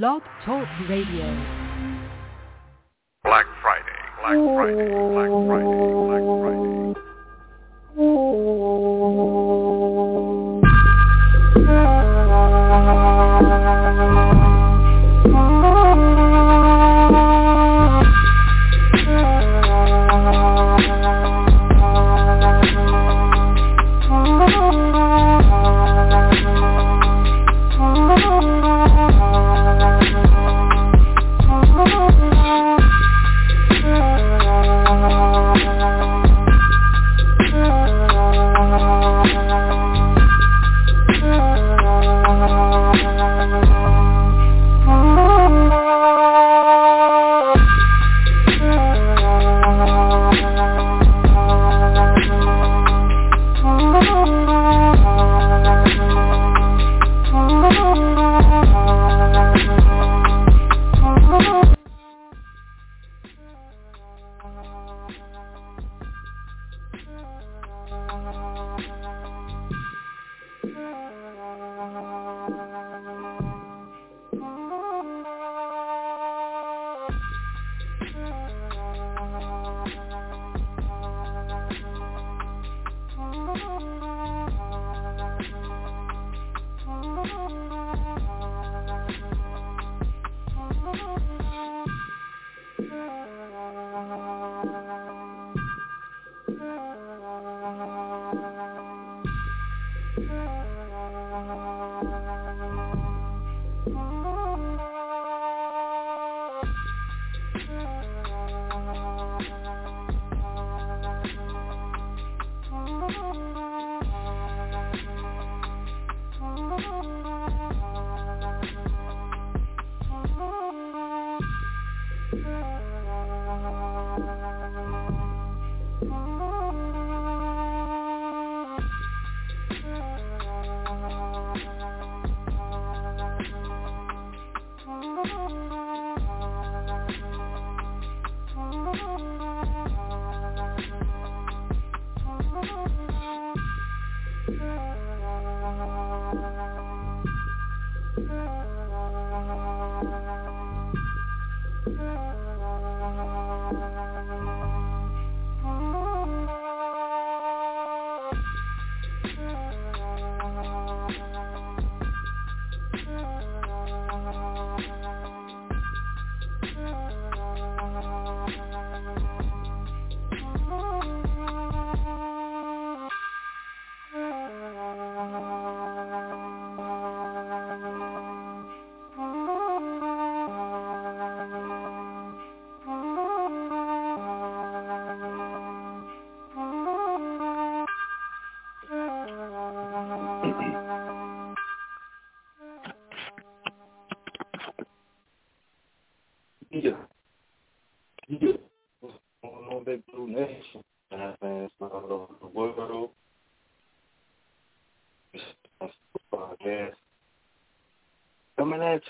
Blog Talk Radio. Black Friday, Black Friday, Black Friday, Black Friday.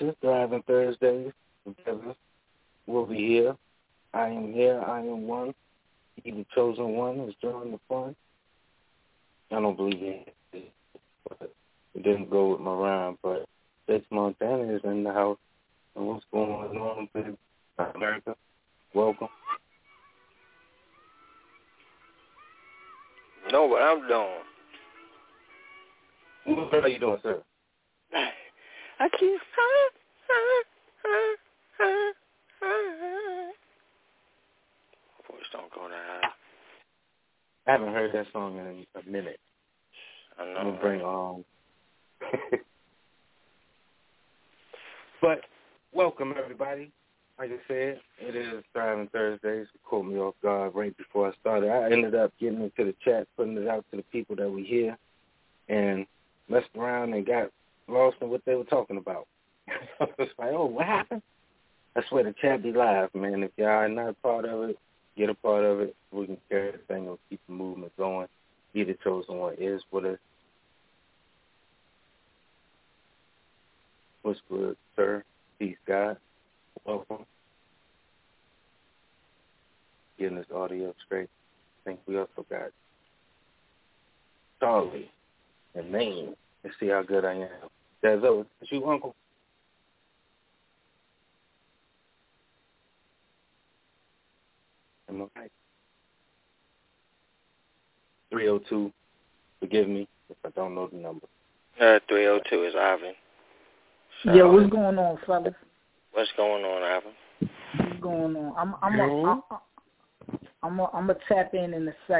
Riches, Thriving Thursdays. Together, we'll be here. I am here. I am one. even chosen one, is drawing the fun. I don't believe in it. But it didn't go with my rhyme, but this Montana is in the house. And what's going on, baby?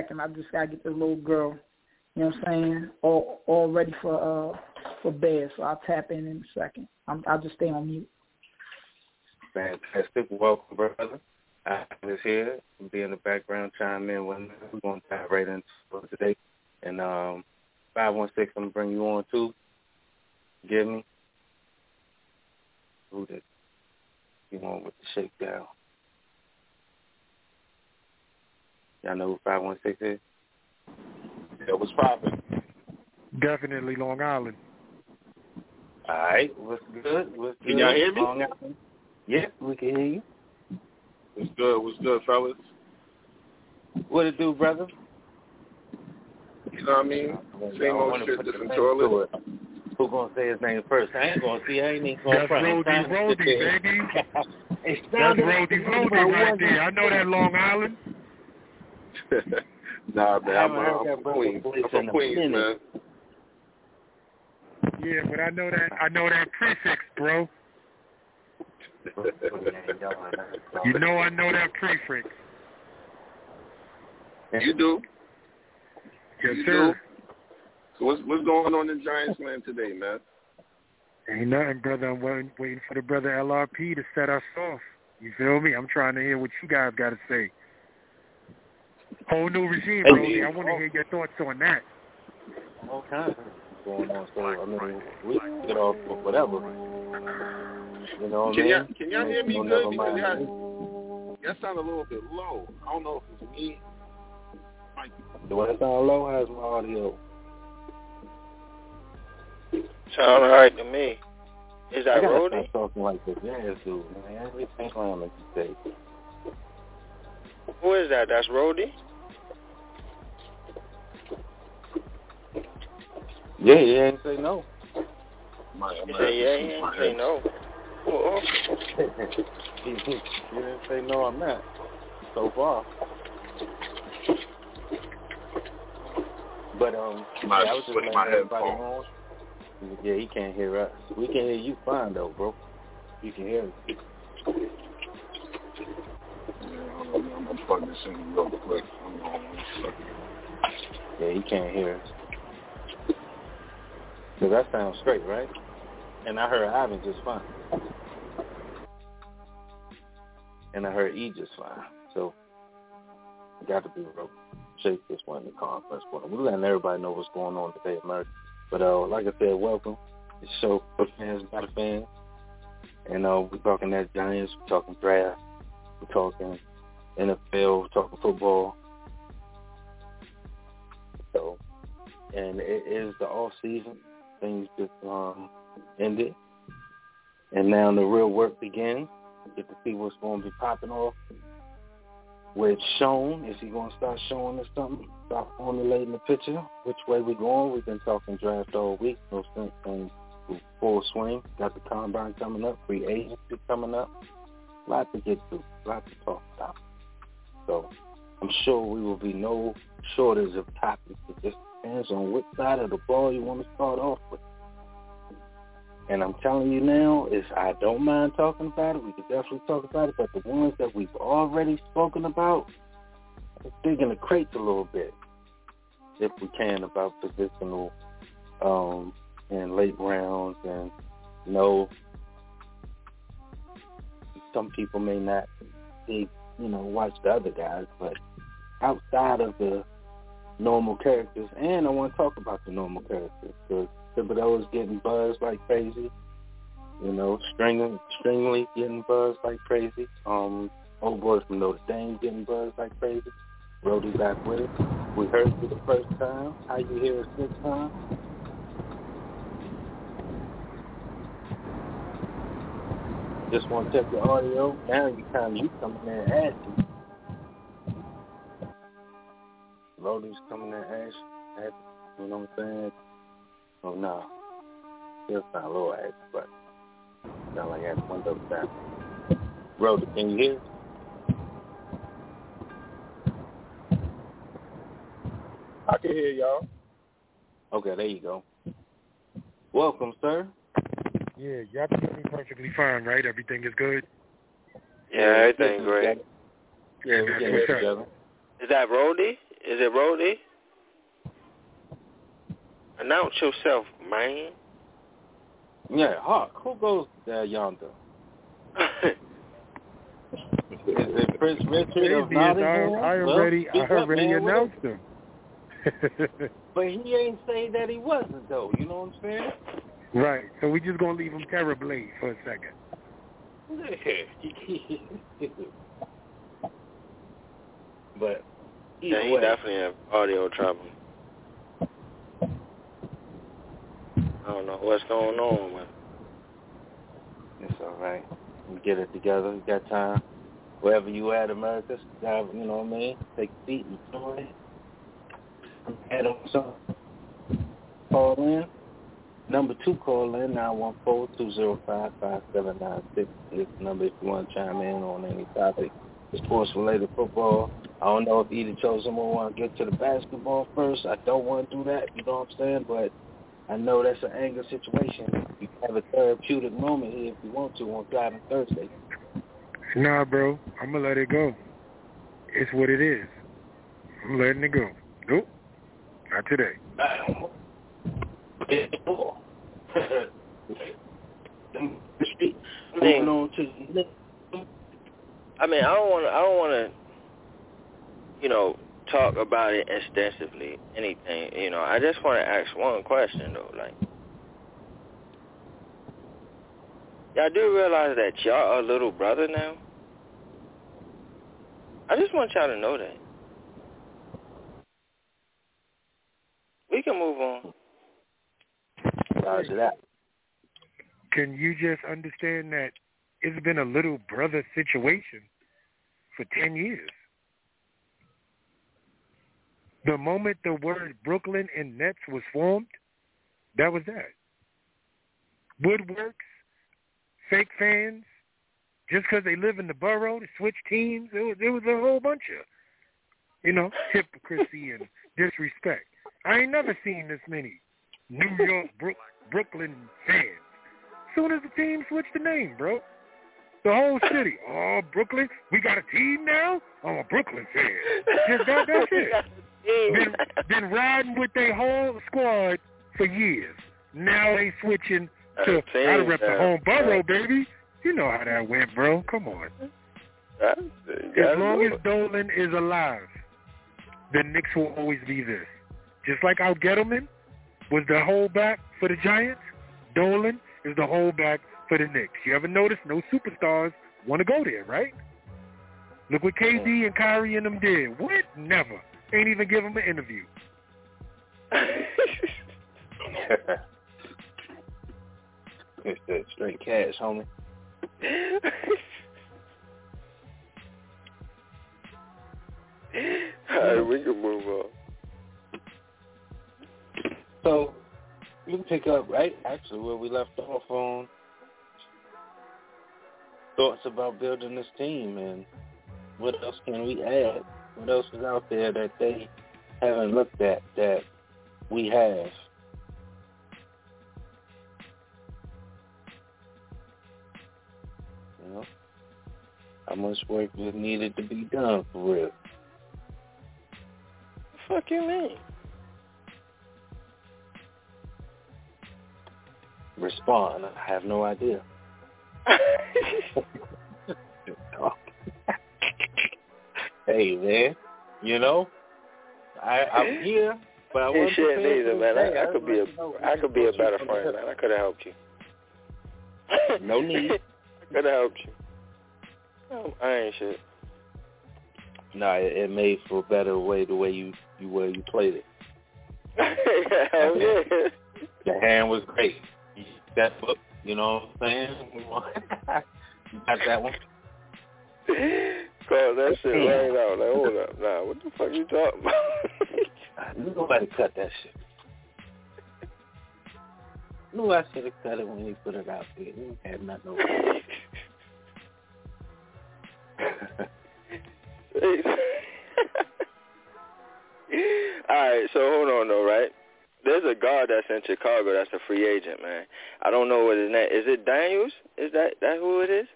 Second. I just gotta get the little girl. You know what I'm saying? All all ready for uh for bed, so I'll tap in in a second. I'm, I'll just stay on mute. Fantastic. Welcome, brother. I was here. Be in the background, chime in. When we're going to dive right into today. And um, 516, I'm going to bring you on, too. Give me. Who did you on with the shakedown? Y'all know who 516 is? Yeah, what's poppin'? Definitely Long Island. All right. What's good? What's good? Can y'all hear me? Long Island? Yes, we can hear you. What's good? What's good, fellas? What it do, brother? You know what I mean? I Same old wanna shit, put different the toilet. name to it. Who gonna say his name first? I ain't gonna see. I ain't even gonna That's front. Rody It's Rody, baby. That's sounded Rody Rody right there. I know that Long Island. nah, man, I'm, haven't uh, I'm from Queens. I'm from Queens, man. Yeah, but I know that I know that prefix, bro. You know I know that prefix. you do? Yes, You sir. So what's what's going on in Giants land today, man? Ain't nothing, brother. I'm waiting, waiting for the brother LRP to set us off. You feel me? I'm trying to hear what you guys got to say. Whole new regime, Hey, Brody. I want to oh. hear your thoughts on that. All kinds of going on. So I mean, we can get off with whatever. You know what I Can mean? y'all can y'all hear me good? never Because y'all y'all sound a little bit low. I don't know if it's me. Do I sound low? How's my audio? Sound all right to me. Is I that gotta Rody? stop talking like the jazz dude, man. Everything around like you say. Who is that? That's Rody? Yeah, he ain't say no. My, He said, yeah, he ain't say no. Oh, he, he, he didn't say no. I'm not. So far. But um, Might yeah, I was just switch letting everybody know. Yeah, he can't hear us. We can hear you fine though, bro. You can hear us. I'm gonna plug this in real quick. Hold on one second. Yeah, he can't hear us. That sounds straight, right? And I heard Ivan just fine. And I heard E just fine. So got to be real. Shake this one in the conference. We're letting everybody know what's going on today, America. But uh, like I said, welcome. It's show for fans, the fans. And uh, we're talking that Giants, we're talking draft, we're talking NFL, talking football. So, and it is the off season. Things just um, ended, and now the real work begins. Get to see what's going to be popping off. With Sean, is he going to start showing us something? Start formulating the picture. Which way we going? We've been talking draft all week. No sense in full swing. Got the combine coming up. Free agency coming up. Lot to get to. Lot to talk about. So I'm sure we will be no shortage of topics. It just depends on which side of the ball you want to start off with. And I'm telling you now, is I don't mind talking about it. We could definitely talk about it, but the ones that we've already spoken about, let's dig the crates a little bit, if we can, about positional um, and late rounds. And you know, some people may not be, you know, watch the other guys, but outside of the normal characters, and I want to talk about the normal characters because Thibodeaux is getting buzzed like crazy. You know, Stringham, Stingley getting buzzed like crazy. Um, old boy from Notre Dame getting buzzed like crazy. Brody back with it. We heard you the first time. How you hear it this time? Just want to check your audio. Now you kind you coming in ashy. Rollies coming in ashy. You know what I'm saying? Oh no, still not a little ass, but not like that's one double time. Roller, can you hear? I can hear y'all. Okay, there you go. Welcome, sir. Yeah, y'all can hear me perfectly fine, right? Everything is good. Yeah, everything great. Yeah, we That's get what's it up. Is that Rody? Is it Rody? Announce yourself, man. Yeah, Hawk. Who goes there yonder? Is it Prince Richard of is I, Nottingham? I already, speak I up, already man. Announced him. But he ain't say that he wasn't, though. You know what I'm saying? Right. So we just gonna leave him Terror Blade for a second. but yeah, either he way, definitely have audio trouble. I don't know what's going on with. it's all right. We get it together. We got time. Wherever you at, America, have, you know what I mean? Take a seat and enjoy it. Head on some. Call in. Number two, call in, 914-205-5796. This number if you want to chime in on any topic. Sports-related football. I don't know if either chosen one want to get to the basketball first. I don't want to do that, you know what I'm saying? But I know that's an anger situation. You can have a therapeutic moment here if you want to on Driving Thursday. Nah, bro, I'm gonna let it go. It's what it is. I'm letting it go. Nope, not today. Moving on to. I mean, I don't want to. I don't want to. You know, talk about it extensively. Anything. You know, I just want to ask one question though. Like, y'all do realize that y'all a little brother now? I just want y'all to know that. We can move on. Roger that. Can you just understand that it's been a little brother situation for 10 years? The moment the word Brooklyn and Nets was formed, that was that. Woodworks, fake fans, just because they live in the borough, to switch teams, it was, it was a whole bunch of, you know, hypocrisy and disrespect. I ain't never seen this many New York, Brook, Brooklyn fans. Soon as the team switched the name, bro. The whole city. Oh, Brooklyn, we got a team now? I'm a Brooklyn fan. Just that, that's it. Been, been riding with their whole squad for years. Now they switching to, Uh, gotta rep the home borough, baby. You know how that went, bro. Come on. As long as. Dolan is alive, the Knicks will always be this. Just like Al Gettleman was the holdback for the Giants, Dolan is the holdback for the Knicks. You ever notice no superstars want to go there, right? Look what KD and Kyrie and them did. What? Never. Ain't even give them an interview. it's that straight cash, homie. All right, we can move on. So we can pick up right actually where we left off on thoughts about building this team and what else can we add? What else is out there that they haven't looked at that we have? You know, how much work was needed to be done for real? fuck you mean? Respond. I have no idea. hey man, you know, I I'm here, but I You wasn't either, man. I, I could be a, I could be a better friend, man. I could have helped you. No need. I could have helped you. No, I ain't shit. No, it, it made for a better way the way you you way you played it. Hell yeah. The hand was great. That book, you know what I'm saying? you got that one. Call that shit right out. Like, hold up. Nah, what the fuck you talking about? Nobody cut that shit. Knew I should have cut it when he put it out there. He had nothing over it. All right, so hold on though, right? There's a guard that's in Chicago that's a free agent, man. I don't know what his name is. It Daniels? Is that that who it is?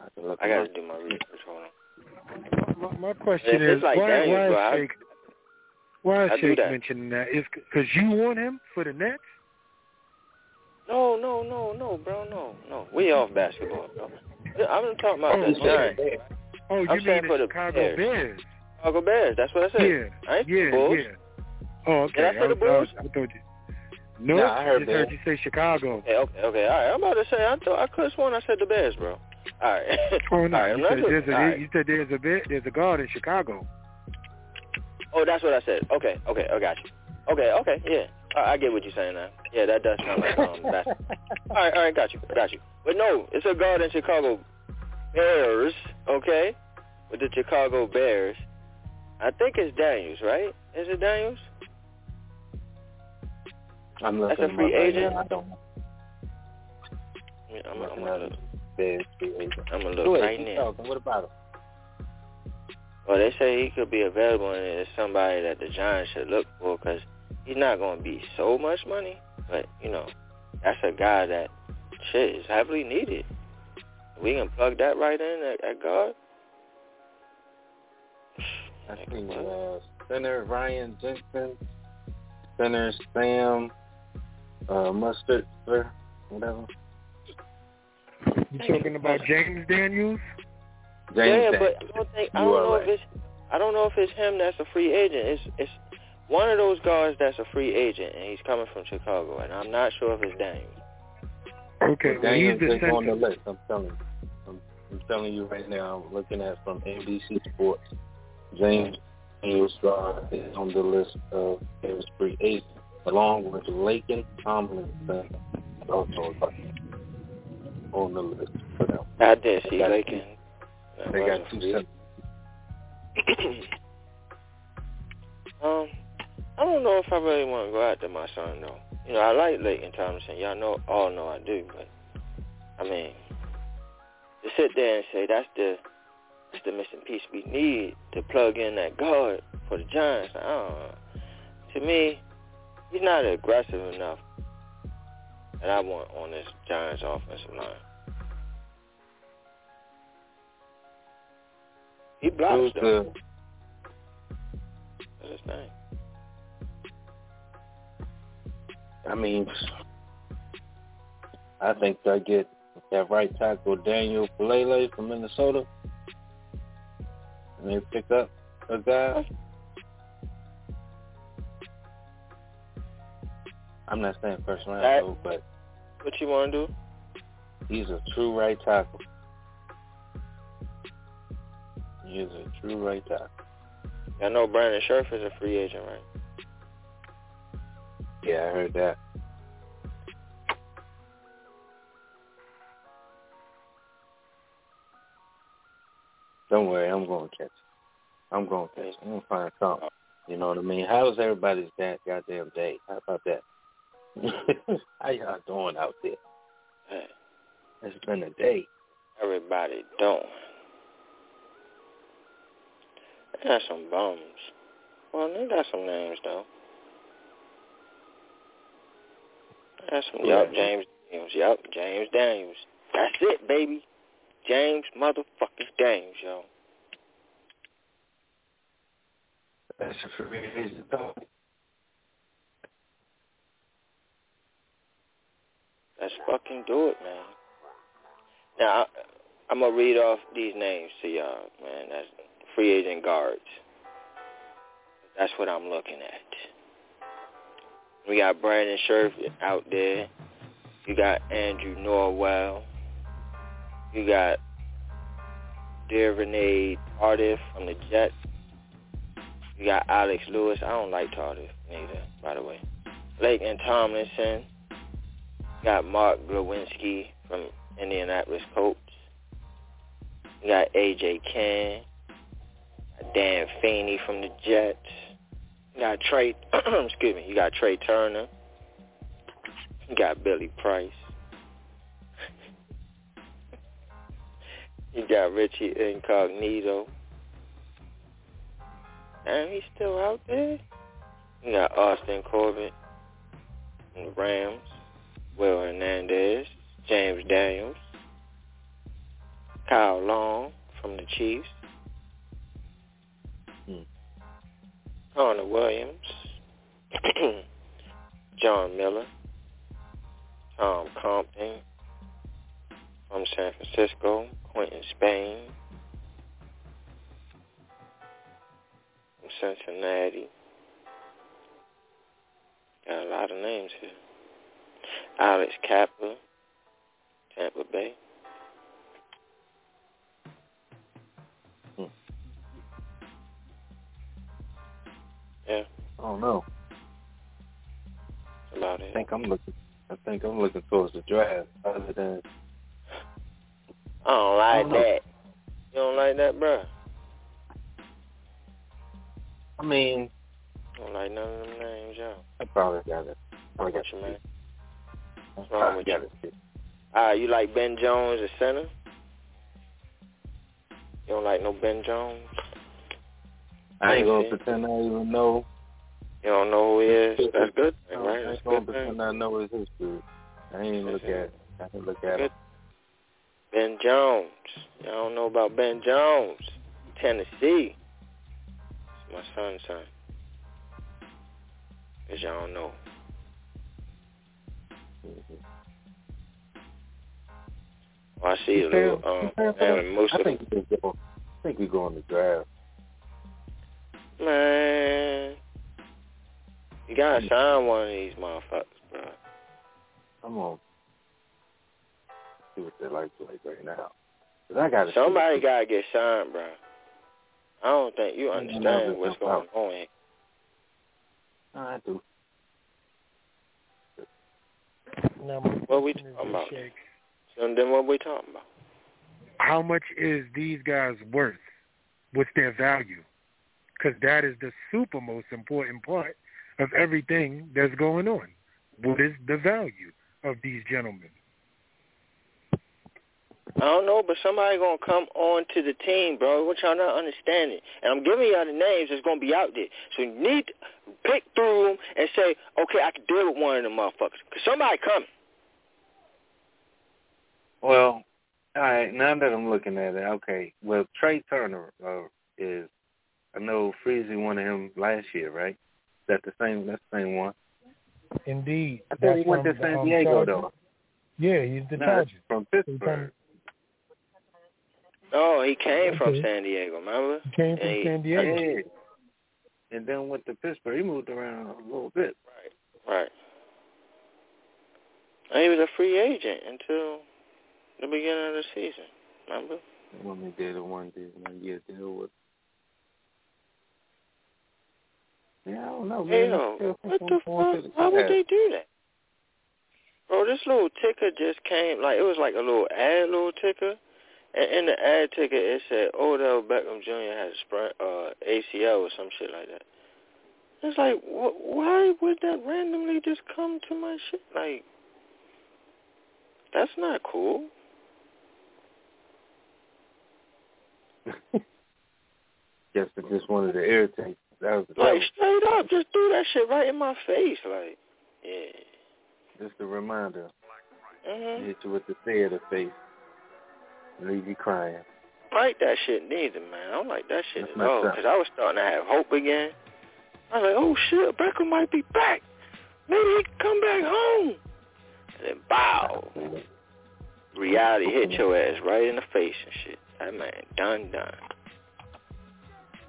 I, I got to do my research. Hold on. My, my question it's is like why, Daniels, why is Shake, why is I Shake mentioning that? Is because you want him for the Nets? No, no, no, no, bro, no, no. We off basketball, bro. I'm talking about oh, the Giants. Oh, you I'm mean saying the for the Chicago Bears. Bears? Chicago Bears. That's what I said. Yeah, I ain't yeah, Bulls. yeah. Oh, okay. Did I say the Bulls? I, I, I thought you. No, Nah, I heard just heard you say Chicago. Okay, okay, okay. All right. I'm about to say I thought I could have sworn I said the Bears, bro. All right. Oh no, All right, you said there's a right. you said there's a bit there's a guard in Chicago. Oh, that's what I said. Okay, okay, I got you. Okay, okay, yeah. I, I get what you're saying now. Yeah, that does sound like um. That's, all right, all right, got you, got you. But no, it's a guard in Chicago Bears. Okay, with the Chicago Bears. I think it's Daniels, right? Is it Daniels? I'm That's looking a free him up right agent? I don't know. Yeah, I'm, I'm Looking gonna look. him. Free agent. I'm gonna Go look ahead, right now. talking. What about him? Well, they say he could be available, and it's somebody that the Giants should look for because he's not going to be so much money, but you know, that's a guy that shit is heavily needed. We can plug that right in at, at guard. I see uh, center Ryan Jensen, center Sam uh, Mustard, or whatever. You talking about James Daniels? James yeah, Daniels. but I don't think I don't know right. if it's I don't know if it's him that's a free agent. It's it's one of those guys that's a free agent, and he's coming from Chicago, and I'm not sure if it's Daniels. Okay, well, Daniels he's the on the list. I'm telling you. I'm, I'm telling you right now. I'm looking at from NBC Sports. James Daniels is on the list of Bears free agents, along with Laken Tomlinson. Also on the list for them. I did see They got Laken. They got two centers. um, I don't know if I really want to go after my son though. You know, I like Leighton Thompson. Y'all know, all know I do. But I mean, to sit there and say that's the that's the missing piece we need to plug in that guard for the Giants. I don't know. To me, he's not aggressive enough that I want on this Giants offensive line. He blocks Who's the That's his thing. I mean, I think I get that right tackle Daniel Faalele from Minnesota, and they pick up a guy. I'm not saying first round That- though, but What you want to do? he's a true right tackle. He is a true right tackle. I know Brandon Scherff is a free agent, right? Yeah, I heard that. Don't worry, I'm going to catch it. I'm going to catch it. I'm going to find something. You know what I mean? How was everybody's that goddamn day? How about that? How y'all doing out there? Hey, It's been a day. everybody don't. They got some bums. Well, they got some names though. They got some. Yup, James Daniels. Yup, James Daniels. That's it, baby. James motherfucking Daniels, yo. That's a free agent though. Let's fucking do it, man. Now, I, I'm gonna read off these names to y'all, man. That's free agent guards. That's what I'm looking at. We got Brandon Scherff out there. You got Andrew Norwell. You got Dear Tardif from the Jets. You got Alex Lewis. I don't like Tardif neither, by the way. Blake and Tomlinson. Got Mark Glowinski from Indianapolis Colts. You got AJ Cann. Dan Feeney from the Jets. You got Trey excuse me, you got Trai Turner. You got Billy Price. you got Richie Incognito. And he's still out there. You got Austin Corbett from the Rams, Will Hernandez, James Daniels, Kyle Long from the Chiefs, Hmm. Connor Williams, John Miller, Tom Compton from San Francisco, Quinton Spain from Cincinnati. Got a lot of names here. Alex Cappa, Tampa Bay. Hmm. Yeah, I don't know. about I think I'm looking. I think I'm looking towards the draft. Other than I don't like I don't that. You don't like that, bruh? I mean, I don't like none of them names, yo. I probably got it. Probably got What you it. man? I wrong with you? it. Ah, you like Ben Jones at center? You don't like no Ben Jones? I ain't gonna pretend I even know. You don't know who he is? That's good, I right? ain't gonna good. thing. pretend I know his history. I ain't even look at. I didn't look at Good. him. Ben Jones. Y'all don't know about Ben Jones. Tennessee. It's my son's son. Cause y'all don't know. Well, I see a little um Musa. I think we go. I think we go on the draft. Man, you gotta sign one of these motherfuckers, bro. Come on. See what they like like right now. 'Cause I gotta Somebody gotta get signed, bro. I don't think you understand no, what's going no. on here. I do. Now, What we talking about? Shakes. So then what we talking about? How much is these guys worth? What's their value? Because that is the super most important part of everything that's going on. What is the value of these gentlemen? I don't know, but somebody gonna come on to the team, bro. What y'all not understanding? And I'm giving y'all the names that's gonna be out there. So you need to pick through them and say, okay, I can deal with one of them motherfuckers. Cause somebody coming. Well, all right. Now that I'm looking at it, okay. Well, Trai Turner uh, is. I know Freezy wanted him last year, right? Is that the same? That's the same one. Indeed. I thought he That's went to San um, Diego Chargers. though. Yeah, he's the No, that's from Pittsburgh. Oh, he came from San Diego, remember? He came from Hey, San Diego. Yeah. And then went to Pittsburgh. He moved around a little bit. Right. Right. And he was a free agent until the beginning of the season. Remember? When they did a one day, one year deal with. Yeah, I don't know, man. Hell, what the fuck? Why would they do that? Bro, this little ticker just came, like, it was like a little ad little ticker. And in the ad ticker, it said Odell Beckham Jr. has a sprain, uh, ACL or some shit like that. It's like, wh- why would that randomly just come to my shit? Like, that's not cool. Guess I just wanted to irritate. That was the Like, devil. straight up, just threw that shit right in my face. Like, yeah. Just a reminder. hmm Hit you with the theater face. Leave you crying. like that shit neither, man. I don't like that shit That's at all. Because I was starting to have hope again. I was like, oh shit, Beckham might be back. Maybe he can come back home. And then, bow. Reality hit your ass right in the face and shit. That man, done, done.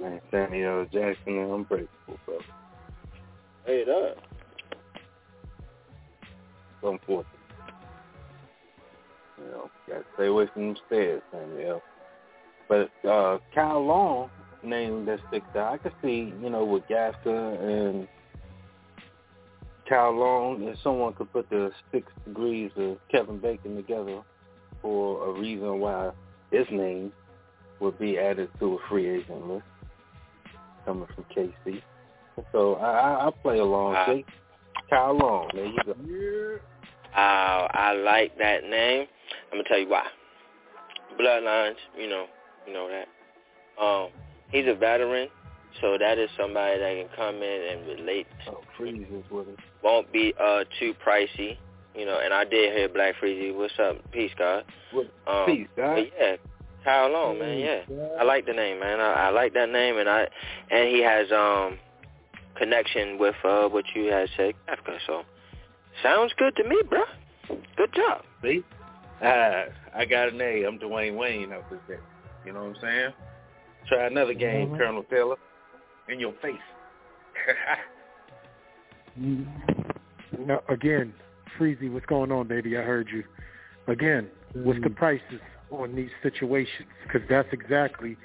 Man, Samuel Jackson and Unbreakable, bro. Straight up. So unfortunate. You know, gotta stay away from them stairs, Samuel. But uh Kyle Long name that sticks out. I could see, you know, with Kafka and Kyle Long, if someone could put the six degrees of Kevin Bacon together for a reason why his name would be added to a free agent list coming from KC. So I, I, I play along. See? Kyle Long, there you go. Uh, I like that name. I'm gonna tell you why. Bloodlines, you know, you know that. Um, he's a veteran. So that is somebody that can come in and relate. Oh, Freeze is with. Won't be uh too pricey, you know. And I did hear Black Freezy. What's up? Peace, God. Um, Peace, God. Yeah, Kyle Long, man. Yeah, I like the name, man. I, I like that name, and I and he has um connection with uh what you had said, Africa. So sounds good to me, bro. Good job. See? Uh, I got an A. I'm Dwayne Wayne up there. You know what I'm saying? Try another game, Mhm. Colonel Taylor. In your face. Now, again, Freezy, what's going on, baby? I heard you. Again, what's the mm. prices on these situations? Because that's exactly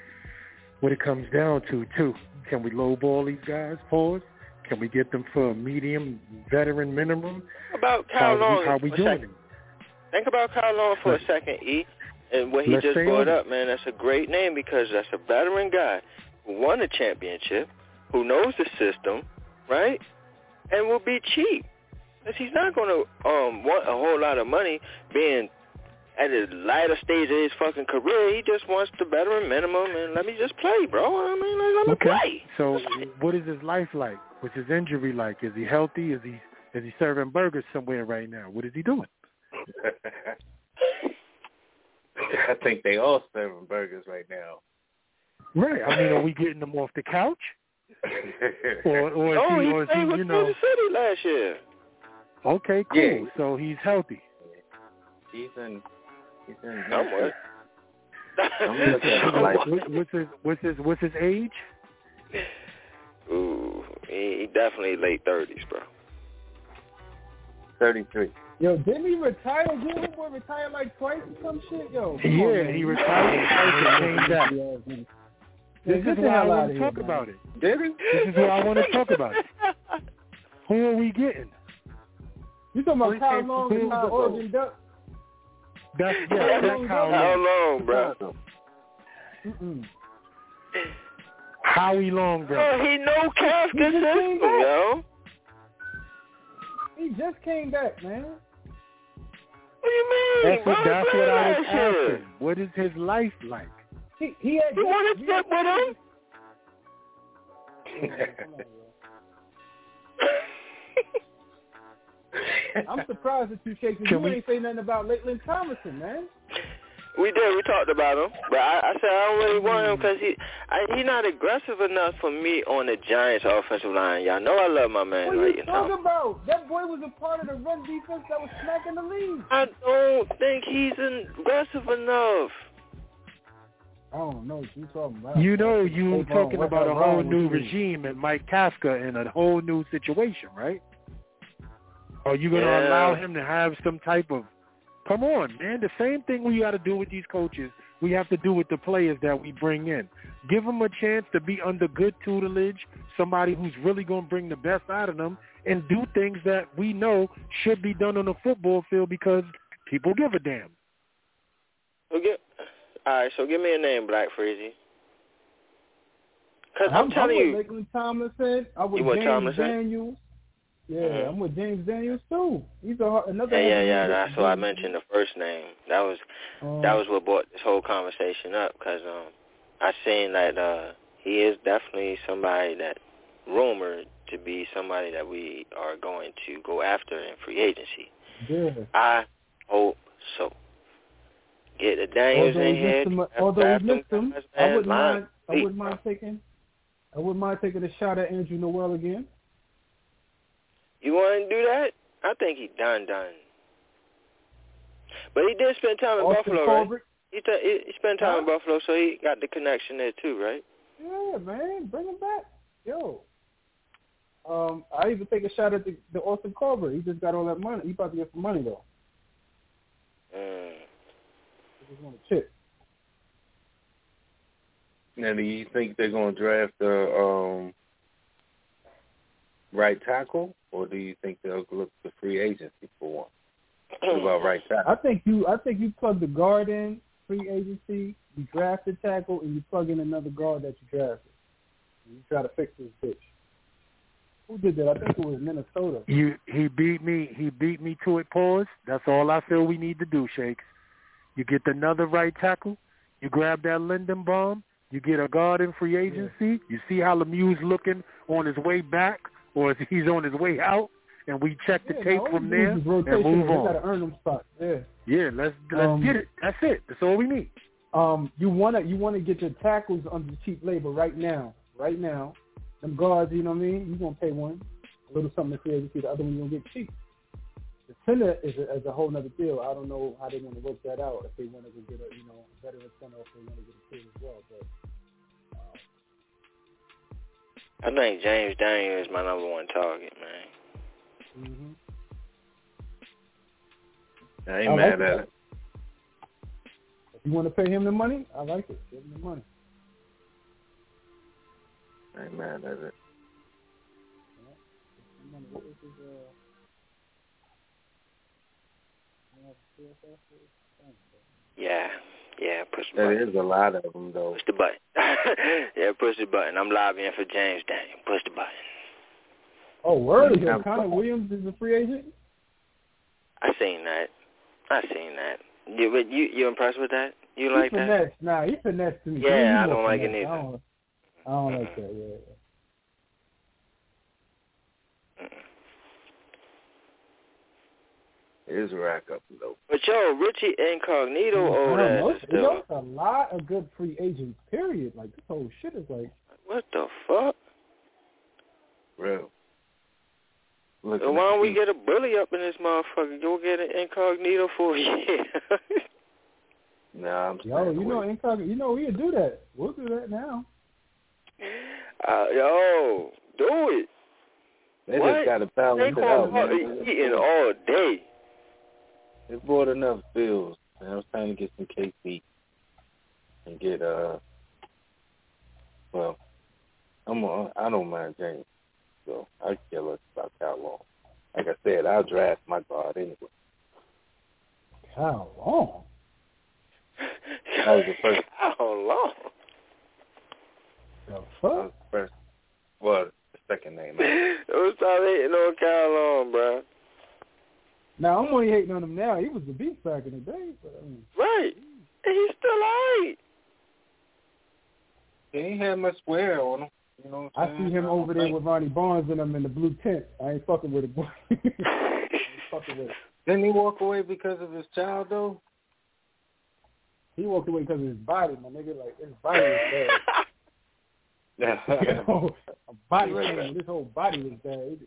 what it comes down to, too. Can we lowball these guys? Pause. Can we get them for a medium veteran minimum? About How, Kyle we, Long? how we doing second? Think about Kyle Long for a Let's- second, E. And what he just brought on up, man, that's a great name because that's a veteran guy who won a championship, who knows the system, right? And will be cheap. Because he's not going to um, want a whole lot of money being at the latter stage of his fucking career. He just wants the veteran minimum and let me just play, bro. I mean, let me Okay. play. So, what is his life like? What's his injury like? Is he healthy? Is he is he serving burgers somewhere right now? What is he doing? I think they all serving burgers right now. Right. I mean, are we getting them off the couch, or or is oh, he, he or is played he, with you know? Kansas City last year. Okay, cool. Yeah. So he's healthy. he's in. He's in. Somewhere. I'm looking at him like- what's his what's his what's his age? Ooh, he, he definitely late thirties, bro. Thirty-three. Yo, didn't he retire? Didn't he boy retire like twice or some shit? Yo, come Yeah, on, man. he retired twice and came back. Yeah, This get is the why I want outta to here, talk man. about it. Did he? This is what I want to talk about. It. Who are we getting? You talking about Who Kyle Long who- and Kyle Oregon Duck? That's yeah, How that's long Kyle ago? How Long. long, bro? Mm-mm. Howie Long, bro. Oh, he no Kafka He just came yo. He just came back, man. What do you mean? That's what that's what I was last year. asking. What is his life like? He he had You want to sit with him? I'm surprised that you shaking. Can You we- ain't say nothing about Lakeland Thomason, man. we did. We talked about him, but I, I said I don't really want him because he I, he not aggressive enough for me on the Giants' offensive line. Y'all know I love my man. What are you you know. talking about? That boy was a part of the run defense that was smacking the league. I don't think he's aggressive enough. I don't know what you talking about. You know, you What's talking wrong- about a whole new regime and Mike Kafka and a whole new situation, right? Are you going to Yeah. allow him to have some type of? Come on, man. The same thing we got to do with these coaches. We have to do with the players that we bring in. Give them a chance to be under good tutelage, somebody who's really going to bring the best out of them, and do things that we know should be done on the football field because people give a damn. So get, all right, so give me a name, Black Freezy. Because I'm, I'm, telling with you, Lakeland Tomlinson. I'm with You with James Tomlinson? Daniels. Yeah, Mhm. I'm with James Daniels too. He's a another. yeah, yeah, yeah. That's why I mentioned the first name. That was Um, that was what brought this whole conversation up because um, I seen that uh, he is definitely somebody that rumored to be somebody that we are going to go after in free agency. Yeah. I hope so. Get the Daniels Although in here. him, although we missed him, I wouldn't mind. I wouldn't mind taking. I wouldn't mind taking a shot at Andrew Norwell again. You want to do that? I think he done done. But he did spend time in Austin Buffalo, right? He, t- he he spent time in Buffalo, so he got the connection there too, right? Yeah, man, bring him back. Yo. Um, I even take a shot at the, the Austin Corbett. He just got all that money. He about to get some money though. Mm. He just want a chip. Now, do you think they're going to draft the um, right tackle, or do you think they'll look to free agency for one? What about right tackle? I think you. I think you plug the guard in free agency. You draft the tackle and you plug in another guard that you drafted. And you try to fix this bitch. Who did that? I think it was Minnesota. You he beat me he beat me to it, pause. That's all I feel we need to do, Shakes. You get another right tackle, you grab that Linderbaum, You get a guard in free agency. You see how Lemieux's looking on his way back, or he's on his way out, and we check the Yeah, tape no, from there and move on. gotta earn them spots. Yeah. Yeah, let's let's Um, get it. That's it. That's all we need. Um, you wanna you wanna get your tackles under cheap labor right now. Right now, them guards, you know what I mean. You gonna pay one a little something to free agency. The other one you gonna get cheap. The center is a, is a whole other deal. I don't know how they want to work that out. If they want to go get a you know veteran center, or if they want to get a kid as well. But I think James Daniel is my number one target, man. mm-hmm. I ain't I mad like at that. it. if you want to pay him the money, I like it. Give him the money. I ain't mad at it. The money. His, uh, you have a CSS or something? Yeah, yeah. Push the button. is a lot of them though. Push the button. yeah, push the button. I'm lobbying for James Daniel. Push the button. Oh, word! Yeah. Connor Williams is a free agent. I seen that. I seen that. You, but you, you impressed with that? You like he that? finesse. Nah, he finesse to me. Yeah, He I don't more like it finesse. neither. I don't, I don't like that. Yeah. It is a rack up though. But yo, Richie Incognito old I don't know. ass is still. There's a lot of good free agents. Period. Like this whole shit is like. What the fuck? Real. Look So why don't we get a bully up in this motherfucker? Go get an Incognito for a year. Nah, I'm Yo, staying you know, incognito. You know, we'll do that. We'll do that now. uh, yo, do it. They what? just got to balance it out, Barkley man. eating all day. They bought enough bills. Man, I was trying to get some KC and get uh. Well, I'm a, I don't mind James, so I care less about how long. Like I said, I'll draft my guard anyway. How long? That was the first. How long? The That fuck? was the first. Well, the second name. Don't stop hating on Kyle Long, bro. Now I'm only hating on him now. He was the beast back in the day. But, I mean, Right. And he's still alright. He ain't had much wear on him. You know what I I'm see him don't over there think- with Ronnie Barnes and them in the blue tent. I ain't fucking with it, boy. I ain't fucking with it. Didn't he walk away because of his child though? He walked away because of his body, my nigga. Like his body was bad. you Yeah. know, a body Right change. back. Whole body was bad.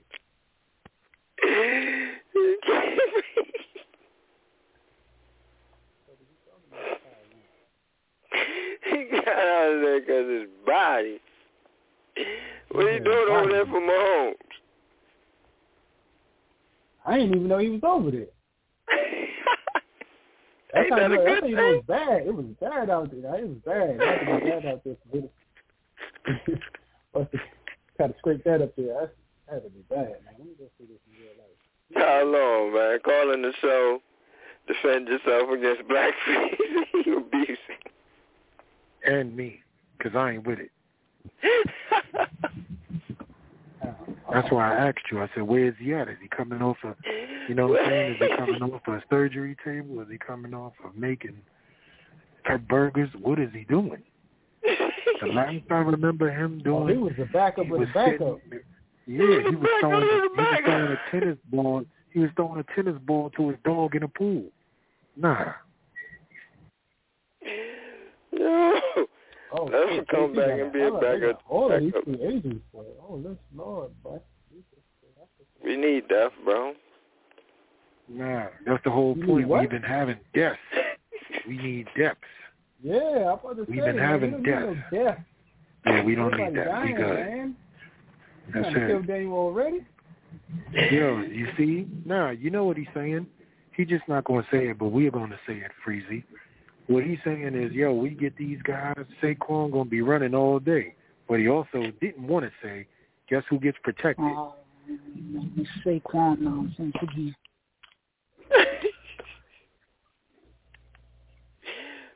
he got out of there because his body. What are you doing over there for Mahomes? I didn't even know he was over there. That's Ain't that a you know, that's good know it was bad. It was bad out there. It was bad. It had to be bad out there for me to Must have had to scrape that up there. That had to be bad, man. Let me go see this in real life. How long, man? Calling the show, defend yourself against blackface you abusing. And me, because I ain't with it. That's why I asked you. I said, where is he at? Is he coming off of, you know what I'm saying? Is he coming off a surgery table? Is he coming off of making her burgers? What is he doing? The last I remember him doing, Oh, he was the backup he with was the backup. sitting, yeah, he was throwing, Backup he was throwing a tennis ball. He was throwing a tennis ball to his dog in a pool. Nah, No. Oh, Let him come back and be a hell of- backup- All of these backup. free agents, boy. Oh, let's Lord, boy. We need death, bro. nah. That's the whole You point. We've been having depth. We need depth. Yeah, I'm about to We've say, been man, having we don't need no death. Yeah, we don't Everybody need that. We dying, good. Man. You That's trying to kill. Daniel already? Yo, you see? Nah, you know what he's saying? He just not going to say it, but we're going to say it, Freezy. What he's saying is, yo, we get these guys, Saquon going to be running all day. But he also didn't want to say, guess who gets protected? Um, Saquon nonsense again.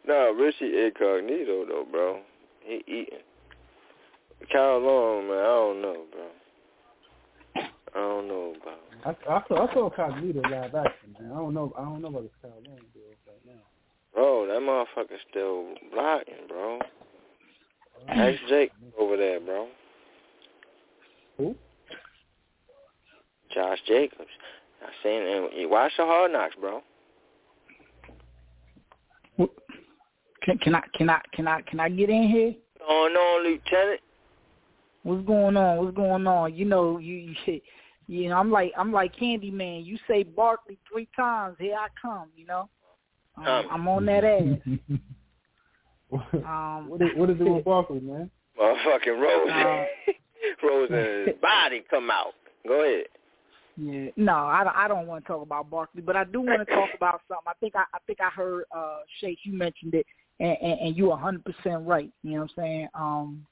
no, Richie Incognito though, bro. He eating. Kyle Long, man, I don't know, bro. I don't know, bro. I, I saw I saw Cognito live action, man. I don't know I don't know about this Kyle Long deal right now. Bro, that motherfucker's still blocking, bro. Oh. Ask Jake over there, bro. Who? Josh Jacobs. I seen him. You watch the Hard Knocks, bro. Can, can I can I can I can I get in here? Oh no, Lieutenant. What's going on? What's going on? You know, you you, you know, I'm like I'm like Candyman. You say Barkley three times, here I come. You know, um, Um, I'm on that ass. Um, what is what is it with Barkley, man? Motherfucking Rose. Uh, Rose and body come out. Go ahead. Yeah, no, I, don't- I don't want to talk about Barkley, but I do want to talk about something. I think I, I think I heard uh Shake you mentioned it, and, and, and you a hundred percent right. You know what I'm saying? Um,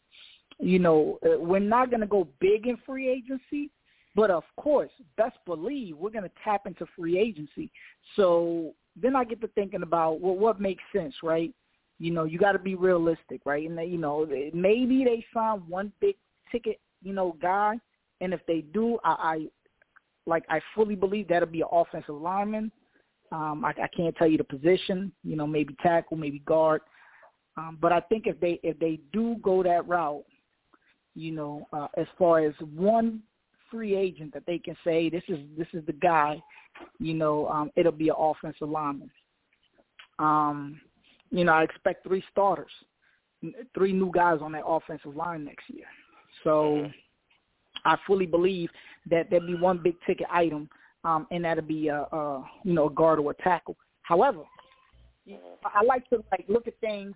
you know, uh, we're not gonna go big in free agency, but of course, best believe we're gonna tap into free agency. So then I get to thinking about well, what makes sense, right? You know, you got to be realistic, right? And they, you know, maybe they sign one big ticket, you know, guy, and if they do, I, I like I fully believe that'll be an offensive lineman. Um, I, I can't tell you the position, you know, maybe tackle, maybe guard. Um, but I think if they if they do go that route, you know, uh, as far as one free agent that they can say this is this is the guy, you know, um, it'll be an offensive lineman. Um, you know, I expect three starters, three new guys on that offensive line next year. So I fully believe that there'll be one big ticket item, um, and that'll be a, a you know a guard or a tackle. However, I like to like look at things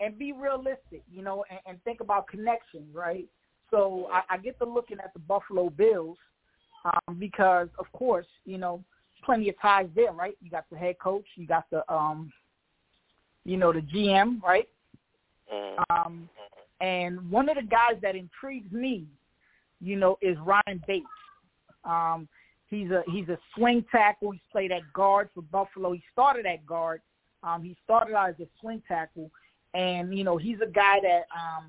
and be realistic, you know, and, and think about connections, right? So I, I get to looking at the Buffalo Bills um, because, of course, you know, plenty of ties there, right? You got the head coach, you got the, um, you know, the GM, right? Mhm. Um, and one of the guys that intrigues me, you know, is Ryan Bates. Um, he's a he's a swing tackle. He's played at guard for Buffalo. He started at guard. Um, he started out as a swing tackle, and you know he's a guy that um,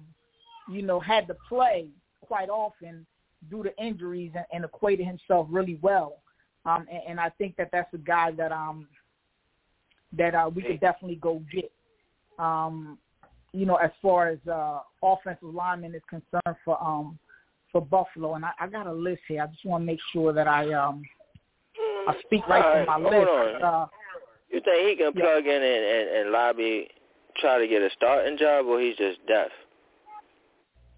you know had to play quite often due to injuries and, and equated himself really well. Um, and, and I think that that's a guy that um that uh, we could definitely go get. Um, you know, as far as uh, offensive lineman is concerned for um for Buffalo, and I, I got a list here. I just want to make sure that I um I speak right All from my hold list. on. Uh, You think he can Yeah. plug in and, and, and lobby, try to get a starting job, or he's just deaf?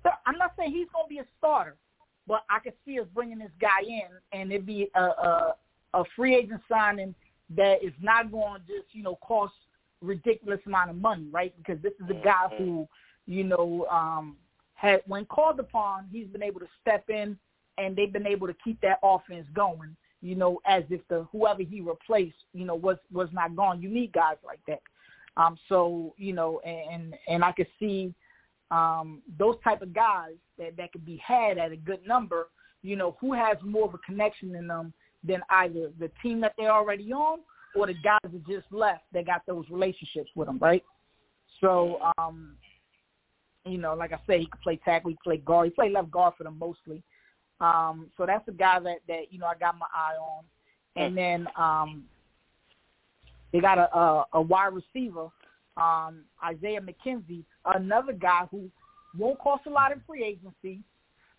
So I'm not saying he's going to be a starter, but I could see us bringing this guy in, and it'd be a, a a free agent signing that is not going to just you know cost ridiculous amount of money, right? Because this is a guy who you know um, had when called upon, he's been able to step in, and they've been able to keep that offense going. You know, as if the whoever he replaced, you know, was was not gone. You need guys like that. Um, so you know, and and I could see um, those type of guys that, that could be had at a good number, you know, who has more of a connection in them than either the team that they're already on or the guys that just left that got those relationships with them, right? So, um, you know, like I say, he could play tackle, he could play guard, he played left guard for them mostly. Um, so that's a guy that, that, you know, I got my eye on. And then um, they got a, a, a wide receiver, um, Isaiah McKenzie, another guy who won't cost a lot in free agency,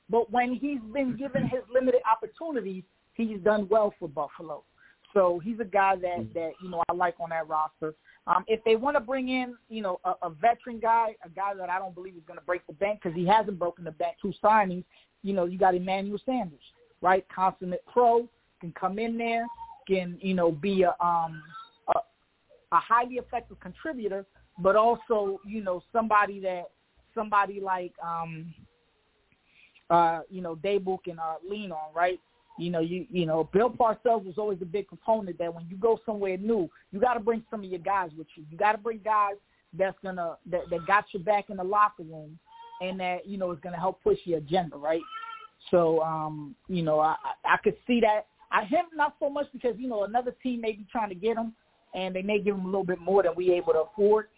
but when he's been given his limited opportunities, he's done well for Buffalo. So he's a guy that that you know I like on that roster. Um, if they want to bring in you know a, a veteran guy, a guy that I don't believe is going to break the bank because he hasn't broken the bank. Two signings, you know, you got Emmanuel Sanders, right? Consummate pro can come in there, can you know be a um a, highly effective contributor, but also you know somebody that somebody like um uh you know Daboll can uh, lean on, right? You know, you you know, Bill Parcells was always a big component that when you go somewhere new, you got to bring some of your guys with you. You got to bring guys that's gonna that, that got your back in the locker room, and that you know is gonna help push your agenda, right? So, um, you know, I I could see that. I him not so much because you know another team may be trying to get him, and they may give him a little bit more than we able to afford.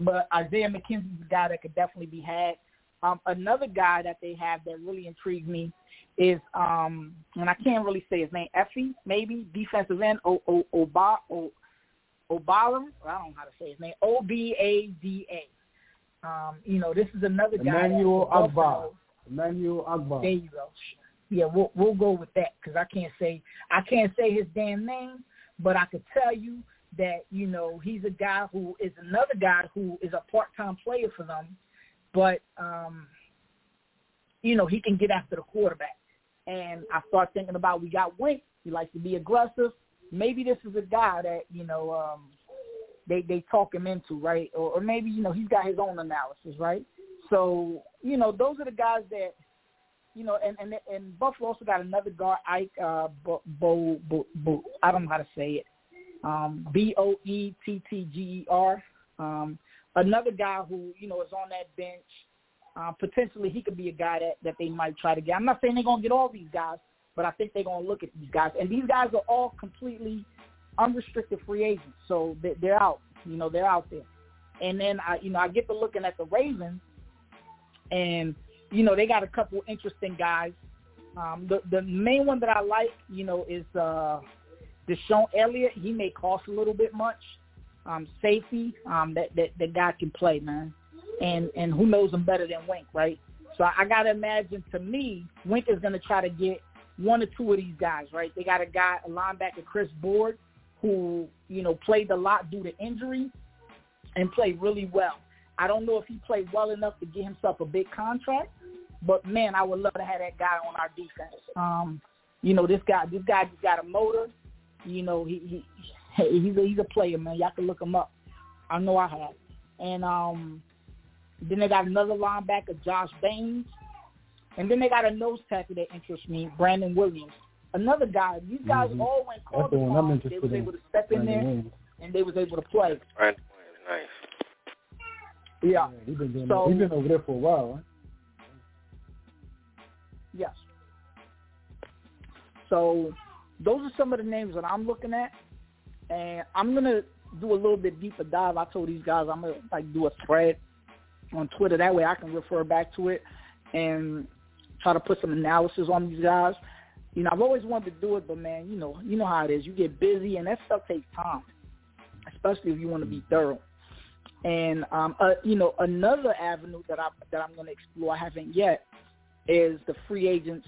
But Isaiah McKenzie's a guy that could definitely be had. Um, another guy that they have that really intrigued me is, um, and I can't really say his name, Effie, maybe, defensive end, O O Oba, O Obala, I don't know how to say his name, O-B-A-D-A. Um, you know, this is another guy. Emmanuel Agba. Emmanuel Agba. There you go. Yeah, we'll we'll go with that because I can't say I can't say his damn name, but I could tell you that you know he's a guy who is another guy who is a part-time player for them, but um, you know he can get after the quarterback. And I start thinking about we got Wink. He likes to be aggressive. Maybe this is a guy that you know um, they they talk him into right, or, or maybe you know he's got his own analysis right. So you know those are the guys that you know, and and and Buffalo also got another guard, Ike uh, Bo, Bo, Bo, Bo I don't know how to say it, um, B O E T T G E R. Um, another guy who you know is on that bench. Uh, potentially, he could be a guy that that they might try to get. I'm not saying they're gonna get all these guys, but I think they're gonna look at these guys, and these guys are all completely unrestricted free agents, so they, they're out. You know, they're out there. And then I, you know, I get to looking at the Ravens, and you know, they got a couple interesting guys. Um, the the main one that I like, you know, is uh, DeShon Elliott. He may cost a little bit much. Um, safety, um, that that that guy can play, man, and and who knows him better than Wink, right? So I, I gotta imagine, to me, Wink is gonna try to get one or two of these guys, right? They got a guy, a linebacker, Chris Board, who you know played a lot due to injury and played really well. I don't know if he played well enough to get himself a big contract, but man, I would love to have that guy on our defense. Um, you know, this guy, this guy just got a motor. You know, he, he he's a, he's a player, man. Y'all can look him up. I know I have. And um, then they got another linebacker, Josh Bynes. And then they got a nose tackle that interests me, Brandon Williams. Another guy. These guys Mhm. all went That's called the one I'm upon. They interested was in. able to step in Brandon there Williams. and they was able to play. Brandon Williams, nice. Yeah. He's been doing So- that. He's been over there for a while. Right? Yes. So those are some of the names that I'm looking at, and I'm gonna do a little bit deeper dive. I told these guys I'm gonna like do a thread on Twitter. That way I can refer back to it and try to put some analysis on these guys. You know, I've always wanted to do it, but man, you know, you know how it is. You get busy, and that stuff takes time, especially if you want to be thorough. And um, uh, you know, another avenue that I that I'm going to explore, I haven't yet, is the free agents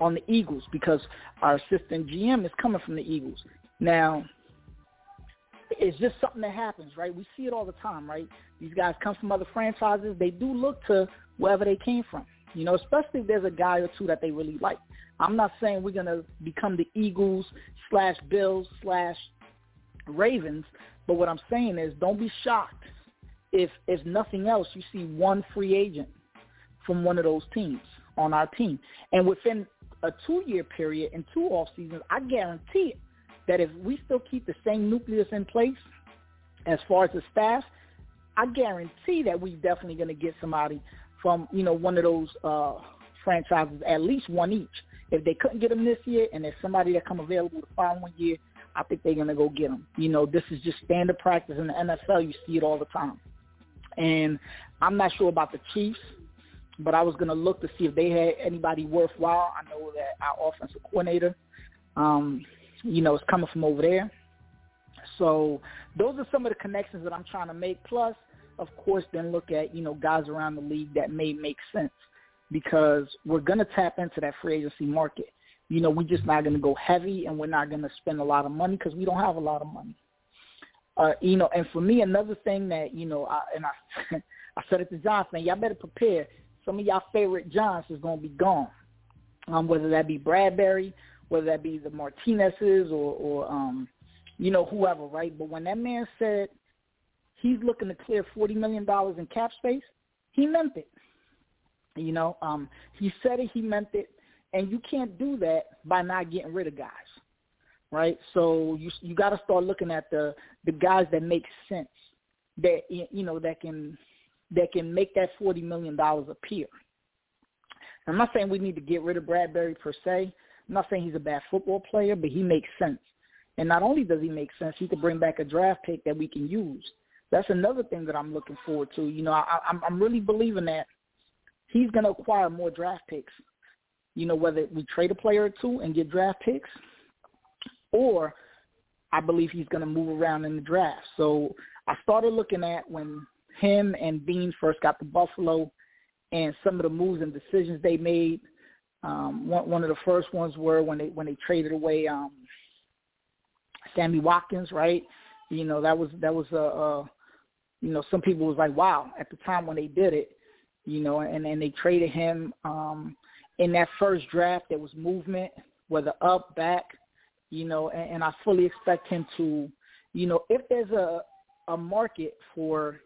on the Eagles because our assistant GM is coming from the Eagles. Now, it's just something that happens, right? We see it all the time, right? These guys come from other franchises. They do look to wherever they came from, you know, especially if there's a guy or two that they really like. I'm not saying we're going to become the Eagles slash Bills slash Ravens, but what I'm saying is don't be shocked if, if nothing else, you see one free agent from one of those teams on our team. And within a two-year period and two off seasons, I guarantee it that if we still keep the same nucleus in place as far as the staff, I guarantee that we're definitely going to get somebody from, you know, one of those uh, franchises, at least one each. If they couldn't get them this year and there's somebody that come available the following year, I think they're going to go get them. You know, this is just standard practice in the NFL. You see it all the time. And I'm not sure about the Chiefs, but I was going to look to see if they had anybody worthwhile. I know that our offensive coordinator, um, you know, is coming from over there. So those are some of the connections that I'm trying to make. Plus, of course, then look at, you know, guys around the league that may make sense because we're going to tap into that free agency market. You know, we're just not going to go heavy and we're not going to spend a lot of money because we don't have a lot of money. Uh, you know, and for me, another thing that, you know, I, and I, I said it to Johnson, y'all better prepare. Some of y'all favorite Johns is going to be gone, um, whether that be Bradberry, whether that be the Martinez's or, or um, you know, whoever, right? But when that man said he's looking to clear $40 million in cap space, he meant it. You know, um, he said it, he meant it, and you can't do that by not getting rid of guys, right? So you you got to start looking at the the guys that make sense, that you know that can that can make that forty million dollars appear. I'm not saying we need to get rid of Bradberry per se. I'm not saying he's a bad football player, but he makes sense. And not only does he make sense, he could bring back a draft pick that we can use. That's another thing that I'm looking forward to. You know, I, I'm I'm really believing that he's going to acquire more draft picks. You know, whether we trade a player or two and get draft picks, or I believe he's going to move around in the draft. So I started looking at when him and Beane first got to Buffalo, and some of the moves and decisions they made. Um, one, one of the first ones were when they when they traded away um, Sammy Watkins, right? You know that was that was a, a you know some people was like wow at the time when they did it, you know, and and they traded him um, in that first draft. There was movement, whether up, back, you know, and, and I fully expect him to, you know, if there's a a market for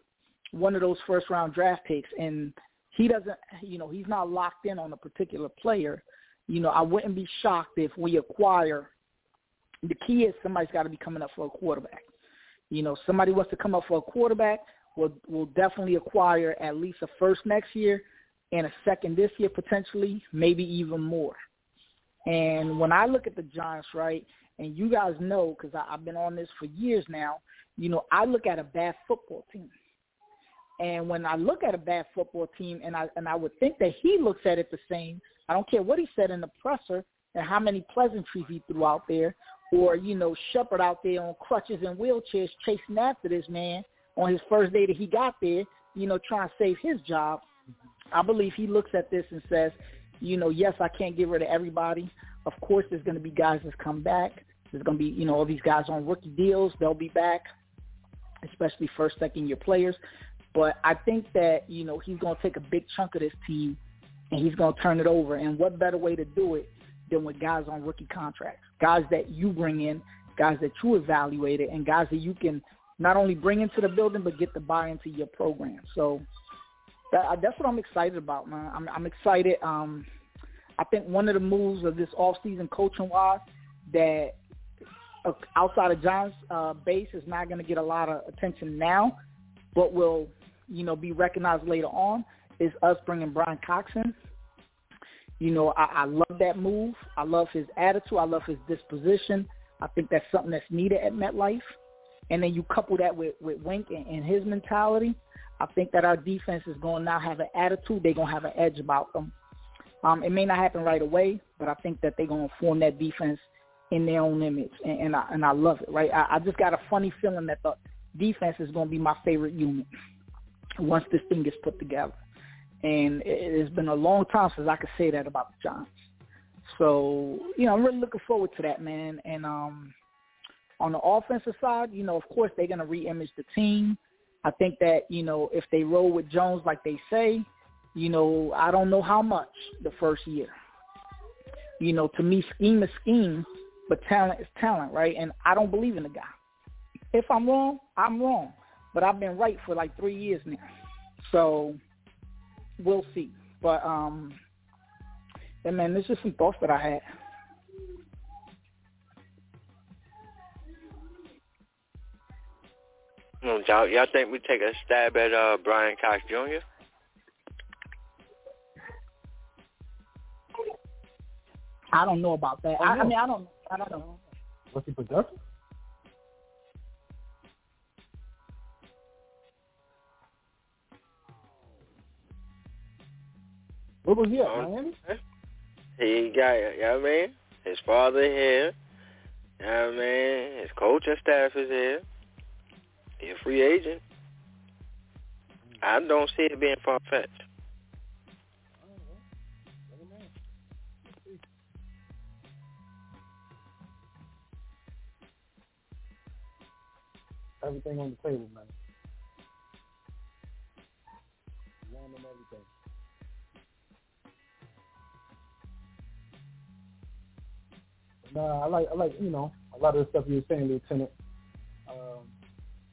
one of those first round draft picks and he doesn't you know he's not locked in on a particular player you know i wouldn't be shocked if we acquire the key is somebody's got to be coming up for a quarterback. You know somebody wants to come up for a quarterback will will definitely acquire at least a first next year and a second this year potentially maybe even more. And when i look at the giants right and you guys know because i've been on this for years now you know i look at a bad football team and when I look at a bad football team, and I and I would think that he looks at it the same. I don't care what he said in the presser and how many pleasantries he threw out there, or you know Shepard out there on crutches and wheelchairs chasing after this man on his first day that he got there, you know, trying to save his job. I believe he looks at this and says, you know, yes, I can't get rid of everybody. Of course, there's going to be guys that come back. There's going to be, you know, all these guys on rookie deals. They'll be back, especially first, second year players. But I think that, you know, he's going to take a big chunk of this team and he's going to turn it over. And what better way to do it than with guys on rookie contracts, guys that you bring in, guys that you evaluated, and guys that you can not only bring into the building but get to buy into your program. So that, that's what I'm excited about, man. I'm, I'm excited. Um, I think one of the moves of this offseason coaching wise that uh, outside of John's uh, base is not going to get a lot of attention now, but will you know, be recognized later on is us bringing Bryan Cox in. You know, I, I love that move. I love his attitude. I love his disposition. I think that's something that's needed at MetLife. And then you couple that with, with Wink and, and his mentality. I think that our defense is going to now have an attitude. They're going to have an edge about them. Um, it may not happen right away, but I think that they're going to form that defense in their own image, and, and I and I love it. Right? I, I just got a funny feeling that the defense is going to be my favorite unit once this thing gets put together. And it has been a long time since I could say that about the Giants. So, you know, I'm really looking forward to that, man. And um on the offensive side, you know, of course they're gonna reimage the team. I think that, you know, if they roll with Jones like they say, you know, I don't know how much the first year. You know, to me scheme is scheme, but talent is talent, right? And I don't believe in the guy. If I'm wrong, I'm wrong but I've been right for like three years now. So we'll see. But um, and man, this is some thoughts that I had. y'all, y'all think we take a stab at uh, Bryan Cox Jr.? I don't know about that. I, I mean, I don't. I don't know. Was he productive? Where was he at, Miami? He got, you know what I mean? His father here. You know what I mean? His coach and staff is here. He's a free agent. I don't see it being far-fetched. Everything on the table, man. Nah, I like I like you know a lot of the stuff you were saying, Lieutenant. Um,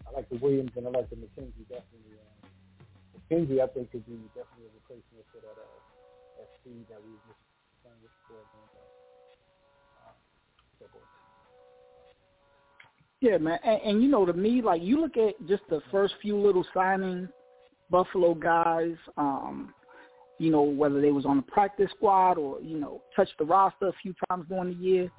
I like the Williams and I like the McKenzie definitely. Uh, McKenzie, I think, could be definitely a replacement for that uh, that speed that we were missing before. Yeah, man, and, and you know, to me, like you look at just the first few little signings, Buffalo guys, um, you know, whether they was on the practice squad or you know touched the roster a few times during the year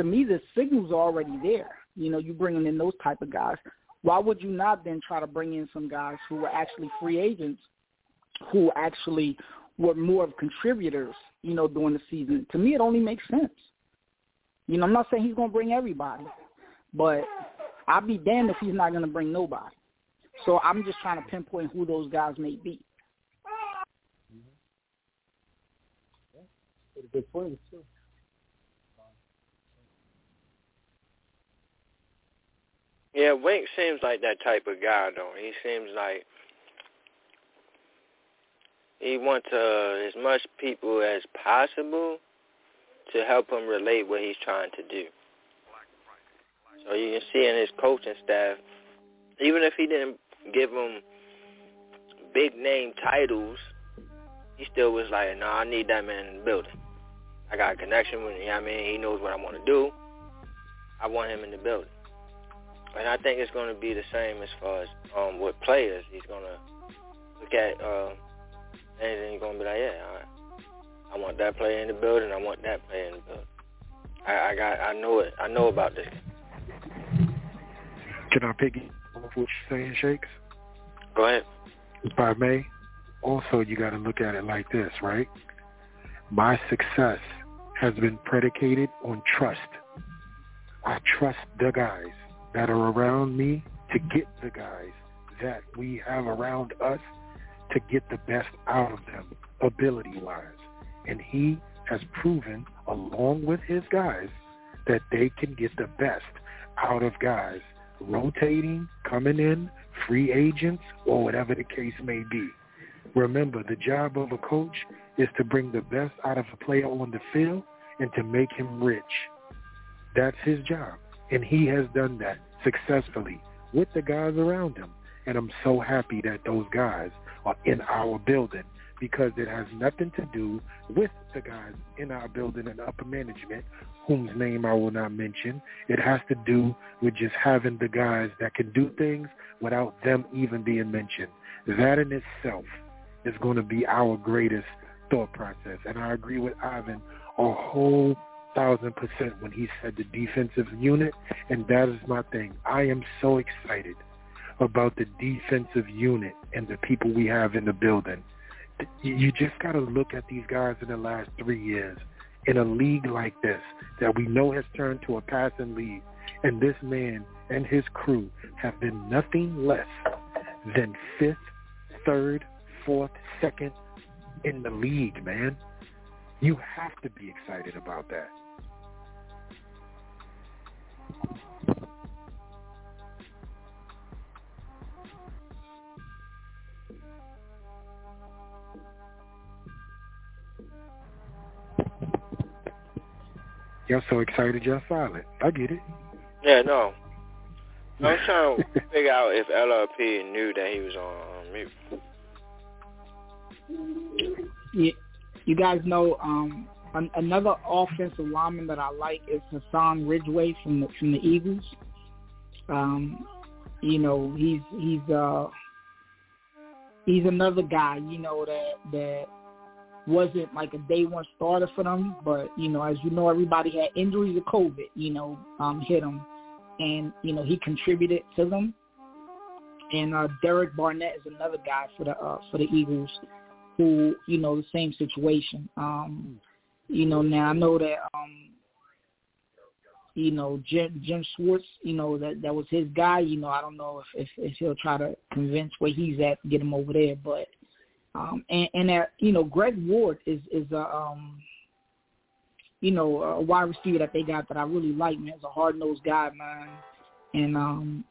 to me, the signal's are already there. You know, you bringing in those type of guys. Why would you not then try to bring in some guys who were actually free agents, who actually were more of contributors, you know, during the season? To me, it only makes sense. You know, I'm not saying he's going to bring everybody, but I'd be damned if he's not going to bring nobody. So I'm just trying to pinpoint who those guys may be. Mm-hmm. Pretty good points too. Yeah, Wink seems like that type of guy, though. He seems like he wants uh, as much people as possible to help him relate what he's trying to do. So you can see in his coaching staff, even if he didn't give them big name titles, he still was like, no, I need that man in the building. I got a connection with him. You know what I mean? He knows what I want to do. I want him in the building. And I think it's going to be the same as far as um, with players. He's going to look at uh, and he's going to be like, yeah, right. I want that player in the building. I want that player in the building. I, I got, I know it. I know about this. Can I pick off what you're saying, Shakes? Go ahead. If I may, also you got to look at it like this, right? My success has been predicated on trust. I trust the guys that are around me to get the guys that we have around us to get the best out of them ability-wise. And he has proven, along with his guys, that they can get the best out of guys rotating, coming in, free agents, or whatever the case may be. Remember, the job of a coach is to bring the best out of a player on the field and to make him rich. That's his job. And he has done that successfully with the guys around him. And I'm so happy that those guys are in our building because it has nothing to do with the guys in our building and upper management, whose name I will not mention. It has to do with just having the guys that can do things without them even being mentioned. That in itself is going to be our greatest thought process. And I agree with Ivan a whole thousand percent when he said the defensive unit, and that is my thing. I am so excited about the defensive unit and the people we have in the building. You just got to look at these guys in the last three years in a league like this that we know has turned to a passing league, and this man and his crew have been nothing less than fifth, third, fourth, second in the league, man. You have to be excited about that. Y'all so excited, y'all silent. I get it. Yeah, no. I'm trying to figure out if LRP knew that he was on mute. Yeah, you guys know um, an, another offensive lineman that I like is Hassan Ridgeway from the from the Eagles. Um, you know, he's he's uh he's another guy, you know, that that wasn't like a day one starter for them, but you know, as you know, everybody had injuries of COVID, you know, um, hit him, and you know he contributed to them. And uh, Derek Barnett is another guy for the uh, for the Eagles, who you know the same situation. Um, you know, now I know that um, you know Jim, Jim Schwartz, you know that that was his guy. You know, I don't know if if, if he'll try to convince where he's at to get him over there, but um, and, and that, you know, Greg Ward is is a um, you know a wide receiver that they got that I really like. Man, he's a hard nosed guy, man. And um,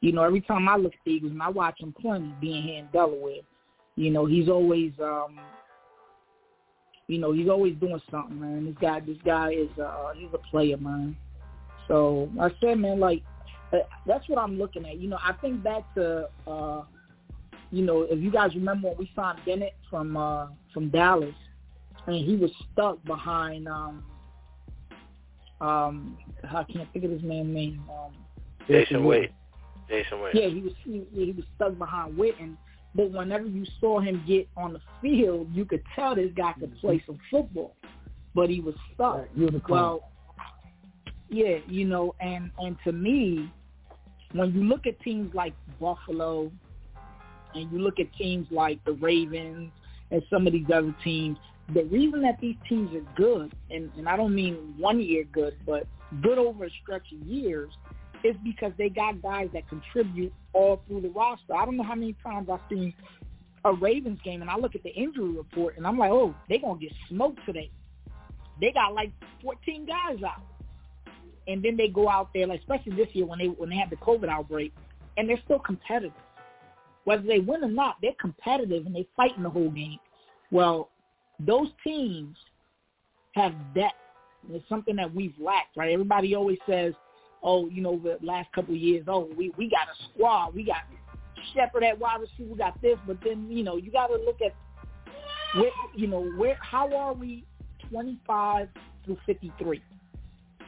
you know, every time I look at the Eagles and I watch him plenty, being here in Delaware, you know, he's always um, you know, he's always doing something, man. This guy, this guy is uh, he's a player, man. So I said, man, like uh, that's what I'm looking at. You know, I think back to uh you know, if you guys remember when we signed Bennett from uh, from Dallas, and he was stuck behind um, um, I can't think of his man's name. Um, Jason Witten. Jason Witten. Yeah, he was he, he was stuck behind Witten. But whenever you saw him get on the field, you could tell this guy could play some football, but he was stuck. Right, well, yeah, you know, and and to me, when you look at teams like Buffalo, and you look at teams like the Ravens and some of these other teams, the reason that these teams are good, and, and I don't mean one year good, but good over a stretch of years, is because they got guys that contribute all through the roster. I don't know how many times I've seen a Ravens game and I look at the injury report and I'm like, oh, they're gonna get smoked today. They got like 14 guys out, and then they go out there, like especially this year when they when they had the COVID outbreak, and they're still competitive. Whether they win or not, they're competitive and they fight in the whole game. Well, those teams have depth. It's something that we've lacked, right? Everybody always says, oh, you know, the last couple of years, oh, we we got a squad, we got Shepard at wide receiver, we got this, but then you know you got to look at where you know where how are we 25 through 53?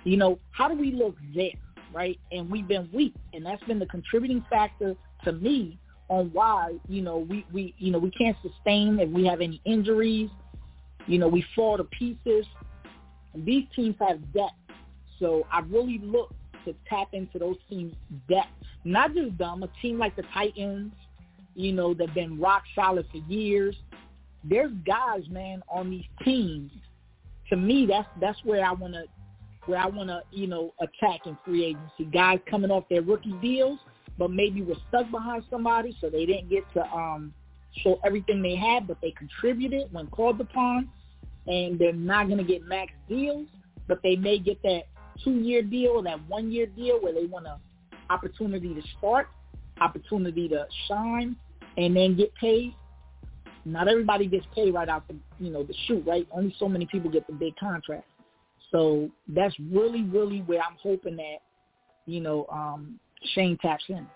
You know, how do we look there, right? And we've been weak, and that's been the contributing factor to me on why you know we we you know we can't sustain if we have any injuries. You know, we fall to pieces. And these teams have depth, so I really look to tap into those teams' depth. Not just them, a team like the Titans, you know, that've been rock solid for years. There's guys, man, on these teams. To me, that's that's where I want to where I want to you know attack in free agency. Guys coming off their rookie deals, but maybe were stuck behind somebody, so they didn't get to um, show everything they had, but they contributed when called upon, and they're not to get max deals, but they may get that two-year deal that one-year deal where they want an opportunity to start, opportunity to shine, and then get paid. Not everybody gets paid right out the you know the shoot, right? Only so many people get the big contracts. So that's really, really where I'm hoping that you know um, Schoen taps in.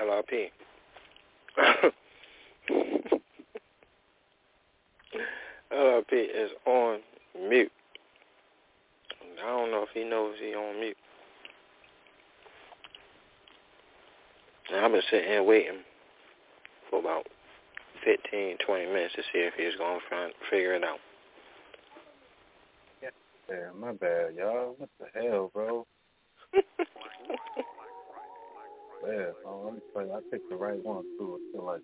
LRP. LRP is on mute. I don't know if he knows he on mute. And I've been sitting here waiting for about 15, 20 minutes to see if he's going to figure it out. Yeah, my bad, y'all. What the hell, bro? yeah, let me tell you, I picked the right one too. I feel like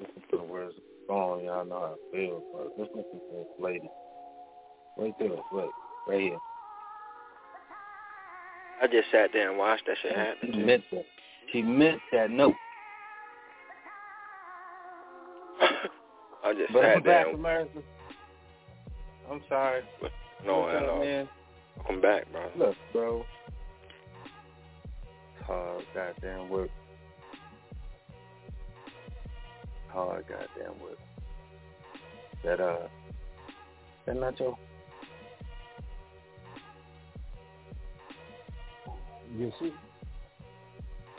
listen to the words of the song, y'all know how I feel. But let's listen to this lady. Wait there, wait, right here. I just sat there and watched that shit happen. She missed that. She meant that note. I just But sat I'm there. back, America. I'm sorry. No, What's at up, all. man? I'm back, bro. Look, bro. Hard goddamn work. Hard goddamn work. That uh, that nacho. Yes, sir.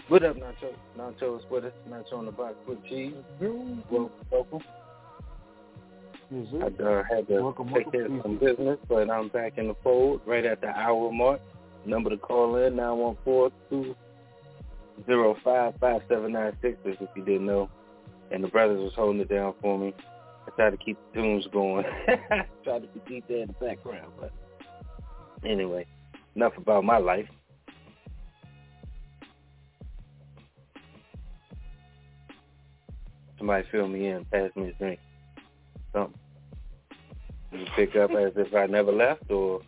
What up, Nacho? Nacho is with us. Nacho on the box with cheese. Welcome, welcome. Yes, I uh, had to Welcome, take care of some business, but I'm back in the fold right at the hour mark. Number to call in, 914-205-5796, if you didn't know. And the brothers was holding it down for me. I tried to keep the tunes going. tried to keep that in the background, but anyway, enough about my life. Somebody fill me in, pass me a drink, something. You pick up as if I never left, or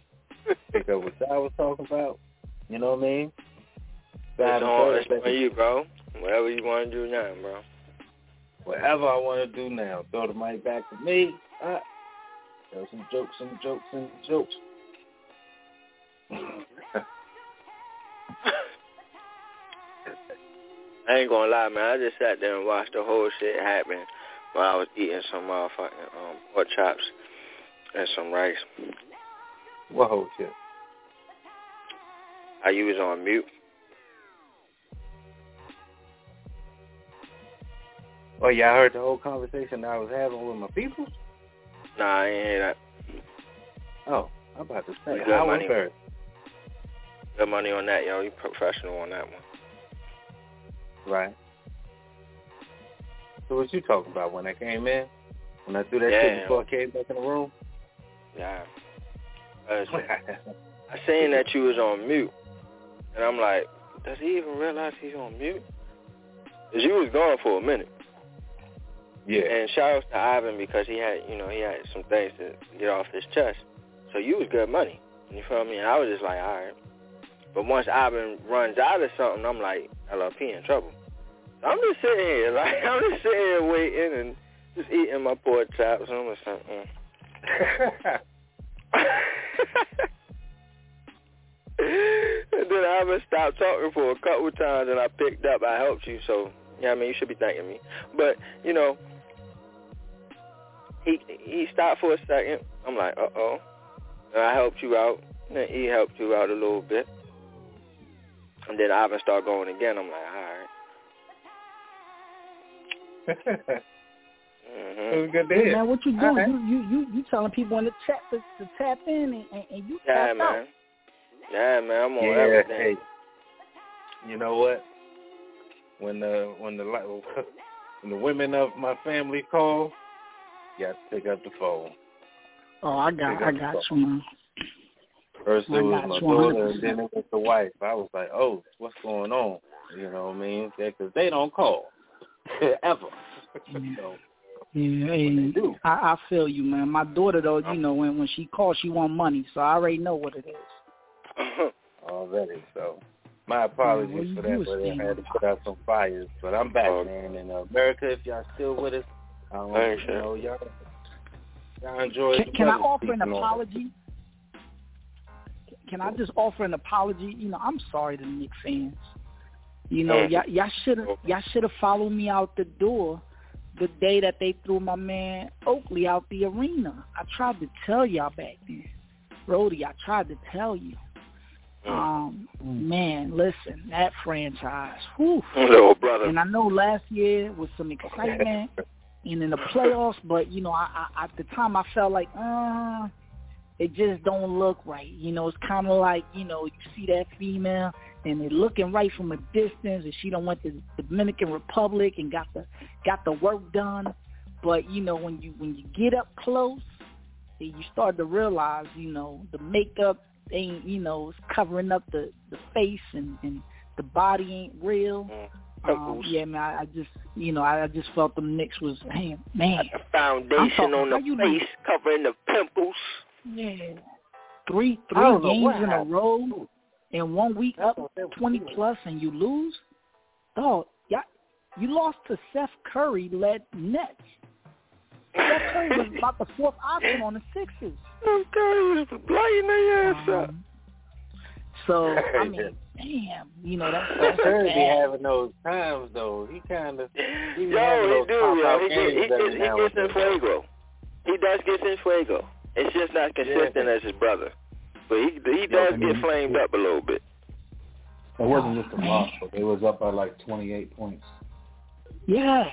pick up what I was talking about. You know what I mean? It's on, it's on you, bro. Whatever you want to do now, bro. Whatever I want to do now. Throw the mic back to me. Uh, throw some jokes and jokes and jokes. I ain't gonna lie, man. I just sat there and watched the whole shit happen while I was eating some motherfucking um, pork chops and some rice. what whole shit? How you was on mute? Oh yeah, I heard the whole conversation that I was having with my people. Nah, I ain't that. Oh, I'm about to say I money. first. Good money on that, yo. You professional on that one. Right. So what you talking about when I came in? When I threw that Yeah. shit before I came back in the room? Yeah. I I seen that you was on mute, and I'm like, does he even realize he's on mute? Cause you was gone for a minute. Yeah. And shout out to Ivan because he had, you know, he had some things to get off his chest. So you was good money. You feel me? And I was just like, all right. But once Ivan runs out of something, I'm like, LLP in trouble. I'm just sitting here, like, I'm just sitting here waiting and just eating my pork chops. Just like, mm. and then Ivan stopped talking for a couple of times, and I picked up. I helped you, so yeah, I mean, you should be thanking me. But you know, he he stopped for a second. I'm like, uh oh. I helped you out. And then he helped you out a little bit. And then Ivan started going again. I'm like, all right. mm-hmm. Good to Hey, hear. man, what you doing? Okay. You, you you you telling people in the chat to, to tap in and, and, and you Yeah, tap man. out. Yeah, man. I'm on Yeah, everything. hey. You know what? When the when the when the women of my family call, you got to pick up the phone. Oh, I got I got phone. you. First it I was my daughter, 100%. and then it was the wife. I was like, oh, what's going on? You know what I mean? Because they don't call ever. so, Yeah, they do. I, I feel you, man. My daughter though, you know, when when she calls, she want money, so I already know what it is. already. So my apologies well, you for that, but I had to put out some fires. But I'm back, Oh. man. In uh, America, if y'all still with us, um, Thanks, you sir. know, y'all, y'all enjoy Can, can I offer an on apology? Can I just offer an apology? You know, I'm sorry to the Knicks fans. You know, Mm. y'all, y'all should have y'all should have followed me out the door the day that they threw my man Oakley out the arena. I tried to tell y'all back then, Brody. I tried to tell you. Um, man, listen, that franchise, whew. Little brother. And I know last year was some excitement and in the playoffs, but you know, I, I at the time I felt like, uh, it just don't look right. You know, it's kind of like you know, you see that female and they're looking right from a distance, and she don't went to the Dominican Republic and got the got the work done. But you know, when you when you get up close, and you start to realize, you know, the makeup ain't, you know, it's covering up the the face and and the body ain't real. Um, yeah, man, I, I just, you know, I, I just felt the Knicks was, man, man, Got the foundation talking- on the you know- face, covering the pimples. yeah, three three don't games what in a row in one week, up thought that was twenty plus, and you lose. Oh, yeah, you lost to Seth Curry led Nets. Seth Curry was about the fourth option on the Sixers. Okay, just lighting their ass up. Um, so I mean, damn, you know that's, that's Curry be having those times though. He kind of he be Yo, he those do, pop yo. out He, get, games he, gets, he gets in fuego. He does get in fuego. It's just not consistent as his brother. But he he does I mean, get flamed up a little bit. It wasn't just a oh, loss, but they was up by like 28 points. Yeah,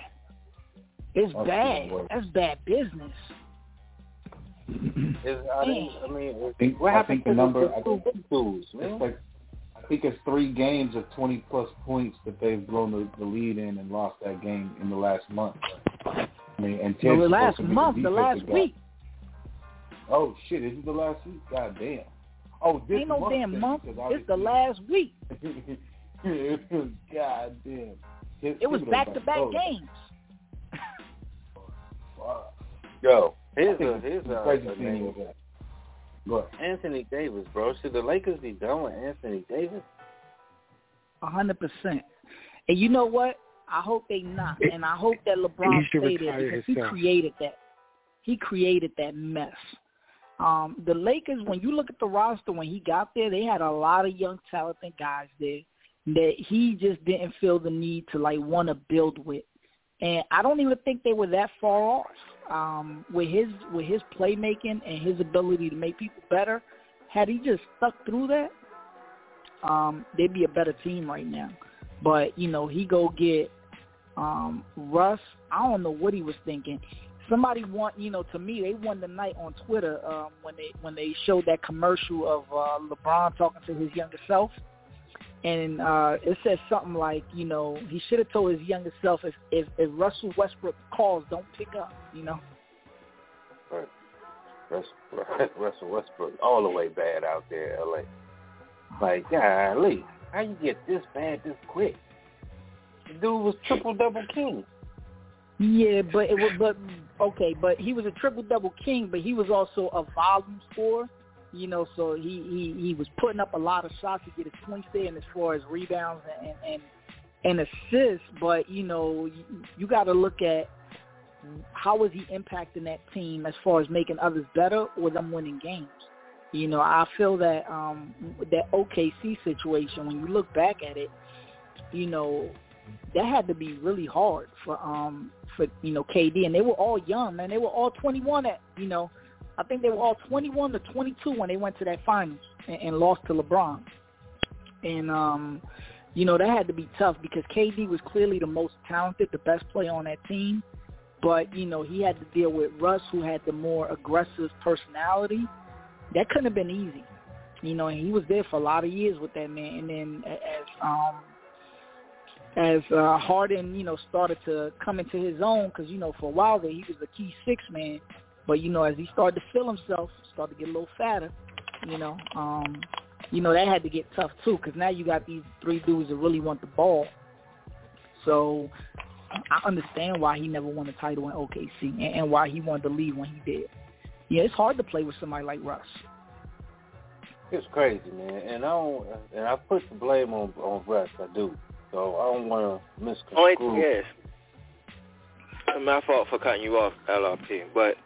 it's That's bad. That's bad business. Is, I, mean, I mean, think, what I happened think the number, the I think, big dudes, it's like, I think it's three games of 20 plus points that they've blown the, the lead in and lost that game in the last month. I mean, and No, Ted's the last supposed to be month, the last week. Oh shit! Is it the last week? God damn. Oh, this Ain't no month damn then, month. It's the last week. God damn. His- It was back to back games. fuck. Yo, here's a it's here's the a, crazy a thing name. Was that. Go ahead. Anthony Davis, bro. Should the Lakers be done with Anthony Davis? A hundred percent. And you know what? I hope they not. And I hope that LeBron He should stay there retire because he himself. created that. He created that mess. Um, the Lakers, when you look at the roster when he got there, they had a lot of young talented guys there that he just didn't feel the need to like want to build with. And I don't even think they were that far off. Um, with his with his playmaking and his ability to make people better, had he just stuck through that, um, they'd be a better team right now. But you know, he go get um, Russ. I don't know what he was thinking. Somebody want you know to me they won the night on Twitter um, when they when they showed that commercial of uh, LeBron talking to his younger self, and uh, it says something like you know he should have told his younger self if, if if Russell Westbrook calls, don't pick up. You know. Russell, Russell Westbrook, all the way bad out there, LA. Like, golly, how you get this bad this quick? The dude was triple double king. Yeah, but it was but okay, but he was a triple double king, but he was also a volume scorer. You know, so he he he was putting up a lot of shots to get his points there, and as far as rebounds and and and assists. But you know, you, you got to look at how is he impacting that team as far as making others better or them winning games. You know, I feel that um that OKC situation when you look back at it, you know, that had to be really hard for um for you know KD and they were all young man they were all 21 at you know I think they were all 21 to 22 when they went to that finals and, and lost to LeBron. And um you know that had to be tough because KD was clearly the most talented the best player on that team. But you know he had to deal with Russ who had the more aggressive personality. That couldn't have been easy. You know and he was there for a lot of years with that man. And then as um as uh, Harden, you know, started to come into his own because you know for a while there he was the key six man, but you know as he started to feel himself, started to get a little fatter, you know, um, you know that had to get tough too because now you got these three dudes that really want the ball. So I understand why he never won a title in OKC and, and why he wanted to leave when he did. Yeah, it's hard to play with somebody like Russ. It's crazy, man, and I don't, and I put the blame on on Russ. I do. So I don't want to misconstrue. Only thing is, it's my fault for cutting you off, LRP. But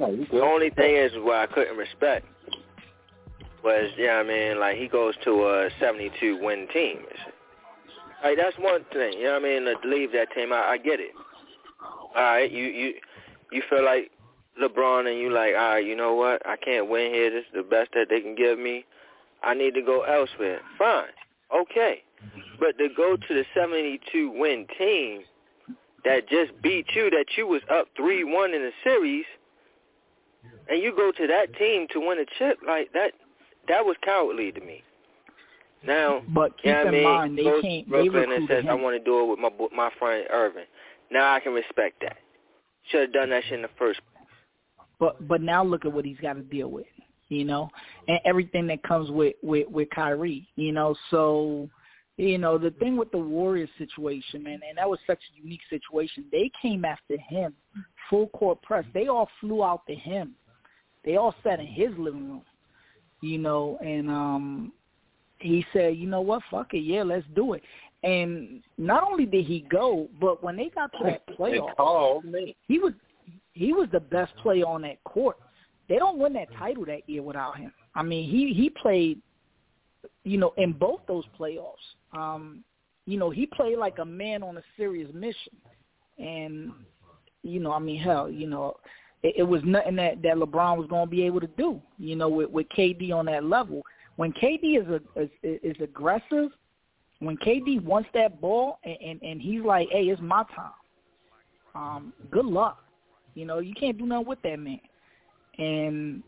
the only thing is what I couldn't respect was, yeah, I mean, like he goes to a 72 win team. Like that's one thing, you know what I mean? To leave that team, I, I get it. All right, you you you feel like LeBron and you like, all right, you know what? I can't win here. This is the best that they can give me. I need to go elsewhere. Fine, okay. But to go to the 72 win team that just beat you, that you was up 3-1 in the series, and you go to that team to win a chip, like that, that was cowardly to me. Now, but keep you know in I mean? mind they goes can't. Brooklyn they and says, him. I want to do it with my my friend Irving. Now I can respect that. Should have done that shit in the first. place But but now look at what he's got to deal with, you know, and everything that comes with with with Kyrie, you know. So you know, the thing with the Warriors situation, man, and that was such a unique situation. They came after him, full court press. They all flew out to him. They all sat in his living room, you know, and um he said, you know what, fuck it, yeah, let's do it. And not only did he go, but when they got to that playoff, They called me. he was he was the best player on that court. They don't win that title that year without him. I mean, he he played, you know, in both those playoffs. Um, you know, he played like a man on a serious mission, and you know, I mean, hell, you know, it, it was nothing that that LeBron was going to be able to do. You know, with with KD on that level. When KD is a, is, is aggressive, when KD wants that ball and, and and he's like, hey, it's my time. Um, good luck. You know, you can't do nothing with that man. And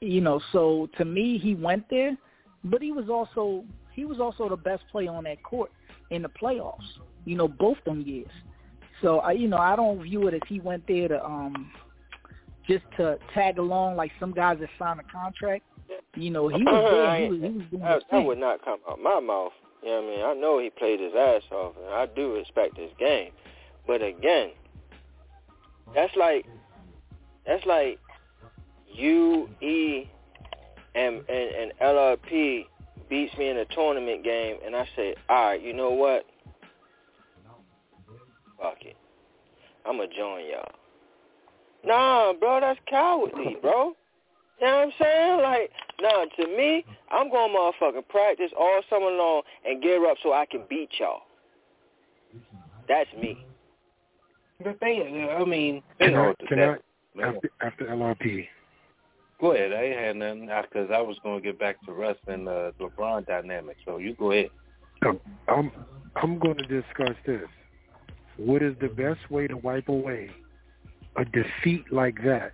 you know, so to me, he went there, but he was also he was also the best player on that court in the playoffs. You know, both them years. So I, you know, I don't view it as he went there to um just to tag along like some guys that sign a contract. You know, he was there. He was, he was doing that, his that would not come out my mouth. You know what I mean? I know he played his ass off, and I do respect his game. But again, that's like that's like you, E, and and, and LRP beats me in a tournament game, and I say, all right, you know what? Fuck it, I'm gonna join y'all. Nah, bro, that's cowardly, bro. You know what I'm saying? Like, nah, to me, I'm going to motherfucking practice all summer long and gear up so I can beat y'all. That's me. The thing, I mean, they Can I, can. I after, after LRP? Go ahead. I ain't had nothing because I was going to get back to Russ and uh, LeBron dynamic. So you go ahead. Um, I'm I'm going to discuss this. What is the best way to wipe away a defeat like that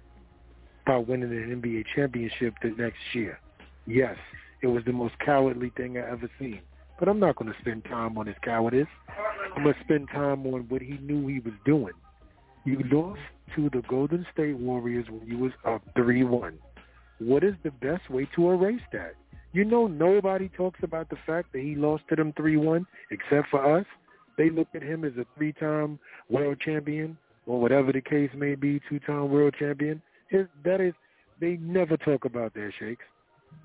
by winning an NBA championship the next year? Yes, it was the most cowardly thing I ever seen. But I'm not going to spend time on his cowardice. I'm going to spend time on what he knew he was doing. You lost to the Golden State Warriors when you was up 3-1. What is the best way to erase that? You know nobody talks about the fact that he lost to them 3-1 except for us. They look at him as a three-time world champion or whatever the case may be, two-time world champion. It, that is, they never talk about that, Shakes.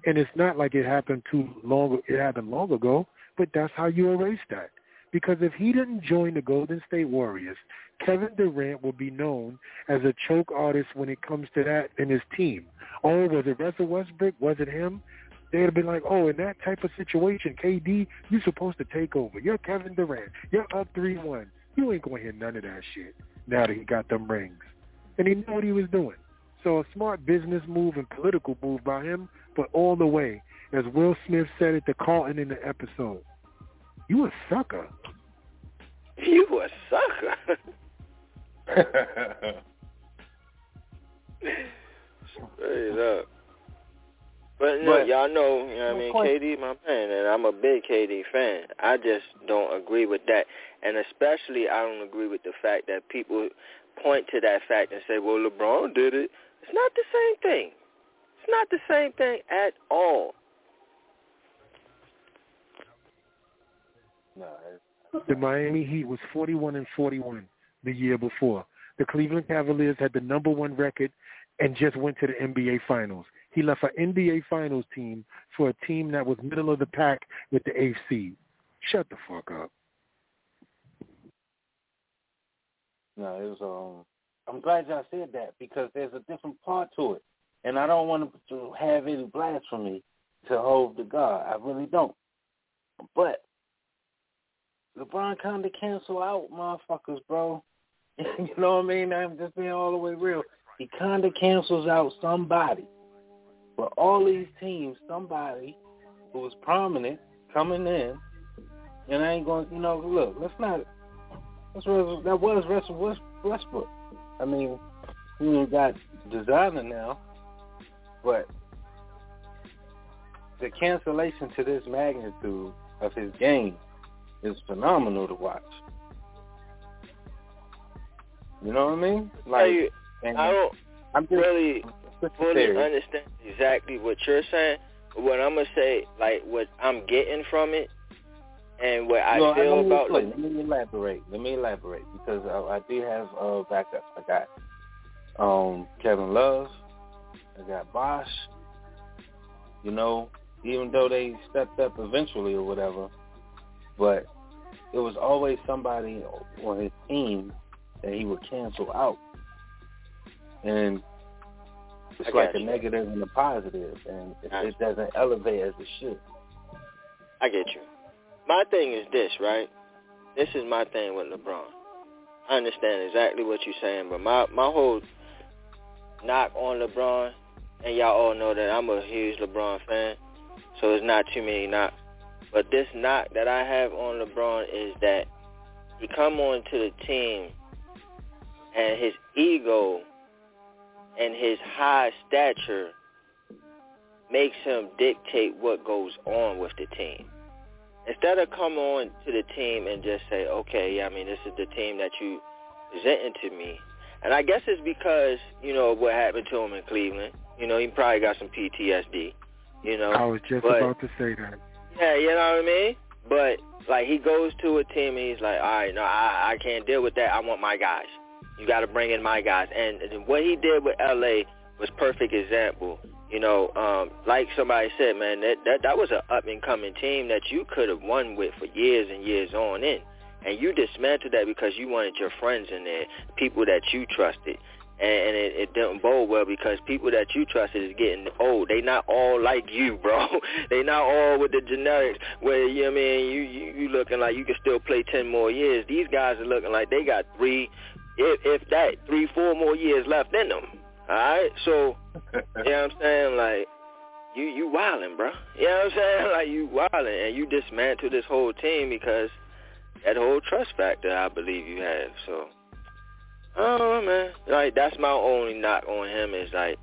And it's not like it happened too long. It happened long ago, but that's how you erase that. Because if he didn't join the Golden State Warriors, Kevin Durant will be known as a choke artist when it comes to that in his team. Oh, was it Russell Westbrook? Was it him? They'd have been like, oh, in that type of situation, KD, you're supposed to take over. You're Kevin Durant. You're up 3-1. You ain't going to hear none of that shit now that he got them rings. And he knew what he was doing. So a smart business move and political move by him, but all the way, as Will Smith said it to Carlton in the episode, you a sucker. You a sucker. Straight up. But, no, but y'all know, you know what I mean, KD my man, and I'm a big KD fan. I just don't agree with that. And especially I don't agree with the fact that people point to that fact and say, well, LeBron did it. It's not the same thing. It's not the same thing at all. No, the Miami Heat was 41 and 41 the year before. The Cleveland Cavaliers had the number one record and just went to the NBA Finals. He left an NBA Finals team for a team that was middle of the pack with the seed. Shut the fuck up. No, it was um. I'm glad y'all said that because there's a different part to it, and I don't want to have any blasphemy to hold the God. I really don't. But LeBron kind of cancel out motherfuckers, bro. you know what I mean? I'm just being all the way real. He kind of cancels out somebody. But all these teams, somebody who was prominent coming in, and I ain't going. You know, look, let's not. That's that was Russell Westbrook. I mean, we got designer now, but the cancellation to this magnitude of his game is phenomenal to watch. You know what I mean? Like, and I don't. I'm just, really fully understand exactly what you're saying. What I'm gonna say, like what I'm getting from it, and what I no, feel I about. Let, let me elaborate. Let me elaborate because I, I do have uh, backups. I got um, Kevin Love. I got Bosh. You know, even though they stepped up eventually or whatever, but it was always somebody on his team that he would cancel out. And it's like a you. negative and a positive, and it, it doesn't elevate as it should. I get you. My thing is this, right? This is my thing with LeBron. I understand exactly what you're saying, but my my whole knock on LeBron, and y'all all know that I'm a huge LeBron fan, so it's not too many knocks. But this knock that I have on LeBron is that he come on to the team and his ego and his high stature makes him dictate what goes on with the team. Instead of come on to the team and just say, okay, yeah, I mean, this is the team that you presenting to me. And I guess it's because, you know, what happened to him in Cleveland. You know, he probably got some PTSD, you know. I was just but, about to say that. Yeah, you know what I mean? But, like, he goes to a team and he's like, all right, no, I, I can't deal with that. I want my guys. You got to bring in my guys. And, and what he did with L.A. was perfect example. You know, um, like somebody said, man, that that, that was an up and coming team that you could have won with for years and years on in. And you dismantled that because you wanted your friends in there, people that you trusted. And, and it, it didn't bode well because people that you trusted is getting old. They not all like you, bro. they not all with the generics where you know I mean you, you you looking like you can still play ten more years. These guys are looking like they got three, if, if that three, four more years left in them. All right, so you know what I'm saying, like you you wilding, bro. You know what I'm saying, like you wilding, and you dismantle this whole team because that whole trust factor I believe you have. So, oh man, like that's my only knock on him is like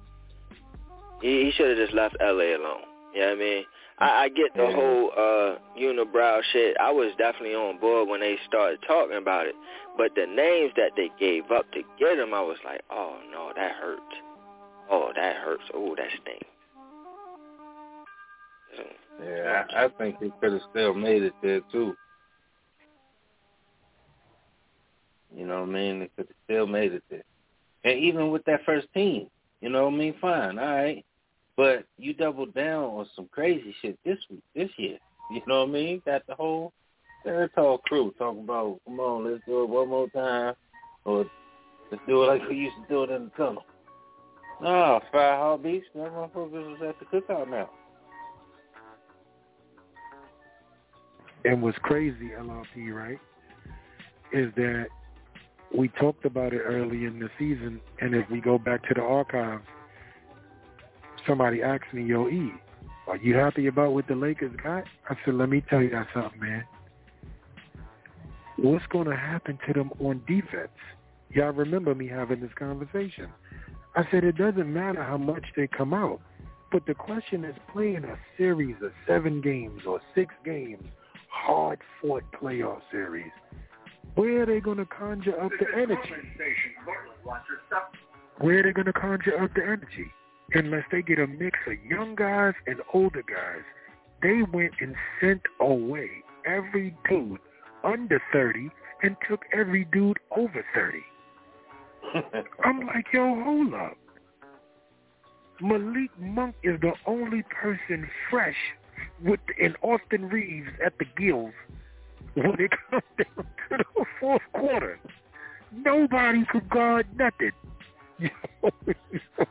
he, he should have just left L.A. alone. You know what I mean? I, I get the whole uh unibrow shit. I was definitely on board when they started talking about it. But the names that they gave up to get him, I was like, oh no, that hurts. Oh, that hurts. Oh, that stinks. Yeah, I, I think he could have still made it there too. You know what I mean? They could have still made it there. And even with that first team, you know what I mean? Fine, all right. But you doubled down on some crazy shit this week, this year. You know what I mean? Got the whole Territorial crew talking about, come on, let's do it one more time, or let's do it like we used to do it in the tunnel. No, Fire Heartbeats, that motherfuckers was at the cookout now. And what's crazy, LRP, right, is that we talked about it early in the season, and if we go back to the archives, somebody asked me, yo, E, are you happy about what the Lakers got? I said, let me tell you something, man. What's going to happen to them on defense? Y'all remember me having this conversation. I said, it doesn't matter how much they come out, but the question is playing a series of seven games or six games, hard-fought playoff series. Where are they going to conjure up the energy? Where are they going to conjure up the energy? Unless they get a mix of young guys and older guys. They went and sent away every dude under 30 and took every dude over 30. I'm like, yo, hold up. Malik Monk is the only person fresh with in Austin Reaves at the gills when it comes down to the fourth quarter. Nobody could guard nothing.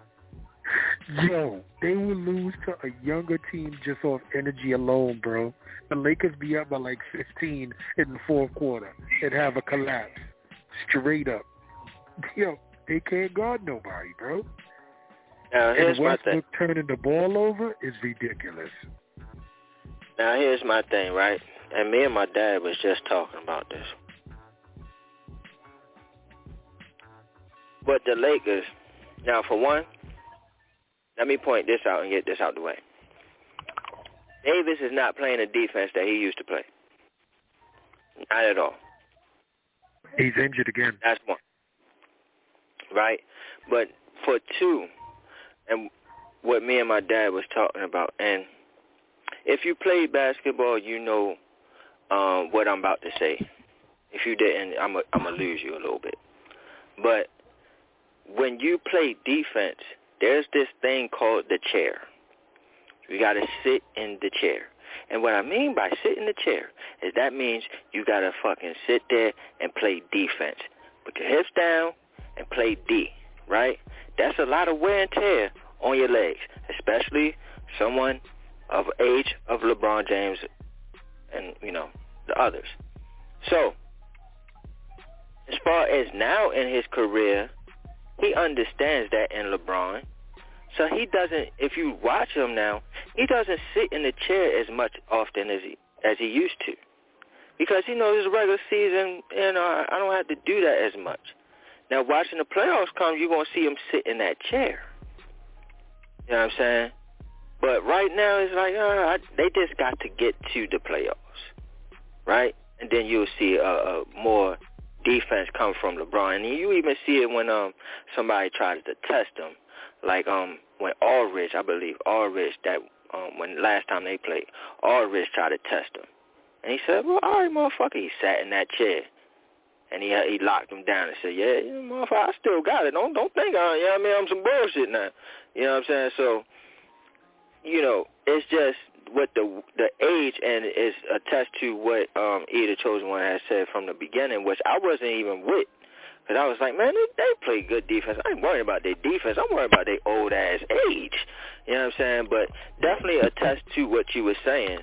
Yo, they will lose to a younger team just off energy alone, bro. The Lakers be up by like 15 in the fourth quarter and have a collapse. Straight up. Yo, they can't guard nobody, bro. Now here's and my Westbrook thing. turning the ball over is ridiculous. Now here's my thing, right? And me and my dad was just talking about this. But the Lakers, now for one, let me point this out and get this out the way. Davis is not playing the defense that he used to play. Not at all. He's injured again. That's one. Right? But for two, and what me and my dad was talking about, and if you play basketball, you know um, what I'm about to say. If you didn't, I'm a, I'm gonna lose you a little bit. But when you play defense, there's this thing called the chair. You got to sit in the chair. And what I mean by sit in the chair is that means you got to fucking sit there and play defense. Put your hips down and play D, right? That's a lot of wear and tear on your legs, especially someone of age of LeBron James and, you know, the others. So, as far as now in his career, he understands that in LeBron. So he doesn't. If you watch him now, he doesn't sit in the chair as much often as he as he used to, because he knows it's regular season. You know, I don't have to do that as much. Now, watching the playoffs come, you're gonna see him sit in that chair. You know what I'm saying? But right now, it's like uh, I, they just got to get to the playoffs, right? And then you'll see a, a more defense come from LeBron. And you even see it when um somebody tries to test him, like um when Aldridge, I believe Aldridge that um when last time they played, Aldridge tried to test him, and he said, "Well, all right, motherfucker." He sat in that chair, and he he locked him down and said, "Yeah, yeah motherfucker, I still got it. Don't don't think I, you know what I mean? I'm some bullshit now. You know what I'm saying? So, you know, it's just what the the age and is attest to what um E the chosen one has said from the beginning, which I wasn't even with. Cause I was like, man, they, they play good defense. I ain't worried about their defense. I'm worried about their old ass age. You know what I'm saying? But definitely attest to what you were saying.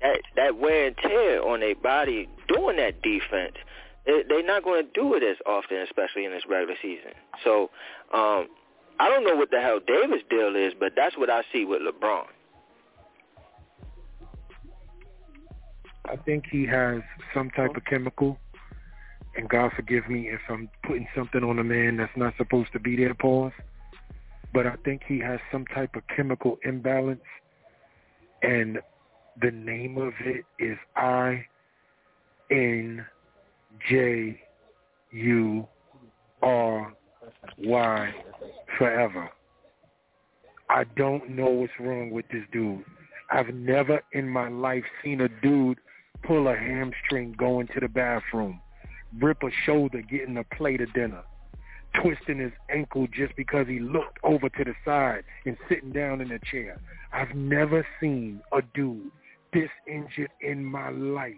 That that wear and tear on their body doing that defense, they're not going to do it as often, especially in this regular season. So um I don't know what the hell Davis' deal is, but that's what I see with LeBron. I think he has some type of chemical, and God forgive me if I'm putting something on a man that's not supposed to be there, pause. But I think he has some type of chemical imbalance, and the name of it is I N J U R Y forever. I don't know what's wrong with this dude. I've never in my life seen a dude pull a hamstring going to the bathroom. rip a shoulder getting a plate of dinner, twisting his ankle just because he looked over to the side and sitting down in a chair. I've never seen a dude this injured in my life.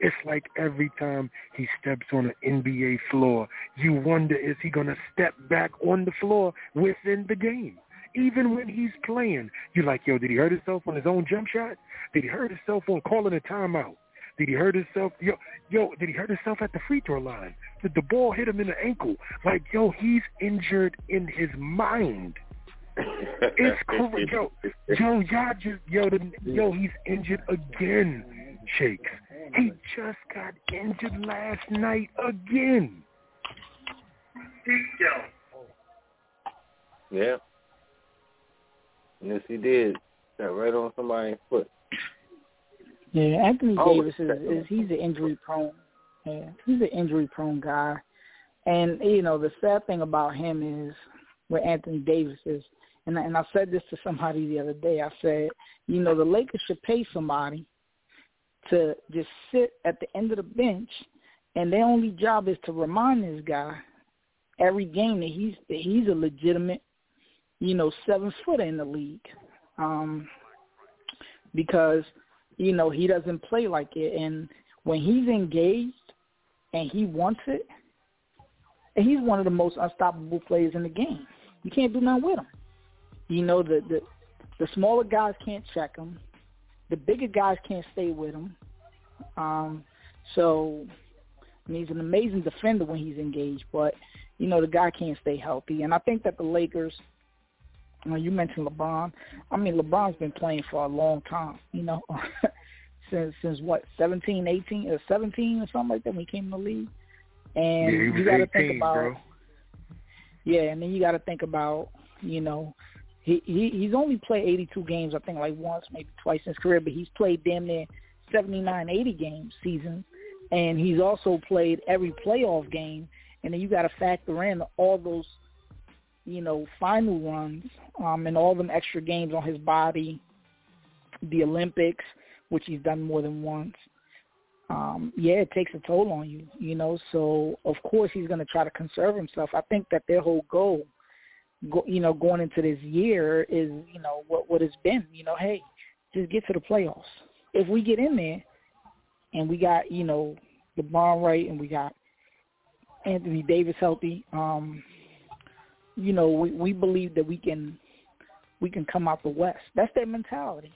It's like every time he steps on an NBA floor, you wonder is he going to step back on the floor within the game? Even when he's playing, you're like, yo, did he hurt himself on his own jump shot? Did he hurt himself on calling a timeout? Did he hurt himself? Yo, yo, did he hurt himself at the free throw line? Did the ball hit him in the ankle? Like, yo, he's injured in his mind. it's crazy. Yo, yo, y'all just, yo, the, yo, he's injured again, Shakes. He just got injured last night again. Yeah. Yes, he did. Got right on somebody's foot. Yeah, Anthony Oh, Davis is, is he's an injury prone. Yeah, he's an injury prone guy, and you know the sad thing about him is where Anthony Davis is, and I- and I said this to somebody the other day. I said, you know, the Lakers should pay somebody to just sit at the end of the bench, and their only job is to remind this guy every game that he's that he's a legitimate, you know, seven footer in the league, um, because you know he doesn't play like it, and when he's engaged and he wants it, and he's one of the most unstoppable players in the game. You can't do nothing with him. You know the the the smaller guys can't check him. The bigger guys can't stay with him. Um, so mean, he's an amazing defender when he's engaged, but you know the guy can't stay healthy. And I think that the Lakers. You, you mentioned LeBron. I mean, LeBron's been playing for a long time. You know, since since what seventeen, eighteen, or seventeen or something like that when he came in the league. And yeah, you got to think about bro. yeah, and then you got to think about you know he, he he's only played 82 games I think like once maybe twice in his career, but he's played damn near 79, 80 games season, and he's also played every playoff game. And then you got to factor in all those you know final runs um, and all them extra games on his body, the Olympics, which he's done more than once. Um, yeah, it takes a toll on you, you know. So of course he's going to try to conserve himself. I think that their whole goal, go, you know, going into this year is, you know, what what it's been. You know, hey, just get to the playoffs. If we get in there, and we got, you know, LeBron right, and we got Anthony Davis healthy, um, you know, we we believe that we can we can come out the West. That's their mentality.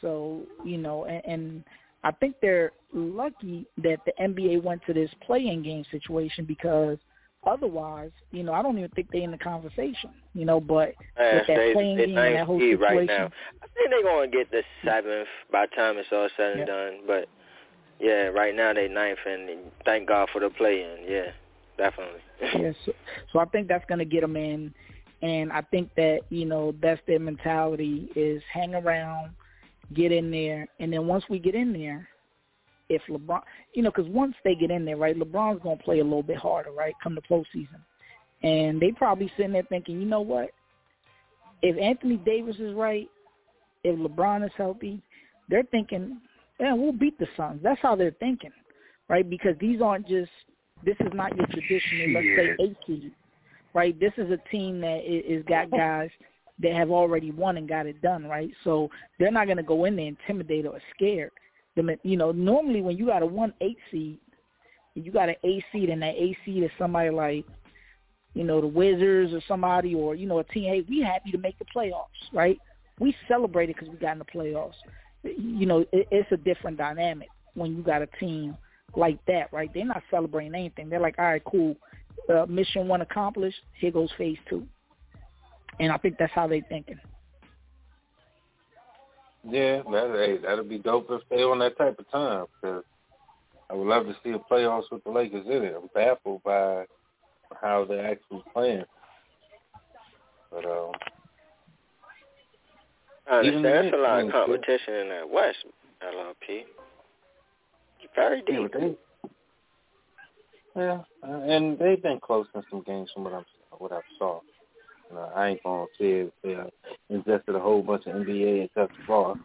So you know, and, and I think they're lucky that the NBA went to this play-in game situation because otherwise, you know, I don't even think they're in the conversation. You know, but Man, with that they, playing game and that whole situation, right now. I think they're gonna get the seventh by the time it's all said and Yeah. done. But yeah, right now they ninth, and thank God for the play-in. Yeah, definitely. yes. So, so I think that's going to get them in, and I think that you know that's their mentality is hang around, get in there, and then once we get in there, if LeBron, you know, because once they get in there, right, LeBron's going to play a little bit harder, right, come the postseason, and they probably sitting there thinking, you know what, if Anthony Davis is right, if LeBron is healthy, they're thinking, yeah, we'll beat the Suns. That's how they're thinking, right? Because these aren't just this is not your traditional, let's say, eight seed, right? This is a team that is got guys that have already won and got it done, right? So they're not going to go in there intimidated or scared. The, you know, normally when you got a one eight seed, you got an eight seed, and that eight seed is somebody like, you know, the Wizards or somebody, or you know, a team. Hey, we happy to make the playoffs, right? We celebrated because we got in the playoffs. You know, it, it's a different dynamic when you got a team like that, right? They're not celebrating anything. They're like, all right, cool, uh, mission one accomplished. Here goes phase two, and I think that's how they're thinking. Yeah, that hey, that'll be dope if they on that type of time. Cause I would love to see a playoffs with the Lakers in it. I'm baffled by how they're actually playing. But um, I Even understand. the There's a lot of ain't good. competition in that West, LRP. Very yeah, deep. but they, yeah, uh, and they've been close in some games from what I'm what I saw. You know, I ain't gonna say it, they uh, invested a whole bunch of NBA and touch ball,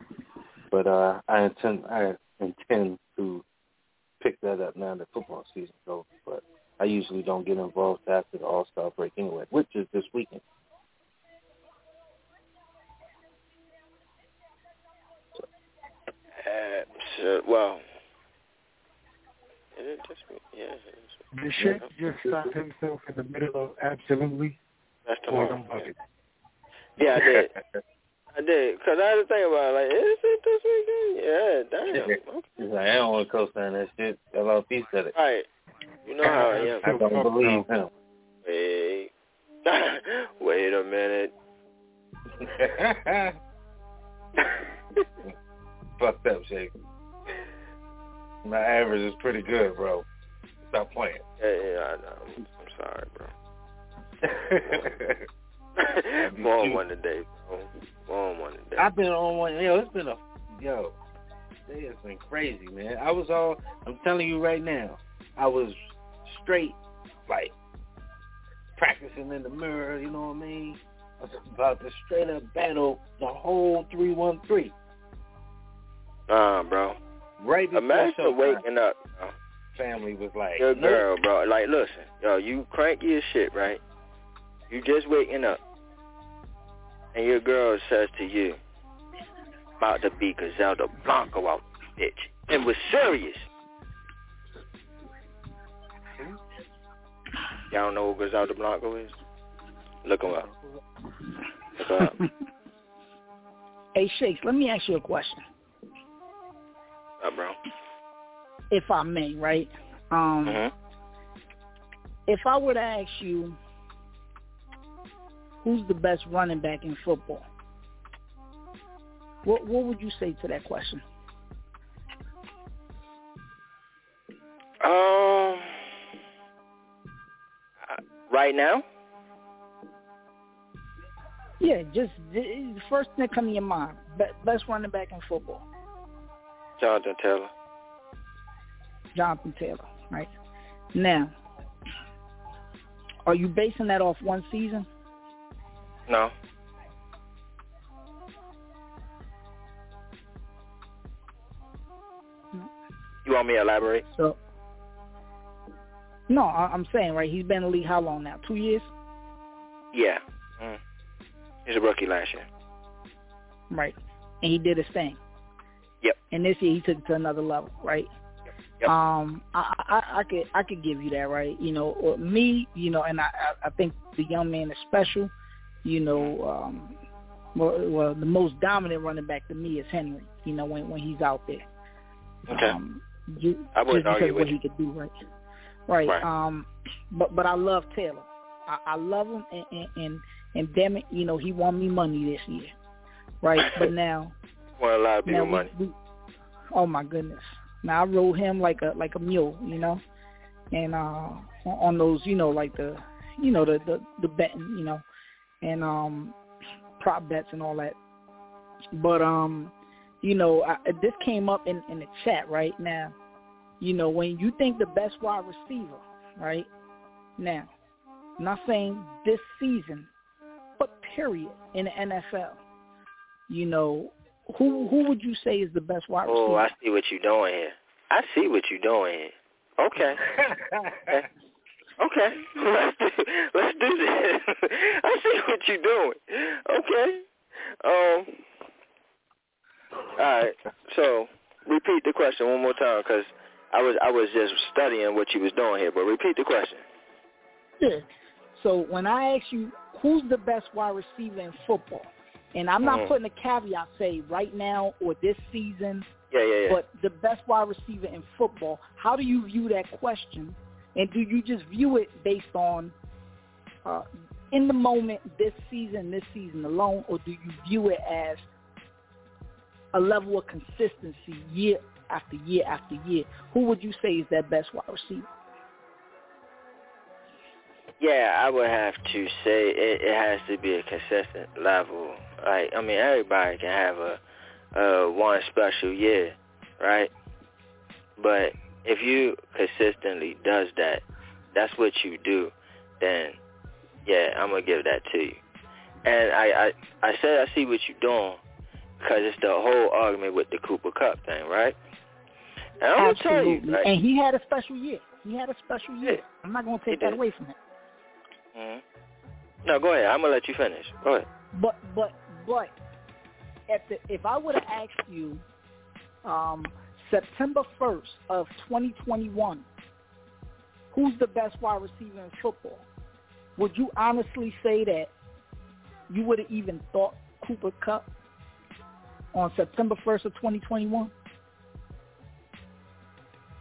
but uh, I intend I intend to pick that up now that football season's over. But I usually don't get involved after the All Star break anyway, which is this weekend. Uh, so, well, is it this week? Yeah. Did Shaq just stop himself in the middle of absolutely That's or tomorrow. them buckets? Yeah, I did. I did, cause I had to think about it. Like, is it this weekend? Yeah, damn. Okay. He's like, I don't want to co-sign that shit. LLP said it. Right. You know how I am. I don't believe him. Wait. Wait a minute. Fucked up, Shake. My average is pretty good, bro. Stop playing. Yeah, yeah, I know. I'm, I'm sorry, bro. More on one today, bro. More on one today. I've been on one. Yo, it's been a yo. It's been crazy, man. I was all. I'm telling you right now. I was straight, like practicing in the mirror. You know what I mean? I was about to straight up battle the whole three one three. Nah, bro. Right before Imagine showtime. waking up. Bro. family was like, Your girl, bro. Like, listen, yo, you cranky as shit, right? You just waking up, and your girl says to you, "About to be Griselda Blanco out, bitch," and was serious. Y'all don't know who Griselda Blanco is? Look him up. Look him up. Hey, Shakes, let me ask you a question, Uh, bro. if I may, right? Um, hmm If I were to ask you, who's the best running back in football? What what would you say to that question? Um, right now, Yeah, just the the first thing that come to your mind. Best running back in football, Jonathan Taylor. Jonathan Taylor, right? Now, are you basing that off one season? No. You want me to elaborate? So, no, I- I'm saying right. He's been in the league how long now? Two years, Yeah. Mm. He's a rookie last year. right? And he did his thing. Yep. And this year he took it to another level, right? Yep. Um, I, I I could I could give you that, right? You know, or me, you know, and I I think the young man is special. You know, um, well, well, the most dominant running back to me is Henry. You know, when when he's out there. Okay. Um, ju- I wouldn't just argue because what he could do, right? Right. Right. Um, but but I love Taylor. I, I love him, and, and and and damn it, you know, he won me money this year, right? but now, Want a lot of people we, money. we, oh my goodness! Now I rode him like a like a mule, you know, and uh on those, you know, like the, you know, the the the betting, you know, and um prop bets and all that. But um, you know, I, this came up in in the chat right now. You know, when you think the best wide receiver, right now, not saying this season, but period in the NFL. You know, who who would you say is the best wide receiver? Oh, I see what you're doing here. I see what you're doing here. Okay. Okay. Let's do, let's do this. I see what you're doing. Okay. Um. All right. So repeat the question one more time, because I was I was just studying what you was doing here. But repeat the question. Yeah. So when I ask you who's the best wide receiver in football, and I'm not Mhm. putting a caveat say right now or this season, Yeah, yeah, yeah. but the best wide receiver in football, how do you view that question? And do you just view it based on uh, in the moment, this season, this season alone, or do you view it as a level of consistency year after year after year? Who would you say is that best wide receiver? Yeah, I would have to say it, it has to be a consistent level. Like, I mean, everybody can have a, a one special year, right? But if you consistently does that, that's what you do, then yeah, I'm gonna give that to you. And I I, I said I see what you're doing because it's the whole argument with the Cooper Kupp thing, right? And I'm gonna tell you, Absolutely. And he had a special year. He had a special year. I'm not going to take that away from him. hmm No, go ahead. I'm gonna let you finish. Go ahead. But but but at the if I would have asked you um, September first of 2021, who's the best wide receiver in football? Would you honestly say that you would have even thought Cooper Kupp on September 1st of 2021?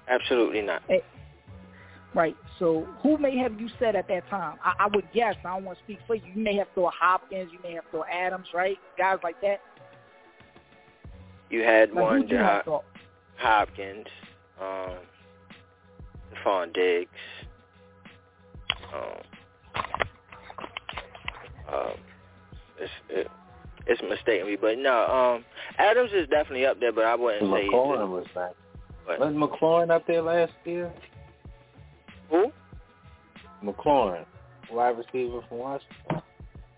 Absolutely not. Right. So who may have you said at that time? I, I would guess. I don't want to speak for you. You may have thought Hopkins. You may have thought Adams. Right? Guys like that. You had Like, one who'd you have Hop- Hopkins, um, Stefon Diggs, um, um, it's it, it's mistaken me, but no, um, Adams is definitely up there, but I wouldn't say McLaurin was back. Wasn't McLaurin up there last year? Who? McLaurin, wide receiver from Washington.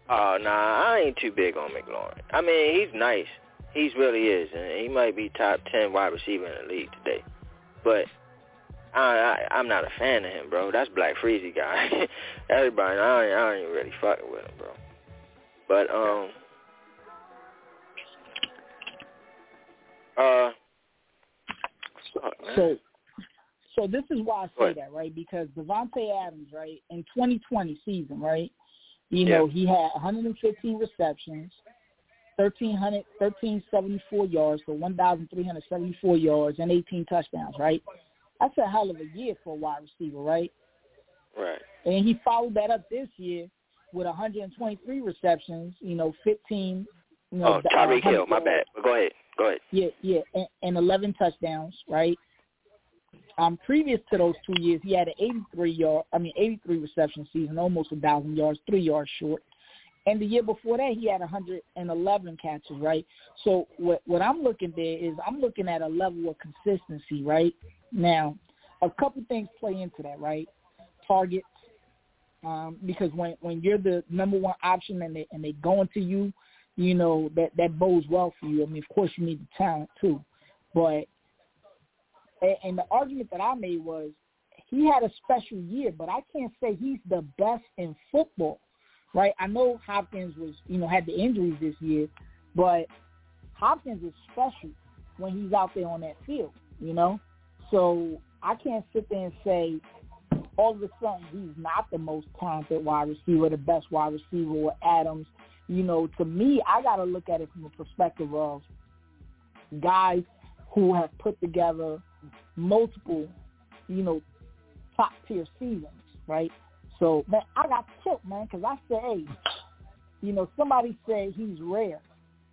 Oh, nah, I ain't too big on McLaurin. I mean, he's nice. He's really is, and he might be top ten wide receiver in the league today. But I, I I'm not a fan of him, bro. That's Black Freezy guy. Everybody, I ain't, I ain't really fucking with him, bro. But um, uh, fuck, man. So, so this is why I say that, right? Because Davante Adams, right, in 2020 season, right, you Yeah. know, he had 115 receptions, 1,300, 1,374 yards, so 1,374 yards, and 18 touchdowns, right? That's a hell of a year for a wide receiver, right? right. And he followed that up this year with 123 receptions, you know, 15. You know, Oh, Tyreek Hill, my bad. Go ahead, go ahead. Yeah, yeah, and, and 11 touchdowns, right? Um, previous to those two years, he had an 83 yard, I mean, 83 reception season, almost a thousand yards, three yards short. And the year before that, he had 111 catches, right? So what what I'm looking at there is I'm looking at a level of consistency, right? Now, a couple things play into that, right? Targets, um, because when when you're the number one option and they and they go into you, you know that that bodes well for you. I mean, of course, you need the talent too, but and, and the argument that I made was he had a special year, but I can't say he's the best in football, right? I know Hopkins was you know had the injuries this year, but Hopkins is special when he's out there on that field, you know. So I can't sit there and say all of a sudden he's not the most talented wide receiver, the best wide receiver with Adams. You know, to me, I got to look at it from the perspective of guys who have put together multiple, you know, top tier seasons, right? So, man, I got killed, man, because I said, hey, you know, somebody said he's rare.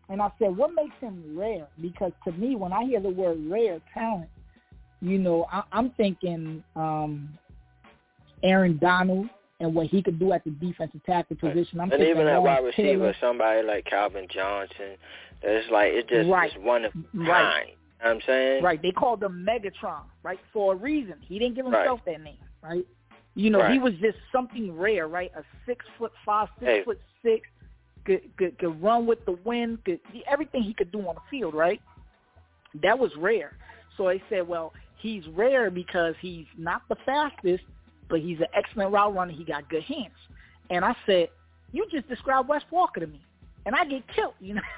And I said, what makes him rare? Because to me, when I hear the word rare talent, you know, I, I'm thinking um, Aaron Donald and what he could do at the defensive tackle position. I'm and thinking even at wide receiver, Taylor. somebody like Calvin Johnson, it's like it's just Right. it's one of Right. kind. You know what I'm saying? Right. They called him Megatron, right, for a reason. He didn't give Right. himself that name, right? You know, he was just something rare, right? A six foot five, six Hey. foot six, could, could could run with the wind, could everything he could do on the field, right? That was rare. So they said, well, he's rare because he's not the fastest, but he's an excellent route runner. He got good hands. And I said, you just described Wes Walker to me, and I get killed, you know.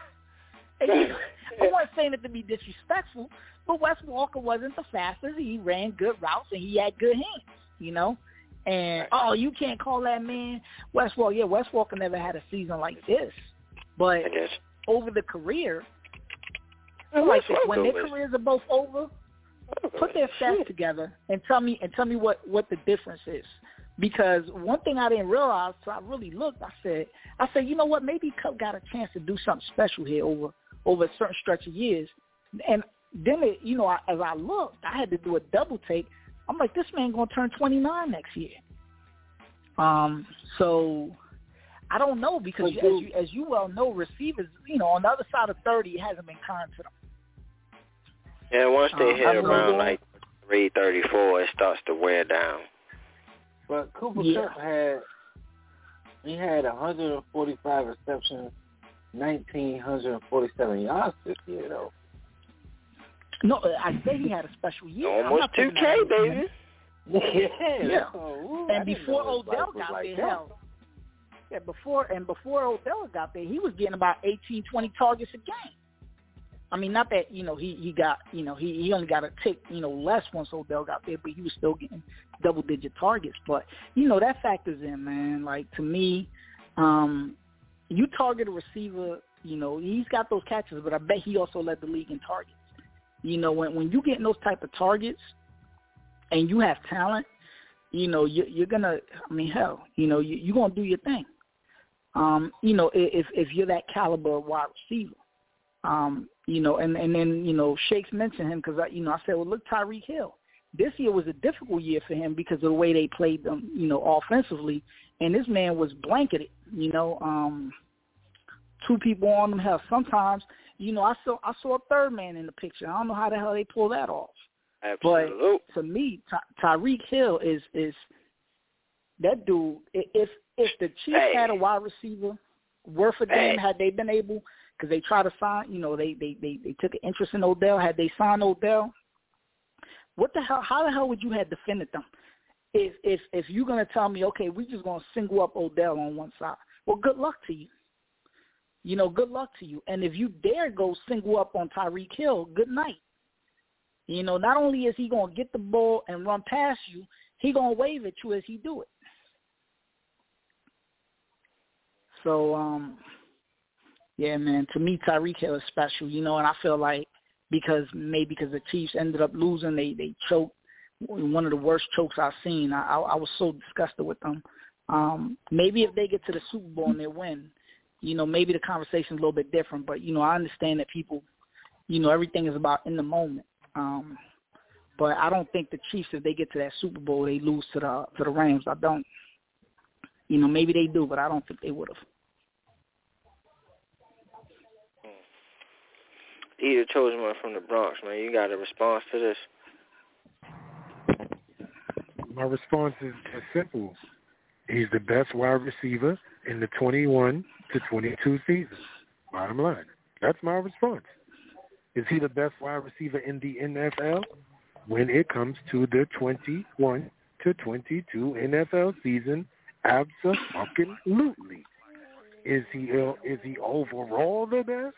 You I wasn't saying it to be disrespectful, but Wes Walker wasn't the fastest. He ran good routes and he had good hands, you know. And oh, you can't call that man Wes Walker. Yeah, Wes Walker never had a season like this, but over the career, Well, like this, when their careers are both over, put their stats together and tell me and tell me what what the difference is. Because one thing I didn't realize, so I really looked. I said, I said, you know what? Maybe Kupp got a chance to do something special here over over a certain stretch of years. And then, it, you know, I, as I looked, I had to do a double take. I'm like, this man gonna turn 29 next year. Um, so I don't know because But as you- you as you well know, receivers, you know, on the other side of 30, it hasn't been kind to them. Yeah, once they Um, hit around know. like three thirty four, it starts to wear down. But Cooper Yeah. Kupp had he had 145 receptions, 1,947 yards this year though. No, I say he had a special year. Almost two taking K, that away from him. baby. Yeah, Yeah. Oh, and before Odell got like there, hell, yeah, before and before Odell got there, he was getting about 18, 20 targets a game. I mean, not that you know he he got you know he he only got a tick you know less once Odell got there, but he was still getting double digit targets. But you know that factors in, man. Like to me, um, you target a receiver, you know he's got those catches, but I bet he also led the league in targets. You know when when you getting those type of targets, and you have talent, you know you, you're gonna. I mean, hell, you know you, you're gonna do your thing. Um, you know if if you're that caliber wide receiver. Um, you know, and and then you know Shakes mentioned him because I, you know, I said, well, look, Tyreek Hill. This year was a difficult year for him because of the way they played them, you know, offensively, and this man was blanketed. You know, um, two people on him. Hell, sometimes, you know, I saw I saw a third man in the picture. I don't know how the hell they pull that off. Absolute. But to me, Ty- Tyreek Hill is is that dude. If if the Chiefs Hey. had a wide receiver worth a damn, Hey. had they been able, because they try to sign, you know, they they they they took an interest in Odell. Had they signed Odell, what the hell? How the hell would you have defended them? If if if you're gonna tell me, okay, we're just gonna single up Odell on one side, well, good luck to you. You know, good luck to you. And if you dare go single up on Tyreek Hill, good night. You know, not only is he gonna get the ball and run past you, he gonna wave at you as he do it. So, um, yeah, man. To me, Tyreek Hill is special. You know, and I feel like because maybe because the Chiefs ended up losing, they they choked one of the worst chokes I've seen. I I, I was so disgusted with them. Um, maybe if they get to the Super Bowl and they win, you know, maybe the conversation's a little bit different. But you know, I understand that people, you know, everything is about in the moment. Um, but I don't think the Chiefs, if they get to that Super Bowl, they lose to the to the Rams. I don't. You know, maybe they do, but I don't think they would have. Peter chosen one from the Bronx, man. You got a response to this? My response is just simple. He's the best wide receiver in the 21 to 22 season. Bottom line. That's my response. Is he the best wide receiver in the NFL? When it comes to the 21 to 22 NFL season, absolutely. Is he uh, is he overall the best?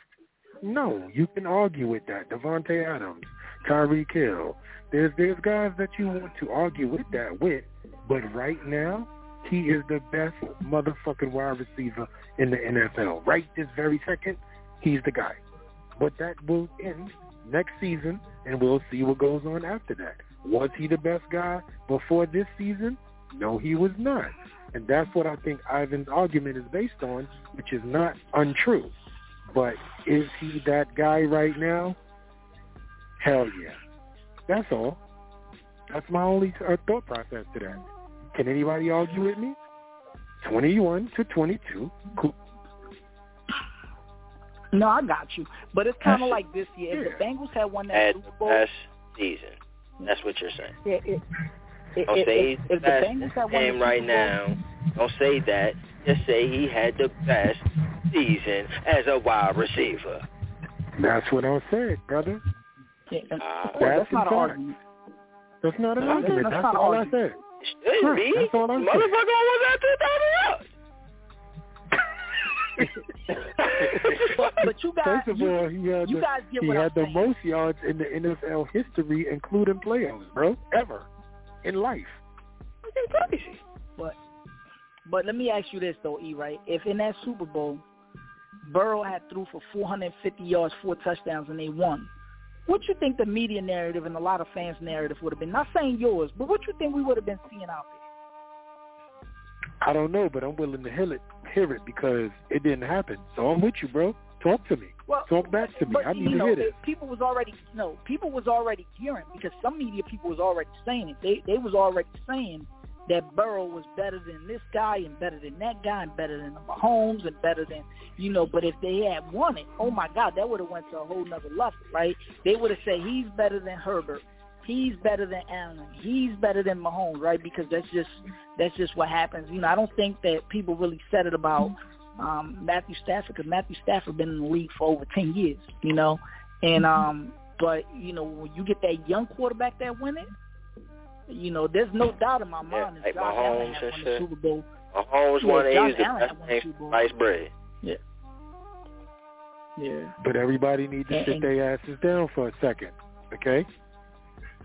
No, you can argue with that. Davante Adams, Tyreek Hill. There's there's guys that you want to argue with that with, but right now he is the best motherfucking wide receiver in the NFL. Right this very second, he's the guy. But that will end next season, and we'll see what goes on after that. Was he the best guy before this season? No, he was not. And that's what I think Ivan's argument is based on, which is not untrue. But is he that guy right now? Hell yeah. That's all. That's my only uh, thought process to that. Can anybody argue with me? 21 to 22. Cool. No, I got you. But it's kind of like this year. If the Bengals had won that Had Super Bowl, best season. That's what you're saying. it, it, it, Don't if, say if, he's if the the best Bengals had won game right Bowl, now. Don't say that. Just say he had the best season as a wide receiver. That's what I said, brother. Yeah, and, Ah. of course, that's That's not an argument. That's not an That's argument. not That's an all I said. It should Sure, be. that's all I'm saying. Motherfucker almost had 2,000 yards. But, but you guys, First of you, all, he had you the, guys get he had I'm the saying. most yards in the NFL history, including playoffs, bro, ever in life. Fucking crazy. But but let me ask you this though, E. Right? If in that Super Bowl, Burrow had threw for 450 yards, four touchdowns, and they won, what you think the media narrative and a lot of fans' narrative would have been? Not saying yours, but what you think we would have been seeing out there? I don't know, but I'm willing to hear it, hear it because it didn't happen. So I'm with you, bro. Talk to me. Well, Talk back to me. But I need you to hear this. it- people was already no, people was already hearing because some media people was already saying it. They they was already saying that Burrow was better than this guy and better than that guy and better than Mahomes and better than you know. But if they had won it, oh my God, that would have went to a whole nother level, right? They would have said he's better than Herbert. He's better than Allen. He's better than Mahomes, right? Because that's just that's just what happens. You know, I don't think that people really said it about um, Matthew Stafford because Matthew Stafford been in the league for over ten years. You know, and um, but you know when you get that young quarterback that win it, You know, there's no doubt in my Yeah, mind that like Josh Allen Mahomes had and won the Super Bowl. Mahomes Yeah, won it. Josh the Allen best had won the Super Bowl. sliced bread. Yeah. Yeah. But everybody needs to And- sit their asses down for a second, okay?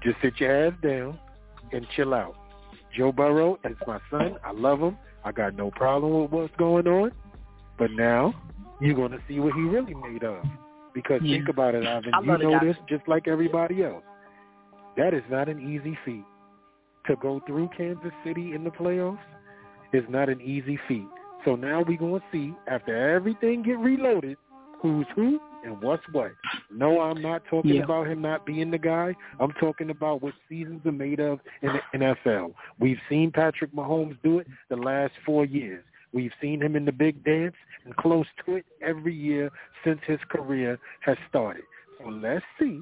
Just sit your ass down and chill out. Joe Burrow is my son. I love him. I got no problem with what's going on. But now you're going to see what he really made of. Because Yeah. think about it, Ivan. I You know this just like everybody else. That is not an easy feat. To go through Kansas City in the playoffs is not an easy feat. So now we're going to see, after everything get reloaded, who's who and what's what. No, I'm not talking Yeah. about him not being the guy. I'm talking about what seasons are made of in the NFL. We've seen Patrick Mahomes do it the last four years. We've seen him in the big dance and close to it every year since his career has started. So let's see.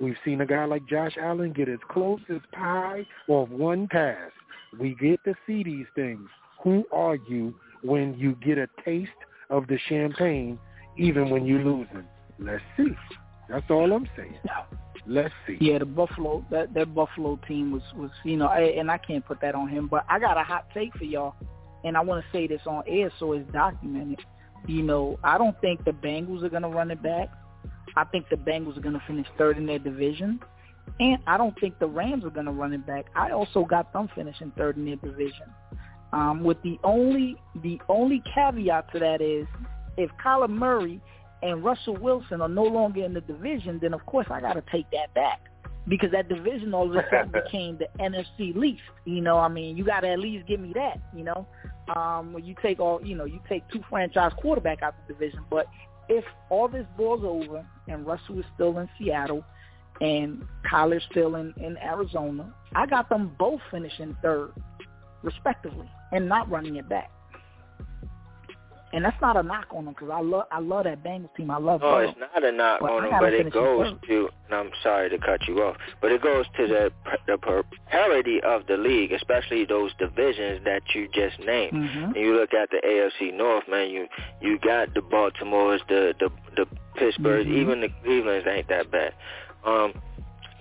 We've seen a guy like Josh Allen get as close as pie off one pass. We get to see these things. Who are you when you get a taste of the champagne, even when you're losing? Let's see. That's all I'm saying. Let's see. Yeah, the Buffalo that that Buffalo team was was you know, I, and I can't put that on him, but I got a hot take for y'all, and I want to say this on air so it's documented. You know, I don't think the Bengals are going to run it back. I think the Bengals are going to finish third in their division, and I don't think the Rams are going to run it back. I also got them finishing third in their division. Um, with the only the only caveat to that is if Kyler Murray and Russell Wilson are no longer in the division, then of course I got to take that back because that division all of a sudden became the NFC least. You know, I mean, you got to at least give me that. You know, um, when you take all, you know, you take two franchise quarterback out of the division, but if all this boils over and Russell is still in Seattle and Kyler's still in, in Arizona, I got them both finishing third, respectively, and not running it back. And that's not a knock on them because I love I love that Bengals team. I love No, Burrow. it's not a knock Well, on them, but it goes to. And I'm sorry to cut you off, but it goes to the the parity of the league, especially those divisions that you just named. Mhm. And you look at the AFC North, man. You you got the Baltimores, the the the Pittsburgh, Mhm. even the Cleveland's ain't that bad. Um,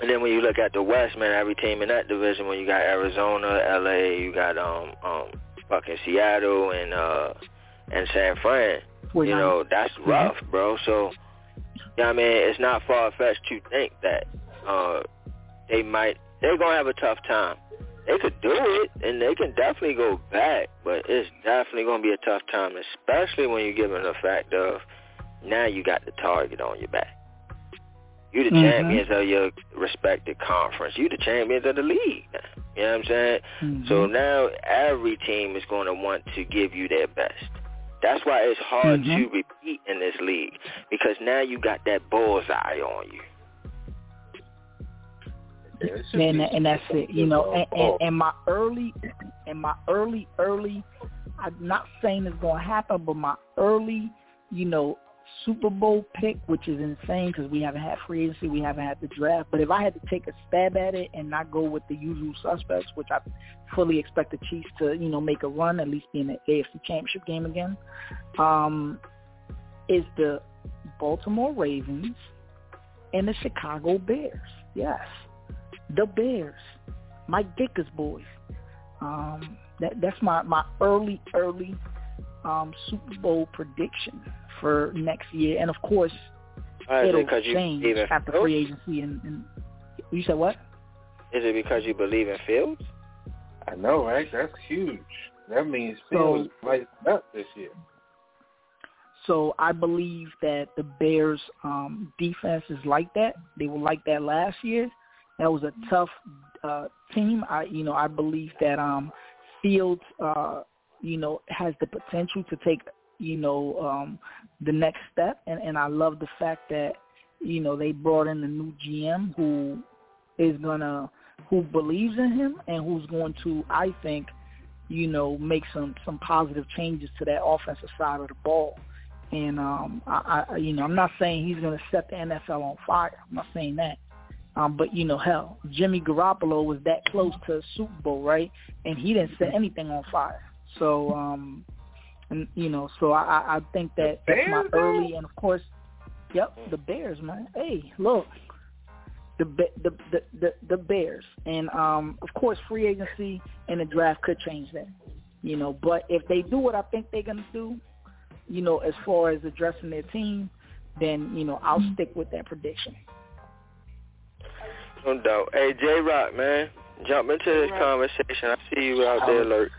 and then when you look at the West, man, every team in that division, when you got Arizona, LA, you got um um fucking Seattle and uh and San Fran. You now- know, that's rough, bro. So, you know what I mean? It's not far-fetched to think that uh, they might, they're going to have a tough time. They could do it, and they can definitely go back, but it's definitely going to be a tough time, especially when you're given the fact of now you got the target on your back. You the Mhm. champions of your respected conference. You the champions of the league. You know what I'm saying? Mhm. So now every team is going to want to give you their best. That's why it's hard Mhm. to repeat in this league because now you got that bullseye on you. Yeah, and, and that's it. You know, and, and, and my early, and my early, early. I'm not saying it's going to happen, but my early, you know, Super Bowl pick, which is insane because we haven't had free agency, we haven't had the draft. But if I had to take a stab at it and not go with the usual suspects, which I fully expect the Chiefs to, you know, make a run, at least be in the AFC Championship game again, um, is the Baltimore Ravens and the Chicago Bears. Yes, the Bears, Mike Vickers boys. Um, that that's my my early early um, Super Bowl prediction for next year, and of course Why it'll it because you change after free agency. And, and you said what? Is it because you believe in Fields? I know, right? That's huge. That means So- Fields lights up this year. So I believe that the Bears um, defense is like that. They were like that last year. That was a tough uh, team. I, you know, I believe that um, Fields, uh, you know, has the potential to take, you know, um, the next step. And, and I love the fact that, you know, they brought in a new GM who is gonna, who believes in him and who's going to, I think, you know, make some some positive changes to that offensive side of the ball. And um, I, I, you know, I'm not saying he's going to set the NFL on fire. I'm not saying that. Um, but you know, hell, Jimmy Garoppolo was that close to a Super Bowl, right? And he didn't set anything on fire. So, um, and you know, so I, I I think that that's my Bears, early, and of course, yep, the Bears, man. Hey, look, the the the the, the Bears, and um, of course, free agency and the draft could change that. You know, but if they do what I think they're gonna do, you know, as far as addressing their team, then you know I'll stick with that prediction. No doubt. Hey, J Rock, man, jump into this conversation. I see you out there, alert.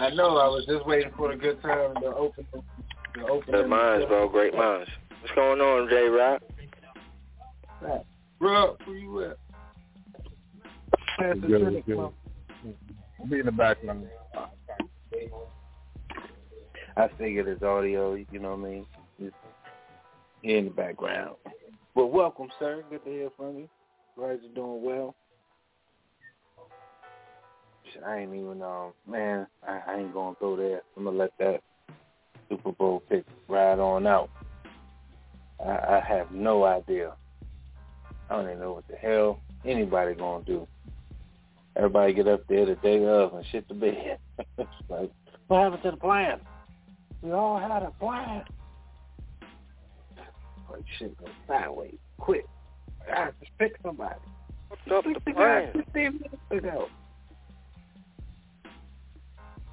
I know. I was just waiting for a good time to open. To open Good minds, bro. Great minds. What's going on, J Rock? Bro, where you at? Good, good, good. Be in the background. I figured it's audio, you know what I mean? It's in the background. Well, welcome, sir. Good to hear from you. Glad you're doing well. I ain't even, um, man, I, I ain't going to go there. I'm to let that Super Bowl pick ride on out. I, I have no idea. I don't even know what the hell anybody going to do. Everybody get up there the day of and shit the bed. it's like, what happened to the plan? We all had a plan. Like shit go sideways quick. God, just pick somebody. What's up the plan? Fifteen minutes ago.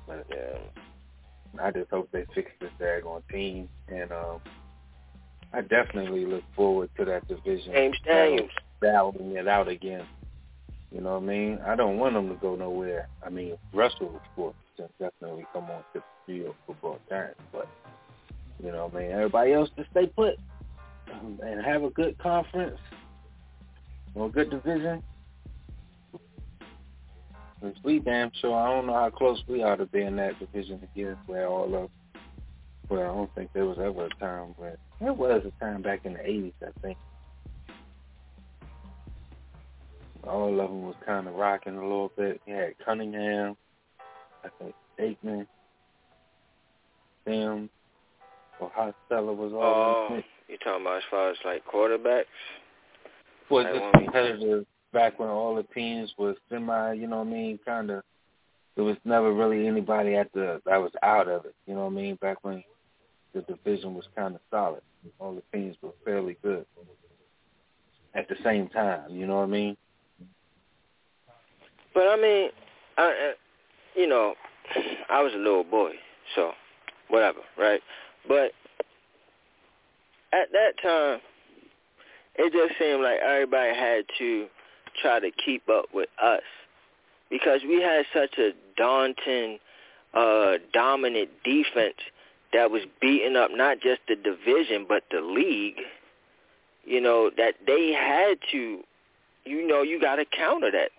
But Yeah. I just hope they fix this daggone team, and um, I definitely look forward to that division. James Daniels. battling it out again. You know what I mean? I don't want them to go nowhere. I mean, Russell, of course, can definitely come on to the field football time, but you know what I mean? Everybody else just stay put and have a good conference or a good division. 'Cause we damn sure, I don't know how close we are to being that division again where all of, well, I don't think there was ever a time where, there was a time back in the 80s, I think. All of them was kind of rocking a little bit. You had Cunningham, I think Aikman, them, or Hostetler was all Oh, you talking about as far as like quarterbacks? was I just competitive back when all the teams was semi, you know what I mean, kind of. There was never really anybody at the that was out of it, you know what I mean. Back when the division was kind of solid, all the teams were fairly good. At the same time, you know what I mean. But I mean, I, you know, I was a little boy, so whatever, right? But at that time, it just seemed like everybody had to try to keep up with us because we had such a daunting, uh, dominant defense that was beating up not just the division but the league. You know that they had to, you know, you got to counter that.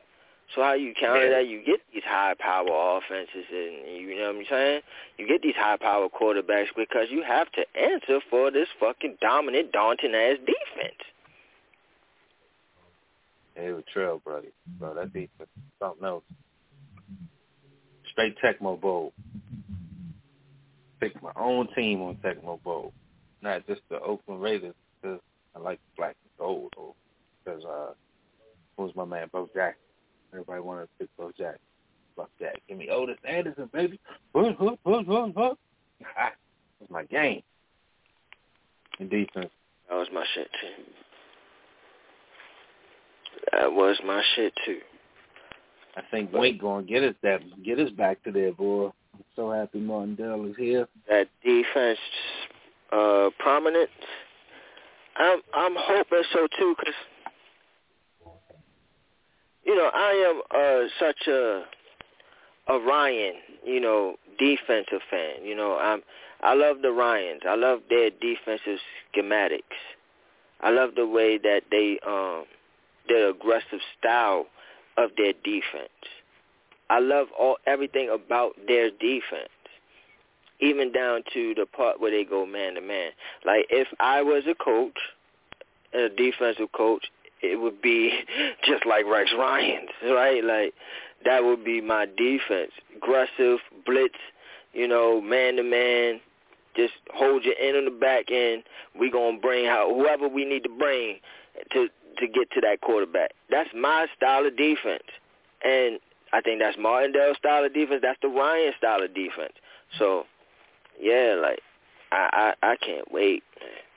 So how you counter Yeah. that? You get these high power offenses, and you know what I'm saying. You get these high power quarterbacks because you have to answer for this fucking dominant, daunting ass defense. They were trail, buddy. Bro, that defense something else. Straight Tecmo Bowl. Picked my own team on Tecmo Bowl, not just the Oakland Raiders because I like black and gold. Or because uh, was my man Bo Jackson? Everybody to pick Bo Jackson. Fuck that. Give me Ottis Anderson, baby. Hood, hood, hood, hood, hood. That's my game. And defense. That was my shit too. That was my shit too. I think Wink gonna get us that get us back to there, boy. I'm so happy Martindale is here. That defense uh, prominence. I'm I'm hoping so too, cause you know I am uh, such a a Ryan, you know, defensive fan. You know, I'm I love the Ryans. I love their defensive schematics. I love the way that they um their aggressive style of their defense. I love all everything about their defense. Even down to the part where they go man to man. Like if I was a coach, a defensive coach, it would be just like Rex Ryan's, right? Like that would be my defense. Aggressive, blitz, you know, man to man, just hold your end on the back end. We gonna bring out whoever we need to bring to to get to that quarterback. That's my style of defense, and I think that's Martindale's style of defense. That's the Ryan style of defense. So, yeah, like I I, I can't wait.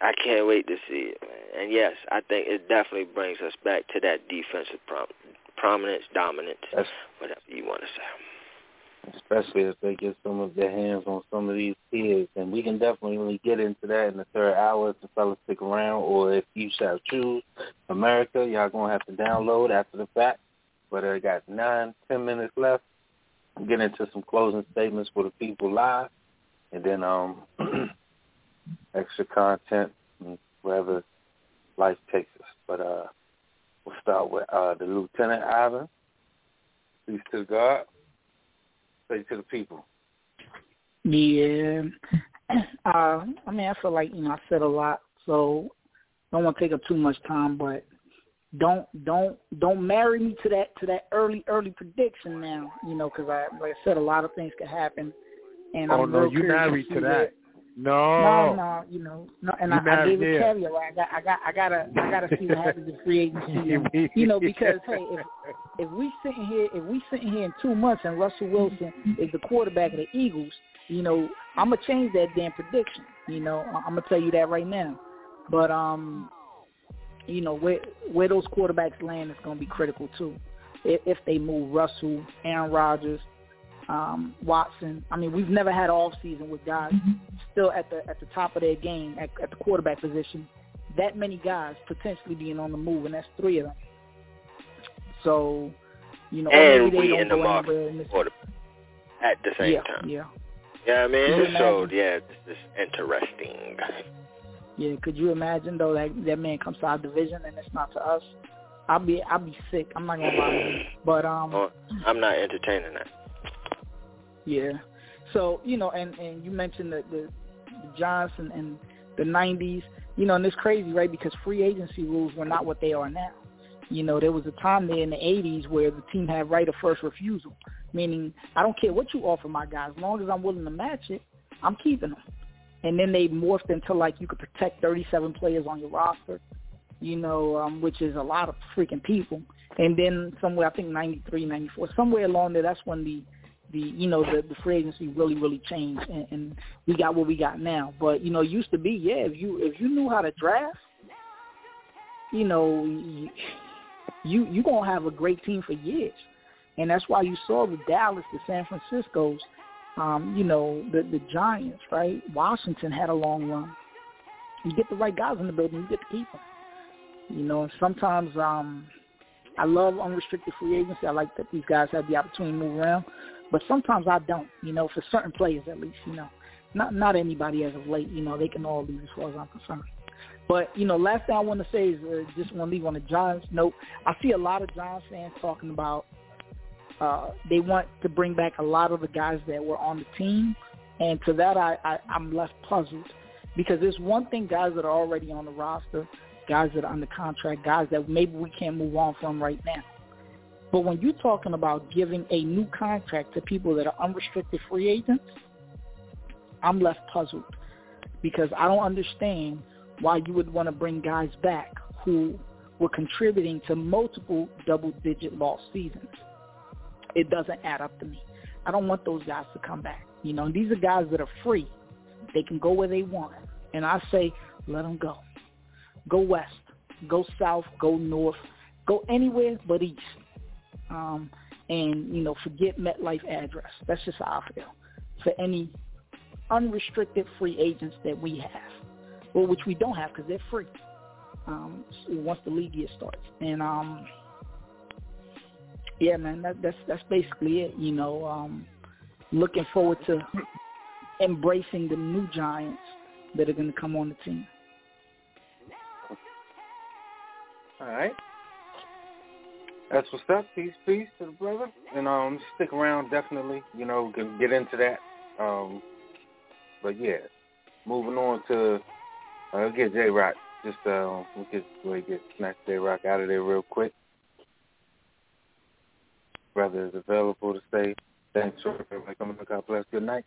I can't wait to see it, man. And yes, I think it definitely brings us back to that defensive prom- prominence, dominance, That's, whatever you want to say. Especially if they get some of their hands on some of these kids, and we can definitely get into that in the third hour if the fellas stick around, or if you shall choose America, y'all gonna have to download after the fact. But I got nine, ten minutes left. Get into some closing statements for the people live, and then um extra content wherever life takes us. But uh we'll start with uh the Lieutenant Ivan. Peace to God. Say to the people. Yeah. Uh I mean I feel like, you know, I said a lot, so don't want to take up too much time, but don't don't don't marry me to that to that early early prediction now, you know, because I like I said, a lot of things could happen, and oh I'm no, you married to that. No, no, no, you know, no, and I, I gave a caveat. Right? I got, I got, I gotta, I gotta see what happens in free agency. You know, because hey, if if we sitting here, if we sitting here in two months and Russell Wilson is the quarterback of the Eagles, you know, I'm gonna change that damn prediction. You know, I'm gonna tell you that right now. But um, you know, where where those quarterbacks land is gonna be critical too. If, if they move Russell, Aaron Rodgers, um, Watson. I mean, we've never had off season with guys still at the at the top of their game at, at the quarterback position. That many guys potentially being on the move, and that's three of them. So, you know, and we in the market in for at the same yeah, time. Yeah. Yeah, I mean, Could you so imagine? yeah, it's interesting. Yeah, could you imagine though that that man comes to our division and it's not to us? I'll be I'll be sick. I'm not gonna lie. But um Oh, I'm not entertaining that. Yeah. So, you know, and and you mentioned the the, the Giants and, the 90s, you know, and it's crazy, right? Because free agency rules were not what they are now. You know, there was a time there in the 80s where the team had right of first refusal, meaning I don't care what you offer my guys, as long as I'm willing to match it, I'm keeping them. And then they morphed into like you could protect 37 players on your roster, you know, um, which is a lot of freaking people. And then somewhere, I think 93, 94, somewhere along there, that's when the the you know the the free agency really really changed and, and we got what we got now. But you know, used to be yeah, if you if you knew how to draft, you know, you you gonna have a great team for years, and that's why you saw the Dallas, the San Francisco's, um, you know, the the Giants, right? Washington had a long run. You get the right guys in the building, you get to keep them. You know, and sometimes um, I love unrestricted free agency. I like that these guys have the opportunity to move around. But sometimes I don't, you know, for certain players at least, you know. Not not anybody as of late, you know, they can all leave as far as I'm concerned. But, you know, last thing I want to say is uh, just want to leave on the Giants note. I see a lot of Giants fans talking about uh, they want to bring back a lot of the guys that were on the team. And to that, I, I, I'm left puzzled because there's one thing guys that are already on the roster, guys that are under contract, guys that maybe we can't move on from right now. But when you're talking about giving a new contract to people that are unrestricted free agents, I'm left puzzled because I don't understand why you would want to bring guys back who were contributing to multiple double-digit loss seasons. It doesn't add up to me. I don't want those guys to come back. You know, these are guys that are free. They can go where they want. And I say, let them go. Go west. Go south. Go north. Go anywhere but east um, and you know forget MetLife address. That's just how I feel for any unrestricted free agents that we have, well, which we don't have because they're free um, once the league year starts. And um, yeah, man, that, that's that's basically it. You know, um, looking forward to embracing the new giants that are going to come on the team. All right. That's what's up. Peace, peace to the brother. And um, stick around, definitely. You know, we can get into that. Um, but yeah, moving on to uh, get J Rock. Just uh, we get we get snatch J Rock out of there real quick. Brother is available to stay. thanks for everybody coming. God bless. Good night.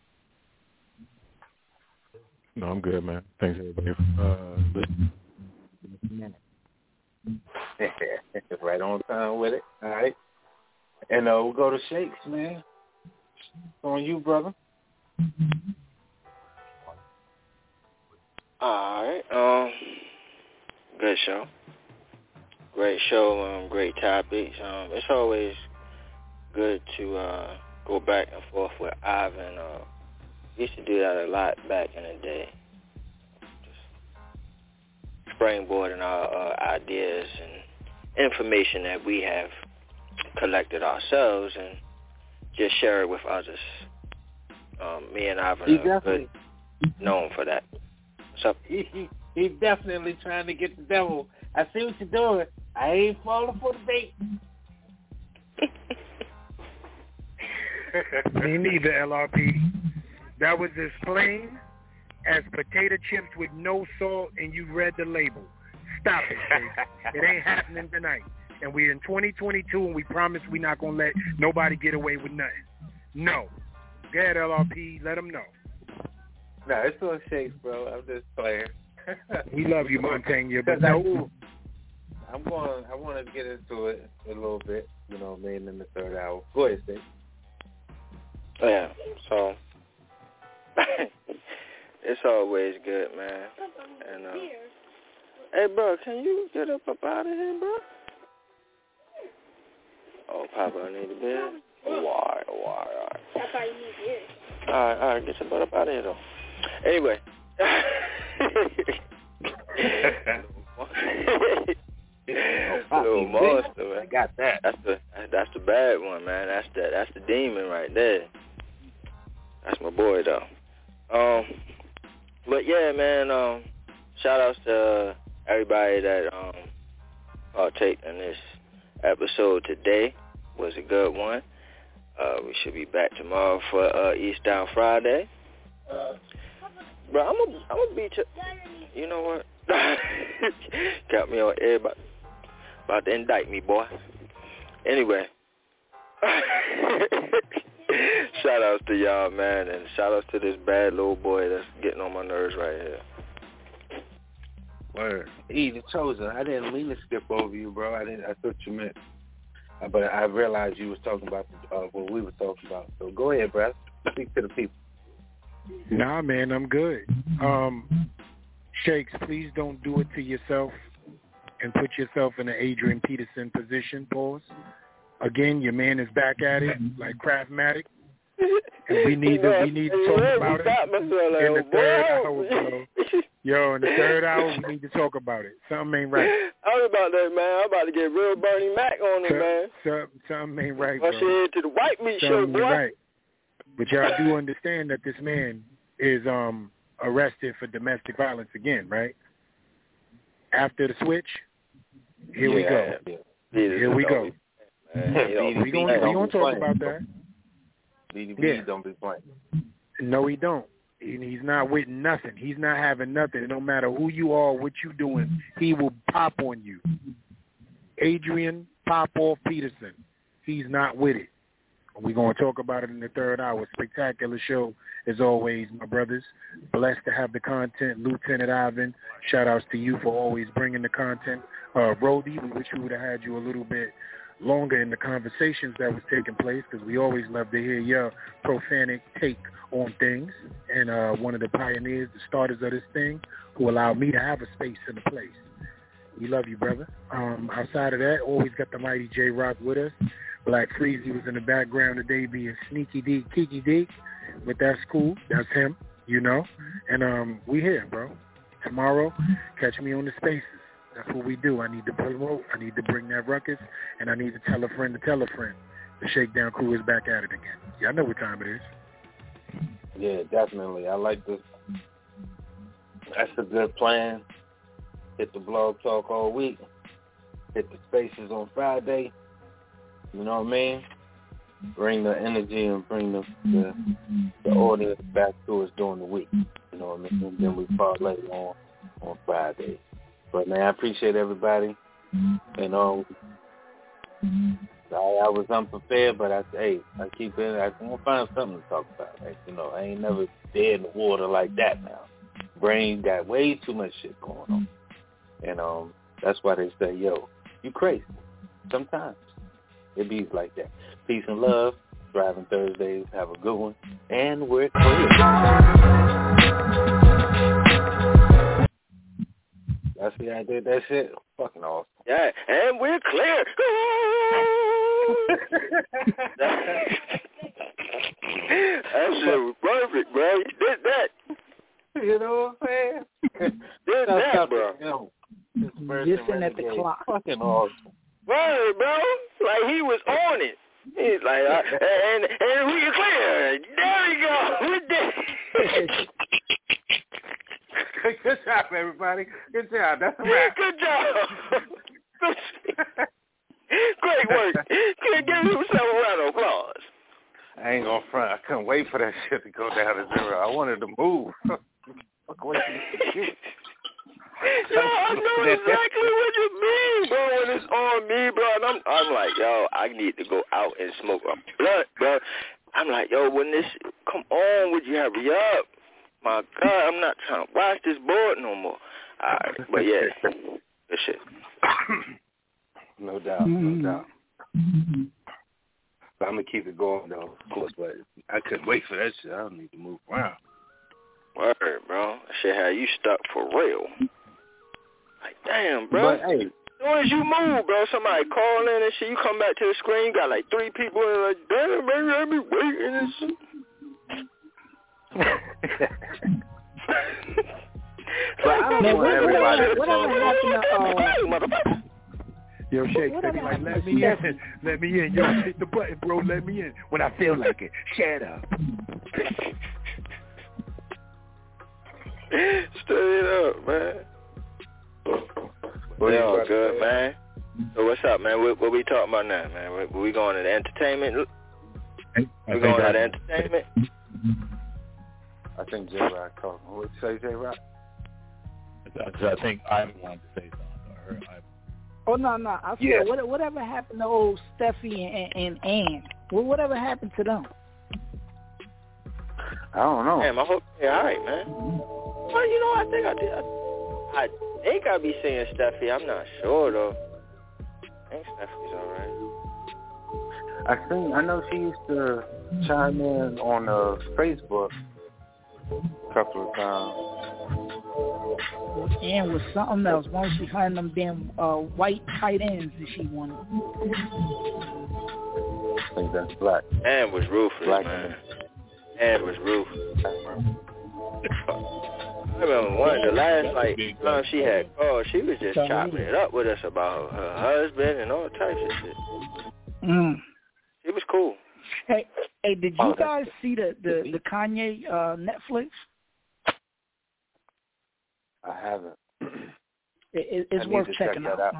No, I'm good, man. Thanks everybody for uh, listening. right on time with it. All right. And uh, we'll go to Shakes, man. On you, brother. All right. Um, good show. Great show. Um, great topics. Um, it's always good to uh, go back and forth with Ivan. Uh, used to do that a lot back in the day. Just springboarding our uh, ideas and information that we have collected ourselves and just share it with others. Um, me and Ivan He are good, known for that. So up? he, he, he definitely trying to get the devil. I see what you're doing. I ain't falling for the bait. Me neither, LRP. That was as plain as potato chips with no salt, and you read the label. Stop it, Shake. it ain't happening tonight. And we're in 2022, and we promise we're not gonna let nobody get away with nothing. No. Go ahead, LRP. Let them know. No, it's on shakes, bro. I'm just playing. We love you, Montaigne, but Because I no. do. I'm going. I want to get into it a little bit. You know, maybe in the third hour. Go ahead, Steve. Oh, yeah. So it's always good, man. And uh, hey, bro, can you get up up out of here, bro? Oh, Papa, I need a beer. Why? Why? All right. That's why you need beer. All right, all right, get your butt up out of here, though. Anyway. Little monster, man. I got that. That's the that's the bad one, man. That's the that's the demon right there. That's my boy though. Um, but yeah, man. Um, shout outs to uh, everybody that um partake in this episode today. Was a good one. Uh, we should be back tomorrow for uh, East Down Friday. Bro, I'm gonna I'm gonna beat you. You know what? Got me on air about about to indict me, boy. Anyway. shout outs to y'all, man, and shout outs to this bad little boy that's getting on my nerves right here. Word. E, the chosen. I didn't mean to skip over you, bro. I didn't. I thought you meant, uh, but I realized you was talking about uh, what we were talking about. So go ahead, bro. Speak to the people. Nah, man, I'm good. Um, Shakes, please don't do it to yourself and put yourself in an Adrian Peterson position. Pause. Again, your man is back at it like Craftmatic, and we need to we need to talk about it in the third hour, bro. Yo, in the third hour, we need to talk about it. Something ain't right. I was about that, man. I'm about to get real Bernie Mac on him, man. Something, something ain't right, bro. head to the white meat show, Something boy. ain't right. But y'all do understand that this man is um arrested for domestic violence again, right? After the switch, here we go. Yeah. Here we go. Man, you know, We don't talk about that. BDB Yeah. don't be playing. No, he don't. And he's not with nothing. He's not having nothing. No matter who you are, what you doing, he will pop on you. Adrian Pop off Peterson. He's not with it. We're going to talk about it in the third hour. Spectacular show, as always, my brothers. Blessed to have the content. Lieutenant Ivan, shout outs to you for always bringing the content. Uh, Brody, we wish we would have had you a little bit longer in the conversations that was taking place because we always love to hear your profanic take on things. And uh, one of the pioneers, the starters of this thing, who allowed me to have a space in the place. We love you, brother. Um, outside of that, always got the mighty J Rock with us. Black Freezy was in the background today being sneaky deek, kiki deek, but that's cool. That's him, you know. And um, we here, bro. Tomorrow, catch me on the spaces. That's what we do. I need to promote. I need to bring that ruckus, and I need to tell a friend to tell a friend. The Shakedown crew is back at it again. Y'all know what time it is. Yeah, definitely. I like this. That's a good plan. Hit the blog talk all week. Hit the spaces on Friday. You know what I mean? Bring the energy and bring the the, the audience back to us during the week. You know what I mean? And then we parlay on on Friday. But man, I appreciate everybody. And um, I, I was unprepared, but I hey, I keep it. I am gonna find something to talk about. Like, you know, I ain't never dead in the water like that. Now, brain got way too much shit going on, and um, that's why they say, yo, you crazy. Sometimes it be like that. Peace and love. Driving Thursdays. Have a good one, and we're clear. Yeah, I did that shit. Fucking awesome. Yeah, and we're clear. that shit was perfect, bro. You did that. You know what I'm saying? Did that, bro. Yo, this Listen at the Renegade, clock. Fucking awesome. Right, bro. Like he was on it. He's like, uh, and and we are clear. There we go. We did. Good job, everybody. Good job. That's a wrap. Good job. Great work. Can you give yourself a round of applause? I ain't gonna front. I couldn't wait for that shit to go down to zero. I wanted to move. Fuck away from the computer. Yo, I know exactly what you mean, bro. When it's on me, bro, and I'm, I'm like, yo, I need to go out and smoke a blunt, bro. I'm like, yo, when this, come on, would you hurry up? My God, I'm not trying to watch this board no more. All right, but yeah, good shit. no doubt, no mm-hmm. doubt. But I'm gonna keep it going though, of course. But I couldn't wait for that shit. I don't need to move around. Word, bro. That shit had you stuck for real. Like, damn, bro. But hey, As soon as you move, bro, somebody call in and shit, you come back to the screen, you got like three people and like, damn, baby, I be waiting and shit. But I don't Man, want what- everybody what- to whatever happened to, uh, Motherfucker. Yo, Shake, What they like, let me in. Let me in. Yo, hit the button, bro. Let me in. When I feel like it. Shut up. Straight up, man. What you Yeah, about to good, say? man. So what's up, man? What, what we talking about now, man? We, we going to the entertainment? I We think going to I- the entertainment? I think J Rock talking. What you say, J Rock? I think I wanted to say something. Or I, Oh no, no. I said Yeah. what, whatever happened to old Steffi and and Ann? Well, whatever happened to them? I don't know. Damn, I hope they're all right, man. Well, you know, I think I did. I, I think I be seeing Steffi. I'm not sure though. I think Steffi's all right. I think I know she used to chime in on uh, Facebook a couple of times. Ann was something else. One was behind them damn uh, white tight ends that she wanted. I think that's black. And was ruthless, Black man. Ann was ruthless. I remember one of the last like time she had called, she was just chopping it up with us about her husband and all types of shit. Mm. It was cool. Hey, hey, did you Oh, guys see the the, the Kanye uh, Netflix? I haven't. It, it, it's I worth to check checking out. out.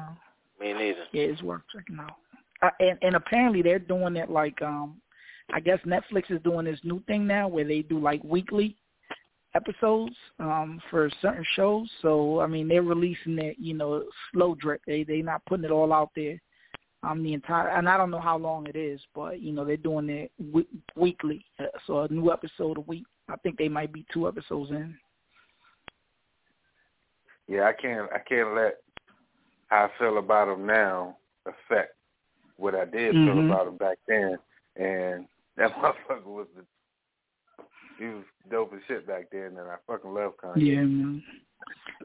Me neither. Yeah, it's worth checking out. Uh, and and apparently they're doing it like um, I guess Netflix is doing this new thing now where they do like weekly episodes um for certain shows. So I mean they're releasing it, you know, slow drip. They they not putting it all out there. Um, the entire and I don't know how long it is, but you know they're doing it w- weekly. Uh, so a new episode a week. I think they might be two episodes in. Yeah, I can't. I can't let how I feel about him now affect what I did feel Mhm. about him back then. And that motherfucker was the he was dope as shit back then, and I fucking love Kanye. Yeah, man.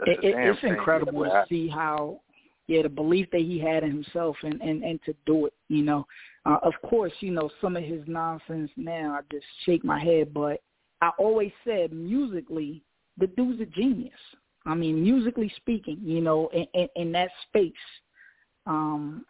It, it, it's incredible to see how yeah the belief that he had in himself and and and to do it you know. Uh, of course you know some of his nonsense now i just shake my head but i always said musically the dude's a genius. I mean musically speaking you know in in, in that space um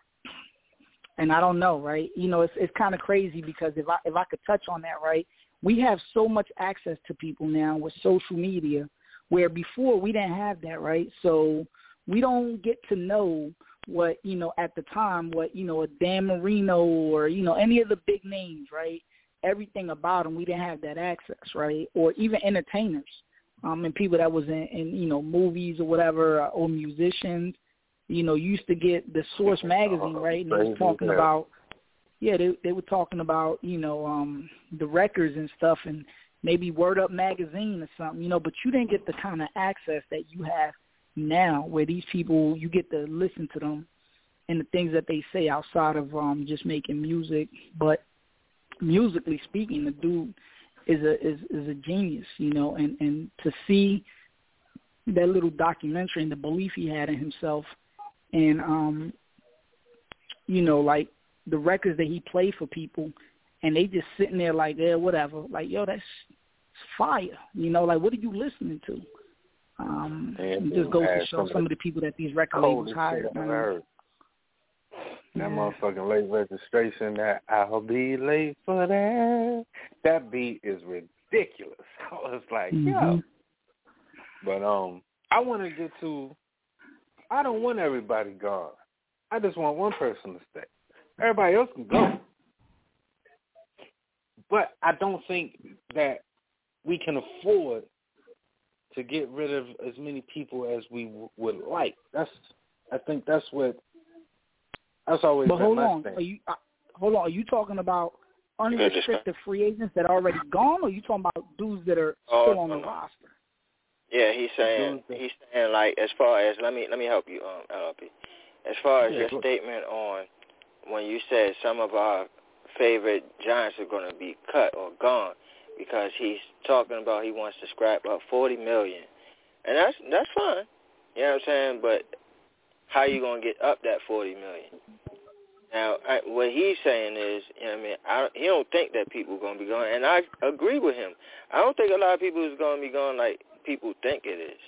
and i don't know right? You know it's it's kind of crazy because if i if i could touch on that right we have so much access to people now with social media where before we didn't have that, right? So we don't get to know what, you know, at the time, what, you know, a Dan Marino or, you know, any of the big names, right? Everything about them, we didn't have that access, right? Or even entertainers um, and people that was in, in, you know, movies or whatever, uh, or musicians. You know, you used to get the Source magazine, right? And they was talking about, yeah, they they were talking about, you know, um, the records and stuff, and maybe Word Up magazine or something, you know, but you didn't get the kind of access that you have now where these people you get to listen to them and the things that they say outside of um just making music. But musically speaking, the dude is a is is a genius, you know, and and to see that little documentary and the belief he had in himself, and um, you know, like the records that he played for people, and they just sitting there like, yeah, whatever. Like, yo, that's fire. You know, like what are you listening to? Um, And it just goes to show some of the people that these record labels hired. man. That Yeah. motherfucking late registration, that I'll be late for that. That beat is ridiculous. I was like, yo. Mhm. But um, I want to get to. I don't want everybody gone. I just want one person to stay. Everybody else can go. But I don't think that we can afford to get rid of as many people as we w- would like. That's. I think that's what. That's always But been hold my on, thing. are you uh, hold on? Are you talking about unrestricted free agents that are already gone, or are you talking about dudes that are Oh, still on the no. roster? Yeah, he's saying he's saying like as far as let me let me help you, um, LP. As far as Yeah, your go- statement on when you said some of our favorite giants are going to be cut or gone because he's talking about he wants to scrap up forty million, and that's that's fine. You know what I'm saying? But how you going to get up that forty million? Now, I, what he's saying is, you know what I mean, I, he don't think that people are going to be gone, and I agree with him. I don't think a lot of people is going to be gone like people think it is.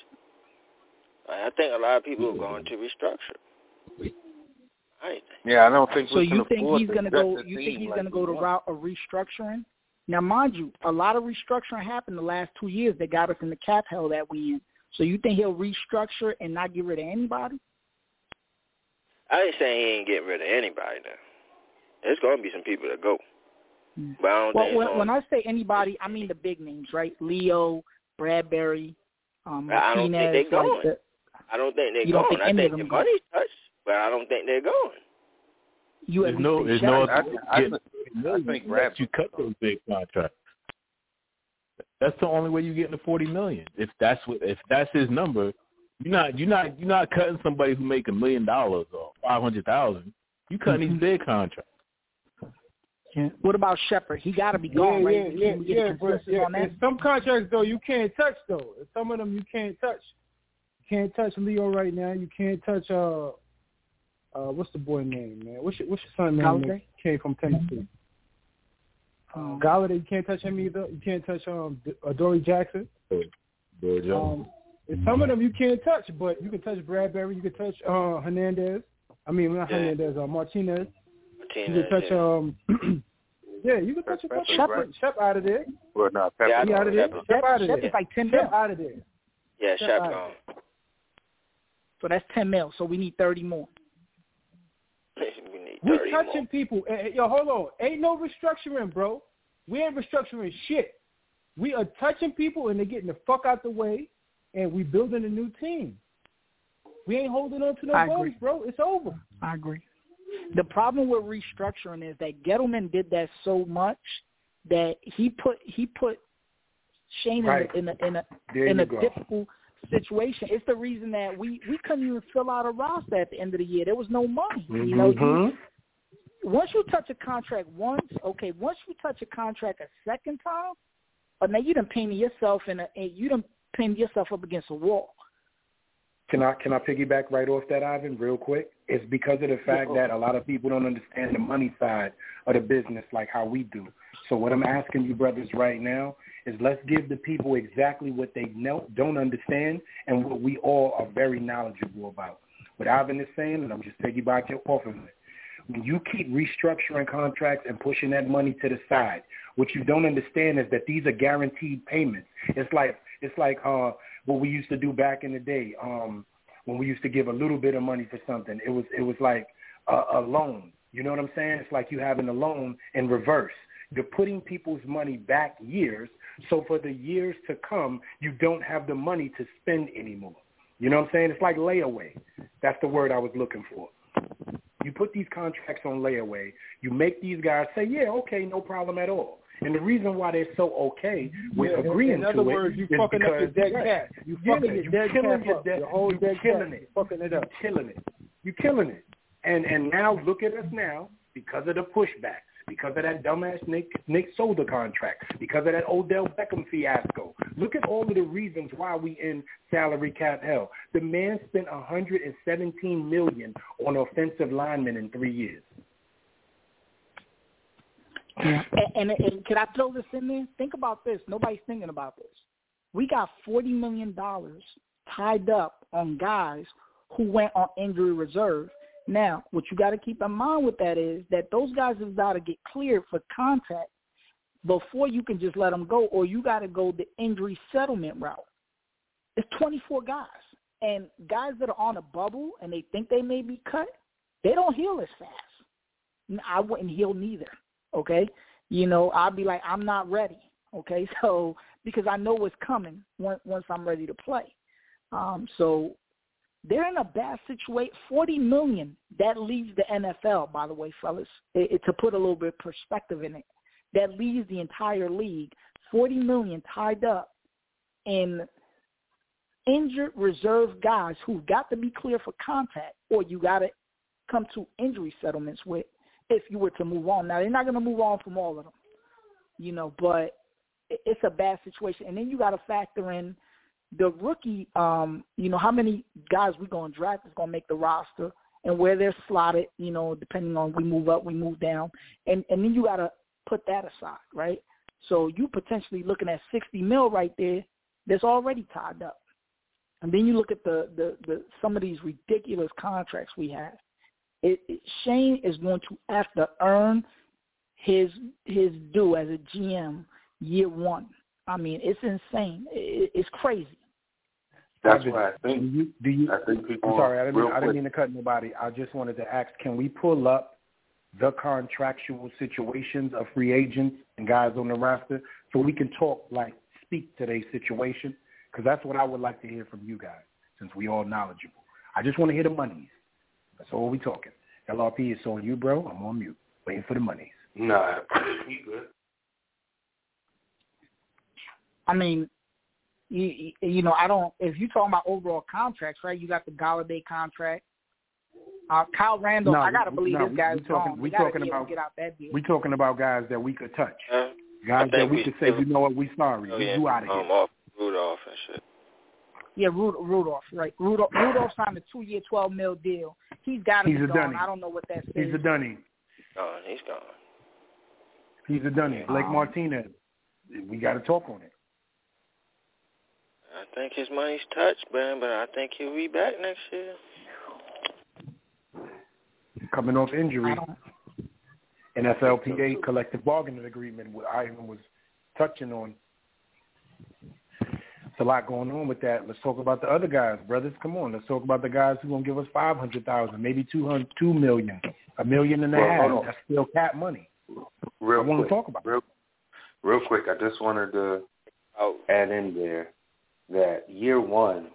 Like, I think a lot of people are going to restructure. I Yeah, I don't think So we you think he's gonna go? You think he's like gonna go we the route of restructuring? Now, mind you, a lot of restructuring happened the last two years that got us in the cap hell that we in. So you think he'll restructure and not get rid of anybody? I ain't saying he ain't getting rid of anybody now. There's going to be some people that go, but I Well, when, when I say anybody, I mean the big names, right? Leo, Bradberry, um, I don't think Martinez. they going. like the, I don't think they're going. think I think the money's touched, but I don't think they're going. You at There's no, there's no is I, going. I, get- think- no, I think you you cut those big contracts. That's the only way you get the forty million. If that's what, if that's his number, you're not, you're not, you're not cutting somebody who make a million dollars or five hundred thousand. You cutting Mhm. these big contracts. Yeah. What about Shepard? He got to be gone, yeah, right? yeah, Can we yeah, but yeah, on that? and some contracts though you can't touch though. Some of them you can't touch. You can't touch Leo right now. You can't touch uh uh what's the boy name, man? What's your what's your son name Golladay? that came from Tennessee? Um, Golladay, you can't touch him either. You can't touch um D- uh, Dory Jackson. Dory Jones. Um, and some of them you can't touch, but you can touch Bradberry. You can touch uh Hernandez. I mean not Yeah. Hernandez. Uh, Martinez. You can touch yeah. um. yeah, you can touch a That's couple. Shepard, Shep, Shep out of there. well, no, Pepper. Yeah, I He know out of there. Shepard. Shep out of Shep there. is like ten Shep mil, out of there. Yeah, Shep Shep gone. so that's ten mil. So we need thirty more. We need We touching more. people. Eh, eh, Yo, hold on. Ain't no restructuring, bro. We ain't restructuring shit. We are touching people and they're getting the fuck out the way, and we building a new team. We ain't holding on to no I bones, bro. It's over. I agree. The problem with restructuring is that Gettleman did that so much that he put he put Schoen Right. in a in a There in a go. difficult situation. It's the reason that we we couldn't even fill out a roster at the end of the year. There was no money. You know, you, Mhm. once you touch a contract once, okay, once you touch a contract a second time, but now you done painted yourself in a and you done painted yourself up against a wall. Can I can I piggyback right off that, Ivan, real quick? It's because of the fact that a lot of people don't understand the money side of the business like how we do. So what I'm asking you brothers right now is let's give the people exactly what they know, don't understand and what we all are very knowledgeable about. What Ivan is saying, and I'm just piggybacking off of it. When you keep restructuring contracts and pushing that money to the side, what you don't understand is that these are guaranteed payments. It's like it's like uh what we used to do back in the day. Um when we used to give a little bit of money for something. It was it was like a, a loan. You know what I'm saying? It's like you having a loan in reverse. You're putting people's money back years, so for the years to come, you don't have the money to spend anymore. You know what I'm saying? It's like layaway. That's the word I was looking for. You put these contracts on layaway. You make these guys say, "Yeah, okay, no problem at all." And the reason why they're so okay with Yeah, in- agreeing in to other words, you is fucking up your because- dead cap. You fucking your you dead killing cat your dead- Your you dead killing it. You fucking it up. killing it. You're killing it. And and now look at us now because of the pushback. because of that dumbass Nick Nick Solder contract, because of that Odell Beckham fiasco. Look at all of the reasons why we in salary cap hell. The man spent 117 million on offensive linemen in three years. Yeah. And, and, and can I throw this in there? Think about this. Nobody's thinking about this. We got forty million dollars tied up on guys who went on injury reserve. Now, what you got to keep in mind with that is that those guys have got to get cleared for contact before you can just let them go, or you got to go the injury settlement route. It's 24 guys, and guys that are on a bubble and they think they may be cut, they don't heal as fast. I wouldn't heal neither. Okay, you know, I'd be like, I'm not ready. Okay, so because I know what's coming once once I'm ready to play. Um, so they're in a bad situation. Forty million that leaves the NFL, by the way, fellas. It, it, to put a little bit of perspective in it, that leaves the entire league forty million tied up in injured reserve guys who've got to be clear for contact, or you got to come to injury settlements with if you were to move on. Now they're not going to move on from all of them, you know, but it's a bad situation. And then you got to factor in the rookie, um, you know, how many guys we're going to draft is going to make the roster and where they're slotted, you know, depending on we move up, we move down. And and then you got to put that aside, right? So you potentially looking at 60 mil right there that's already tied up. And then you look at the, the, the some of these ridiculous contracts we have. It, it, Schoen is going to have to earn his his due as a GM year one. I mean, it's insane. It, it's crazy. That's why I think. Do you, do you, I think people. I'm sorry, I didn't, mean, I didn't mean to cut nobody. I just wanted to ask: Can we pull up the contractual situations of free agents and guys on the roster so we can talk like speak to their situation? Because that's what I would like to hear from you guys, since we all knowledgeable. I just want to hear the monies. That's all we talking. LRP is on you, bro. I'm on mute, waiting for the monies. Nah, he good. I mean, you, you know, I don't. If you're talking about overall contracts, right? You got the Golladay contract. Uh, Kyle Randall, No, I gotta we- believe no, this guy's we talking- gone. we gotta talking be able to about- get out that deal. We talking about guys that we could touch, Uh, guys that we we could say, you know what, we sorry, oh, yeah, you out of here. um, off Rudolph and shit. Yeah, Rud- Rudolph, right? Rudolph, Rudolph signed a two-year, twelve mil deal. He's got to He's be a gone. dunny. I don't know what that says. He's a dunny. Gone. He's gone. He's a dunny. Blake Um, Martinez. We got to talk on it. I think his money's touched, man, but I think he'll be back next year. Coming off injury, I don't. NFLPA collective bargaining agreement. What Ivan was touching on. It's a lot going on with that. Let's talk about the other guys, brothers. Come on, let's talk about the guys who gonna give us five hundred thousand, maybe two hundred, two million, a million and a Well, half. That's still cap money. Real I want quick. to talk about. Real, real quick. I just wanted to add in there that year one,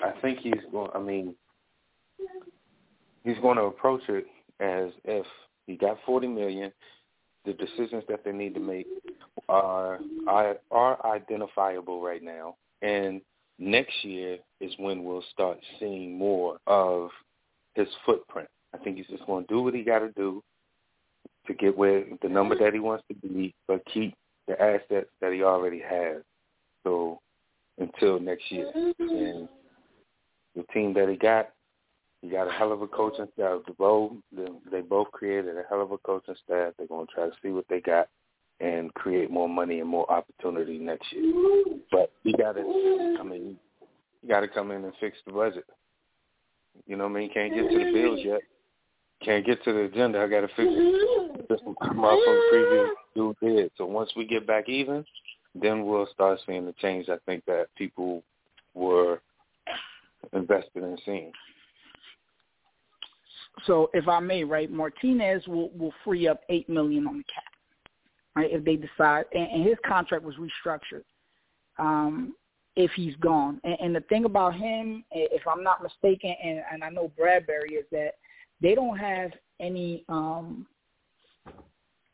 I think he's going. I mean, he's going to approach it as if he got forty million. The decisions that they need to make are are, identifiable right now, and next year is when we'll start seeing more of his footprint. I think he's just going to do what he got to do to get where the number that he wants to be, but keep the assets that he already has. So until next year, and the team that he got, he got a hell of a coaching staff. The both they, they both created a hell of a coaching staff. They're going to try to see what they got and create more money and more opportunity next year. But you got to, I mean, you got to come in and fix the budget. You know what I mean? Can't get to the bills yet. Can't get to the agenda. I got to fix it. From the previous dude did. So once we get back even, then we'll start seeing the change. I think that people were invested in seeing. So if I may, right, Martinez will will free up eight million on the cap, right? If they decide, and, and his contract was restructured. Um, if he's gone, and, and the thing about him, if I'm not mistaken, and, and I know Bradberry is that they don't have any, um,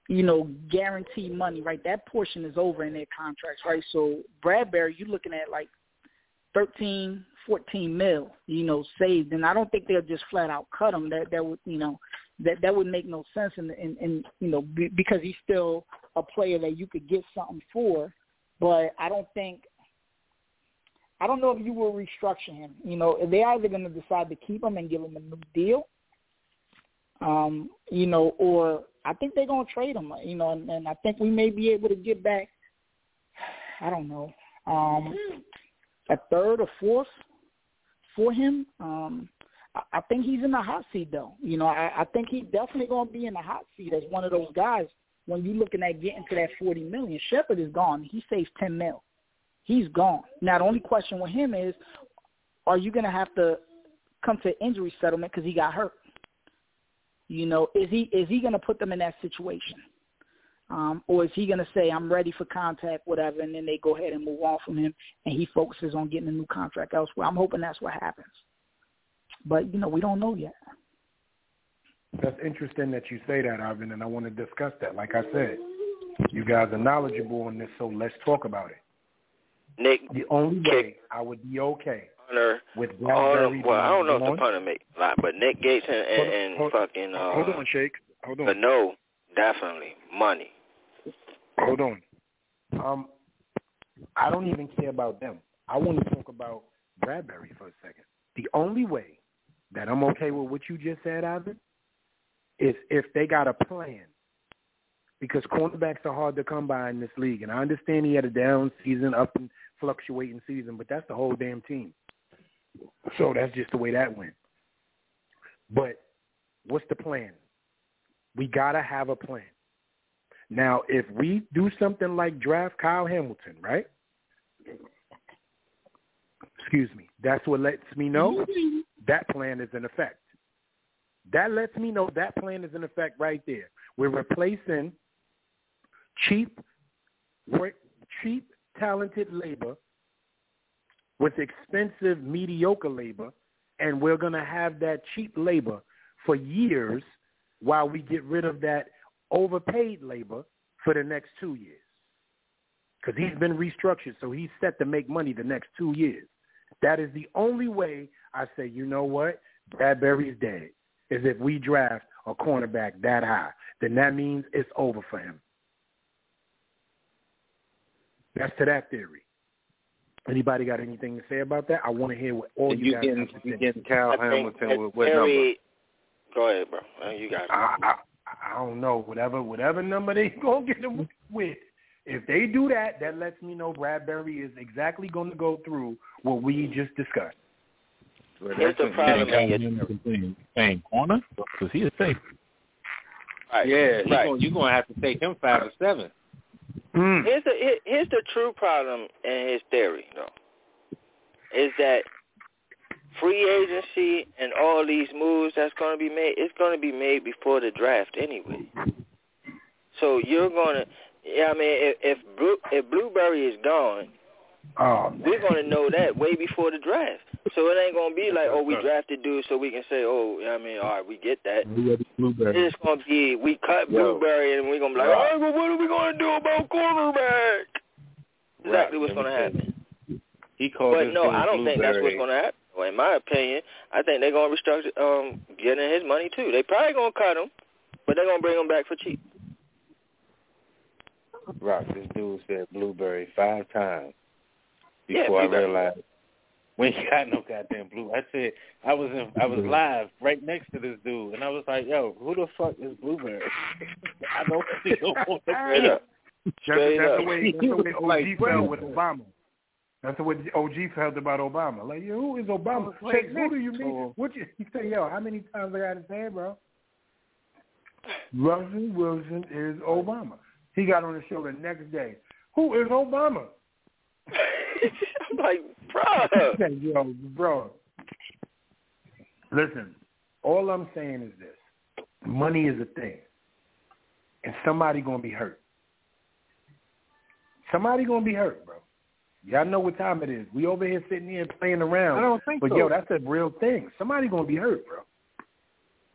you know, guaranteed money, right? That portion is over in their contracts, right? So Bradberry, you're looking at like 13, 14 mil, you know, saved. And I don't think they'll just flat out cut him. That that would, you know, that that would make no sense, and, and you know be, because he's still a player that you could get something for, but I don't think. I don't know if you will restructure him. You know, they're either going to decide to keep him and give him a new deal, um, you know, or I think they're going to trade him. You know, and, and I think we may be able to get back. I don't know, um, a third or fourth for him. Um, I, think he's in the hot seat though. You know, I, I think he's definitely going to be in the hot seat as one of those guys. When you're looking at getting to that forty million, Shepard is gone. He saves ten mil. He's gone. Now the only question with him is, are you going to have to come to injury settlement because he got hurt? You know, is he is he going to put them in that situation? Um, or is he going to say, I'm ready for contact, whatever, and then they go ahead and move on from him and he focuses on getting a new contract elsewhere? I'm hoping that's what happens. But, you know, we don't know yet. That's interesting that you say that, Ivan, and I want to discuss that. Like I said, you guys are knowledgeable on this, so let's talk about it. Nick, the only way I would be okay punter, with Bradberry. Well, I don't know if the punter make a lot, but Nick Gates and, and, and hold, fucking uh, hold on, Shake. Hold on. But no, definitely money. Hold on. Um, I don't even care about them. I want to talk about Bradberry for a second. The only way that I'm okay with what you just said, Ivan, is if they got a plan. Because cornerbacks are hard to come by in this league. And I understand he had a down season, up and fluctuating season, but that's the whole damn team. So that's just the way that went. But what's the plan? We got to have a plan. Now, if we do something like draft Kyle Hamilton, right? Excuse me. That's what lets me know that plan is in effect. That lets me know that plan is in effect right there. We're replacing cheap, cheap, talented labor with expensive, mediocre labor, and we're going to have that cheap labor for years while we get rid of that overpaid labor for the next two years. Because he's been restructured, so he's set to make money the next two years. That is the only way I say, you know what, Bradberry is dead, is if we draft a cornerback that high. Then that means it's over for him. That's to that theory. Anybody got anything to say about that? I want to hear what all you, you guys getting, have to say. You getting Kyle Hamilton with what Terry, number? Go ahead, bro. Uh, you got it. I, I, I don't know. Whatever whatever number they gonna get them with. If they do that, that lets me know Bradberry is exactly going to go through what we just discussed. Here's the problem. Playing, playing corner because he is safe. Right. Yeah, right. Gonna, you're gonna have to take him five or seven. Mm. Here's the here, here's the true problem in his theory, though, is that free agency and all these moves that's going to be made, it's going to be made before the draft anyway. So you're going to, yeah, I mean, if if, Blue, if Blueberry is gone, Oh, we're going to know that way before the draft. So it ain't going to be like, oh, we drafted dude so we can say, oh, I mean, all right, we get that. Blueberry. It's going to be, we cut Yo. Blueberry and we're going to be like, Right. oh, well, what are we going to do about cornerback? Exactly Right. what's going to happen. He called But no, I don't think that's what's going to happen. Well, in my opinion, I think they're going to restructure, um, getting his money too. They probably going to cut him, but they're going to bring him back for cheap. Rock, this dude said Blueberry five times Yeah, before I realized we ain't got no goddamn blue. I said I was in I was live right next to this dude and I was like, Yo, who the fuck is Blueberry? I don't think he'll want to Straight up. That's, Straight that's up. the way that's the way OG Like, felt with Obama. That's the way OG felt about Obama. Like, yo, who is Obama? Say, who do you mean? What you, he say, yo, how many times I got to say, bro? Russell Wilson is Obama. He got on the show the next day. Who is Obama? I'm like, bro. Yo, bro. Listen, all I'm saying is this: money is a thing, and somebody gonna be hurt. Somebody gonna be hurt, bro. Y'all know what time it is. We over here sitting here playing around. I don't think but so. yo, that's a real thing. Somebody gonna be hurt, bro.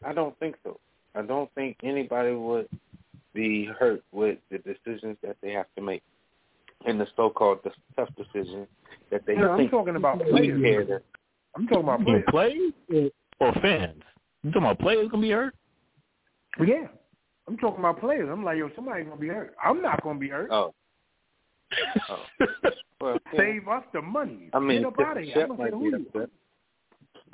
I don't think so. I don't think anybody would be hurt with the decisions that they have to make and the so-called the tough decision that they No, I'm talking about they players. care to- I'm talking about players. players or fans? You talking about players gonna be hurt? Yeah, I'm talking about players. I'm like, yo, somebody's gonna be hurt. I'm not gonna be hurt. Oh. oh. Well, yeah. Save us the money. I mean, Get up out of here. I Shep might be upset.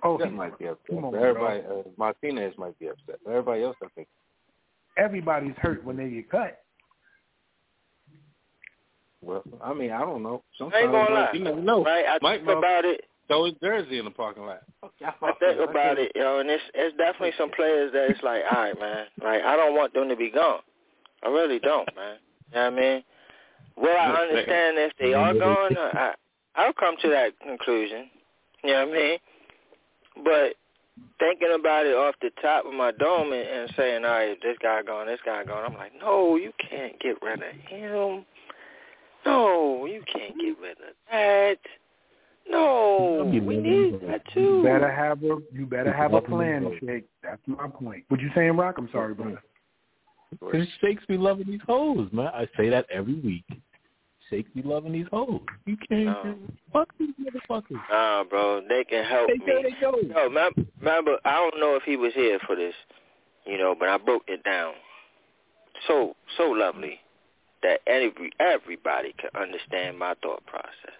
Oh, Shep he- might be upset. on, everybody, uh, Martinez might be upset. Everybody else, I think. everybody's hurt when they get cut. Well, I mean, I don't know. I ain't Sometimes gonna lie. you never know. Right? I Mike think about it. Throw his jersey in the parking lot. I think about it, yo, and it's it's definitely some players that it's like, all right, man, like I don't want them to be gone. I really don't, man. You know what I mean? Will I understand if they are gone? I I'll come to that conclusion. You know what I mean? But thinking about it off the top of my dome and, and saying, all right, this guy gone, this guy gone, I'm like, no, you can't get rid of him. No, you can't get rid of that. No, we need that too. You better have a you better have a plan, Shake. That's my point. What you saying, Rock? I'm sorry, brother. Because Shakes be loving these hoes, man. I say that every week. Shakes be loving these hoes. You can't No. fuck these motherfuckers. Nah, bro, they can help They go, me. they go. Yo, mem- remember, I don't know if he was here for this, you know, but I broke it down so so lovely that every everybody can understand my thought process.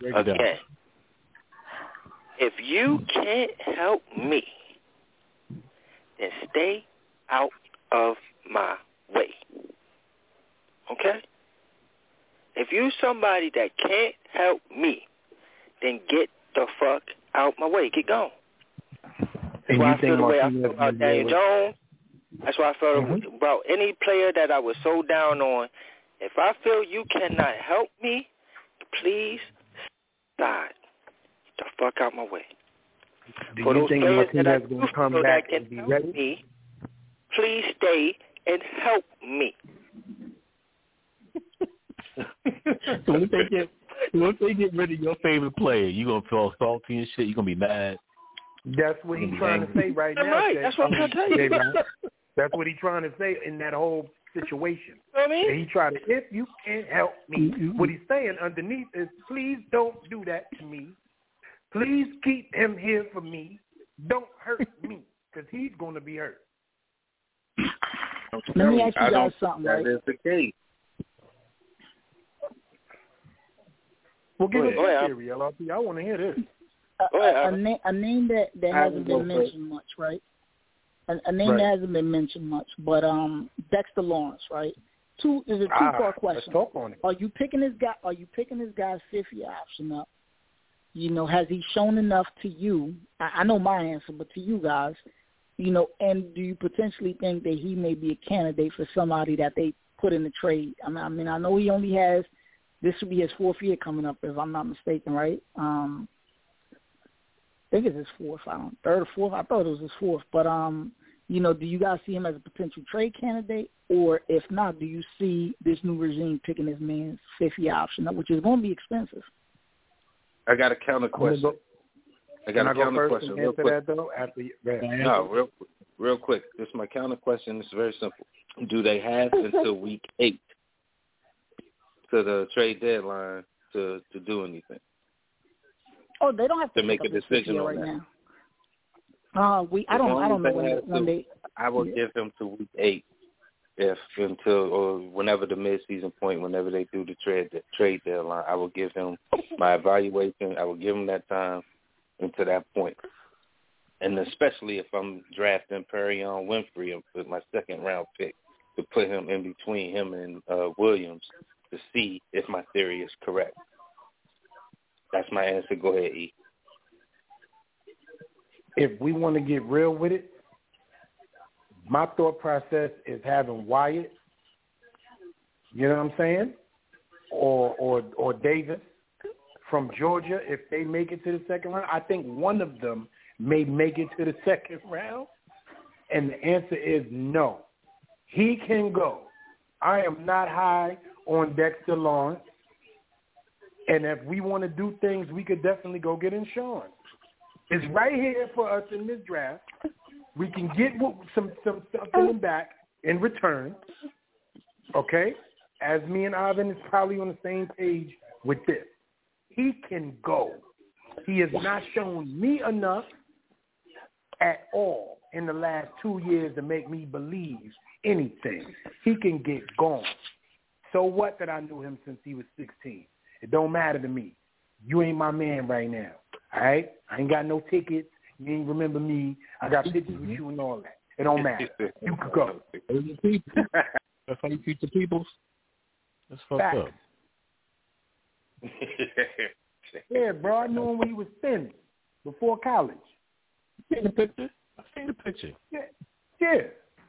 Down. If you can't help me, then stay out of my way. Okay? If you somebody that can't help me, then get the fuck out my way. Get gone. That's why you I feel think the way I feel about Daniel Jones. That's why I felt Mhm. about any player that I was so down on. If I feel you cannot help me, please stop. Get the fuck out my way. Do For you those think players that I Martinez do going to come feel back that and can be help ready? me, please stay and help me. So once they get once they get rid of your favorite player, you gonna feel salty and shit. You gonna be mad. That's what he's trying to say right now. right. Shake. That's what I'm trying to tell you. That's what he's trying to say in that whole situation. You know what I mean? And he tried to, if you can't help me, mm-hmm. what he's saying underneath is, please don't do that to me. Please keep him here for me. Don't hurt me, because he's going to be hurt. Let me ask you guys something, think right? That is the case. Well, give Go us ahead. your theory, LRP. I want to hear this. A, Go ahead, a, a, na- a name that, that hasn't been first. mentioned much, right? A, a name Right. that hasn't been mentioned much, but um, Dexter Lawrence, right? Two is a two Ah, part let's talk on it. Are you picking this guy? Are you picking this guy's fifth year option up? You know, has he shown enough to you? I, I know my answer, but to you guys, you know, and do you potentially think that he may be a candidate for somebody that they put in the trade? I mean, I mean, I know he only has this will be his fourth year coming up, if I'm not mistaken, right? Um, I think it's his fourth. I don't third or fourth. I thought it was his fourth, but um, you know, do you guys see him as a potential trade candidate, or if not, do you see this new regime picking this man's fifth year option which is going to be expensive? I got a counter question. go, I can got I a go counter question. Real quick. that, though? After you, go ahead. No, real. Real quick. This is my counter question. It's very simple. Do they have until week eight to the trade deadline to to do anything? Oh, they don't have to, To make a up his fifth decision on right that. now. Uh, we I don't I don't know when when they I will give them to week eight, if until or whenever the mid-season point, whenever they do the trade the trade deadline, I will give them my evaluation. I will give them that time until that point, and especially if I'm drafting Perrion Winfrey with my second round pick to put him in between him and uh, Williams to see if my theory is correct. That's my answer. Go ahead, E. if we want to get real with it, my thought process is having Wyatt, you know what I'm saying, or or or Davis from Georgia. If they make it to the second round, I think one of them may make it to the second round. And the answer is no. He can go. I am not high on Dexter Lawrence. And if we want to do things, we could definitely go get insurance. It's right here for us in this draft. We can get some some something back in return. Okay, as me and Ivan is probably on the same page with this. He can go. He has not shown me enough at all in the last two years to make me believe anything. He can get gone. So what that I knew him since he was 16? It don't matter to me. You ain't my man right now. All right? I ain't got no tickets. You ain't remember me. I got mm-hmm. pictures with you and all that. It don't matter. You could go. That's how you treat the people. That's fucked Facts. up. Yeah, bro. I knew him when he was thin, before college. You seen the picture? I seen the picture. Yeah. Yeah.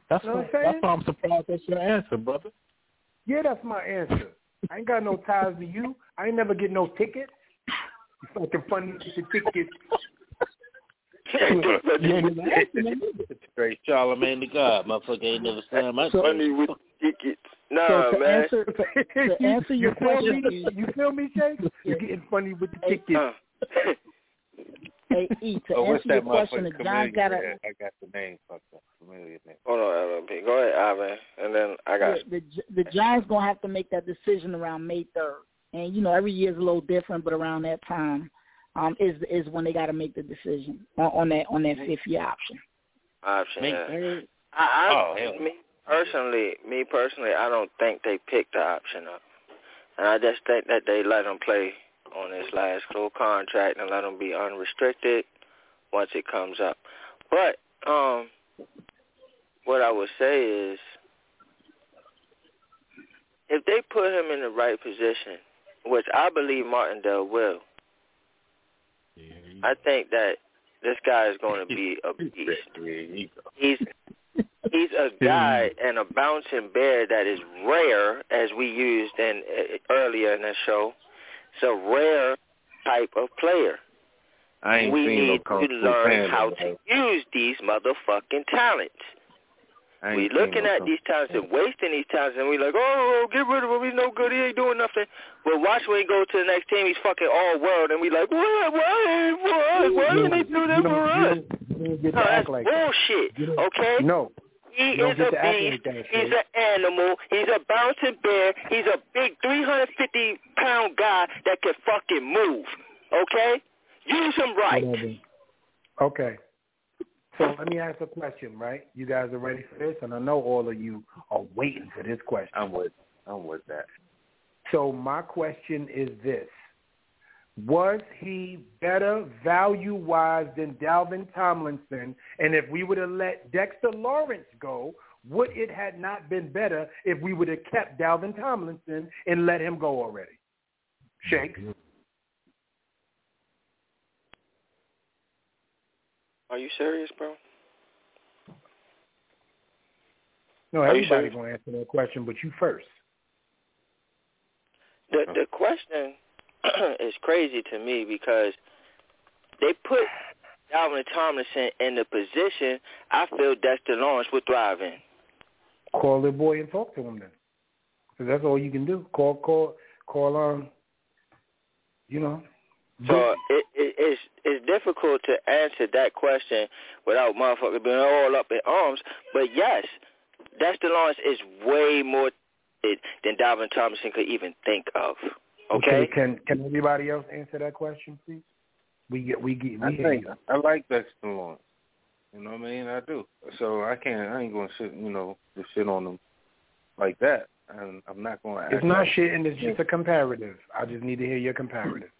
That's Know what why, I'm saying? that's why I'm surprised that's your answer, brother. Yeah, that's my answer. I ain't got no ties to you. I ain't never get no tickets. You fucking funny with the tickets. You ain't even asking them. Straight Charlemagne the God, motherfucker ain't never signed my So- Funny with tickets. Nah, so to man. answer to, to answer your you feel question, me? You feel me, Shay? You're getting funny with the tickets. Uh, hey E, to oh, answer your question, motherfucker if John got a Yeah, I got the name fucked up. Familiar name. Hold on, LLP. Go ahead, Ivan, and then I got the, the the Giants gonna have to make that decision around May third, and you know every year is a little different, but around that time um, is is when they got to make the decision on, on that on that fifth year option. option. Make yeah. third? I, I Oh, hell. me personally, me personally, I don't think they picked the option up, and I just think that they let him play on his last little contract and let him be unrestricted once it comes up. But um, what I would say is, if they put him in the right position, which I believe Martindale will, Yeah, I think that this guy is going to be a beast. Yeah, you go. He's he's a guy and a bouncing bear that is rare, as we used in uh, earlier in the show. It's a rare type of player. I ain't we seen need Kung to learn Panda, how to use these motherfucking talents. We seen looking no at these talents and wasting these talents, and we like, oh, oh, get rid of him. He's no good. He ain't doing nothing. But watch when he go to the next team, he's fucking all world, and we like, what? Why? Why? Why didn't he do that for us? you don't, you don't get No, to that's act like that. bullshit. You don't- Okay. No. He You is a beast. He's an animal. He's a bouncing bear. He's a big 350 pound guy that can fucking move. Okay? Use him right. Okay. So let me ask a question, right? You guys are ready for this, and I know all of you are waiting for this question. I'm with I'm with that. So my question is this. Was he better value-wise than Dalvin Tomlinson? And if we would have let Dexter Lawrence go, would it had not been better if we would have kept Dalvin Tomlinson and let him go already? Shakes? Are you serious, bro? No, Are you everybody's serious? going to answer that question, but you first. The the question is crazy to me because they put Dalvin Tomlinson in the position I feel Dexter Lawrence would thrive in. Call the boy and talk to him then. Because that's all you can do. Call, call, call, um, you know. So it, it, it's it's difficult to answer that question without motherfucker being all up in arms. But yes, Dexter Lawrence is way more than Dalvin Thompson could even think of. Okay, Can can anybody else answer that question, please? We get we get we I think you. I like Dexter Lawrence. You know what I mean? I do. So I can't. I ain't gonna shit. You know, to shit on them like that. And I'm not gonna. It's not like shitting. It's just a comparative. I just need to hear your comparative.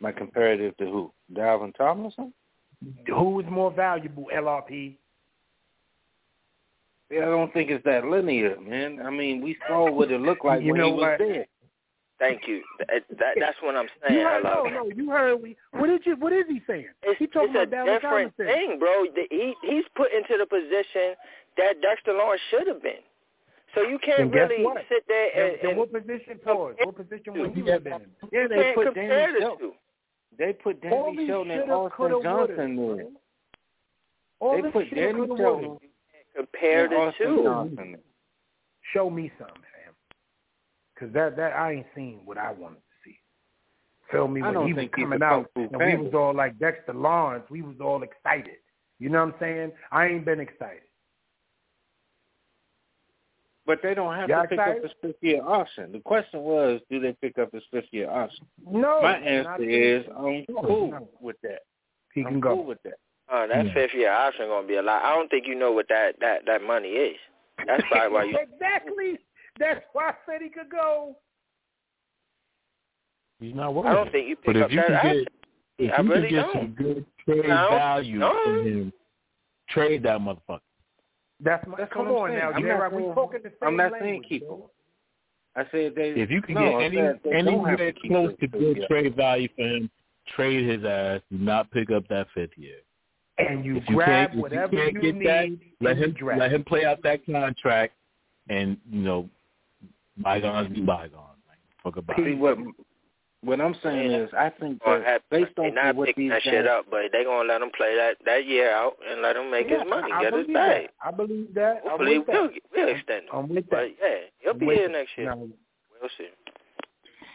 my comparative to who? Dalvin Tomlinson? Who is more valuable, LRP? Yeah, I don't think it's that linear, man. I mean, we saw what it looked like You when know he was what? there. Thank you. That, that, that's what I'm saying. You heard, I love no, no. You heard. We, what did you? What is he saying? It's, he talking it's about a Dalvin different Tomlinson. thing, bro. The- He he's put into the position that Dexter Lawrence should have been. So you can't guess really what? sit there Then, and, then and what position? Pause. What position would you have been in? Yeah, they can't put Danny the Shelton. two. They put Danny Shelton and Austin Johnson there. All They put Danny Shelton woulda. Compare the Austin two. Johnson. Show me something, fam. Because that that I ain't seen what I wanted to see. Feel me? I When he was coming out, Kung Fu and we was all like Dexter Lawrence. We was all excited. You know what I'm saying? I ain't been excited. But they don't have Y'all to pick excited? up his fifth year option. The question was, do they pick up his fifth year option? No. My answer is, I'm cool no. with that. He I'm can cool go. with that. Uh, that Yeah. fifth year option gonna be a lot. I don't think you know what that that that money is. That's probably why you. exactly. That's why I said he could go. He's not worth I don't it. think you pick But if up you that can get if I you really can get don't. some good trade No, value no. from him, trade that motherfucker. That's my. That's come what I'm on saying. now, I'm J-Rock. not We saying- talking the same I'm not language, saying keep him. I said they. If you can no, get I any said they don't have to anywhere close to good the- trade value for him, trade his ass. Do not pick up that fifth year. And you If you grab can't, if whatever you can't get need that, let him draft. let him play out that contract, and you know, bygones be bygones. Like, fuck about See it. what what I'm saying is, I think Gonna that have, based they on not what picking these that guys, shit up, but they gonna let him play that that year out and let him make Yeah, his money, I get his believe bag. that. I believe that. I'm Hopefully we'll that. we'll extend him. I'm with But that. yeah, he'll be With here next year. Now, We'll see.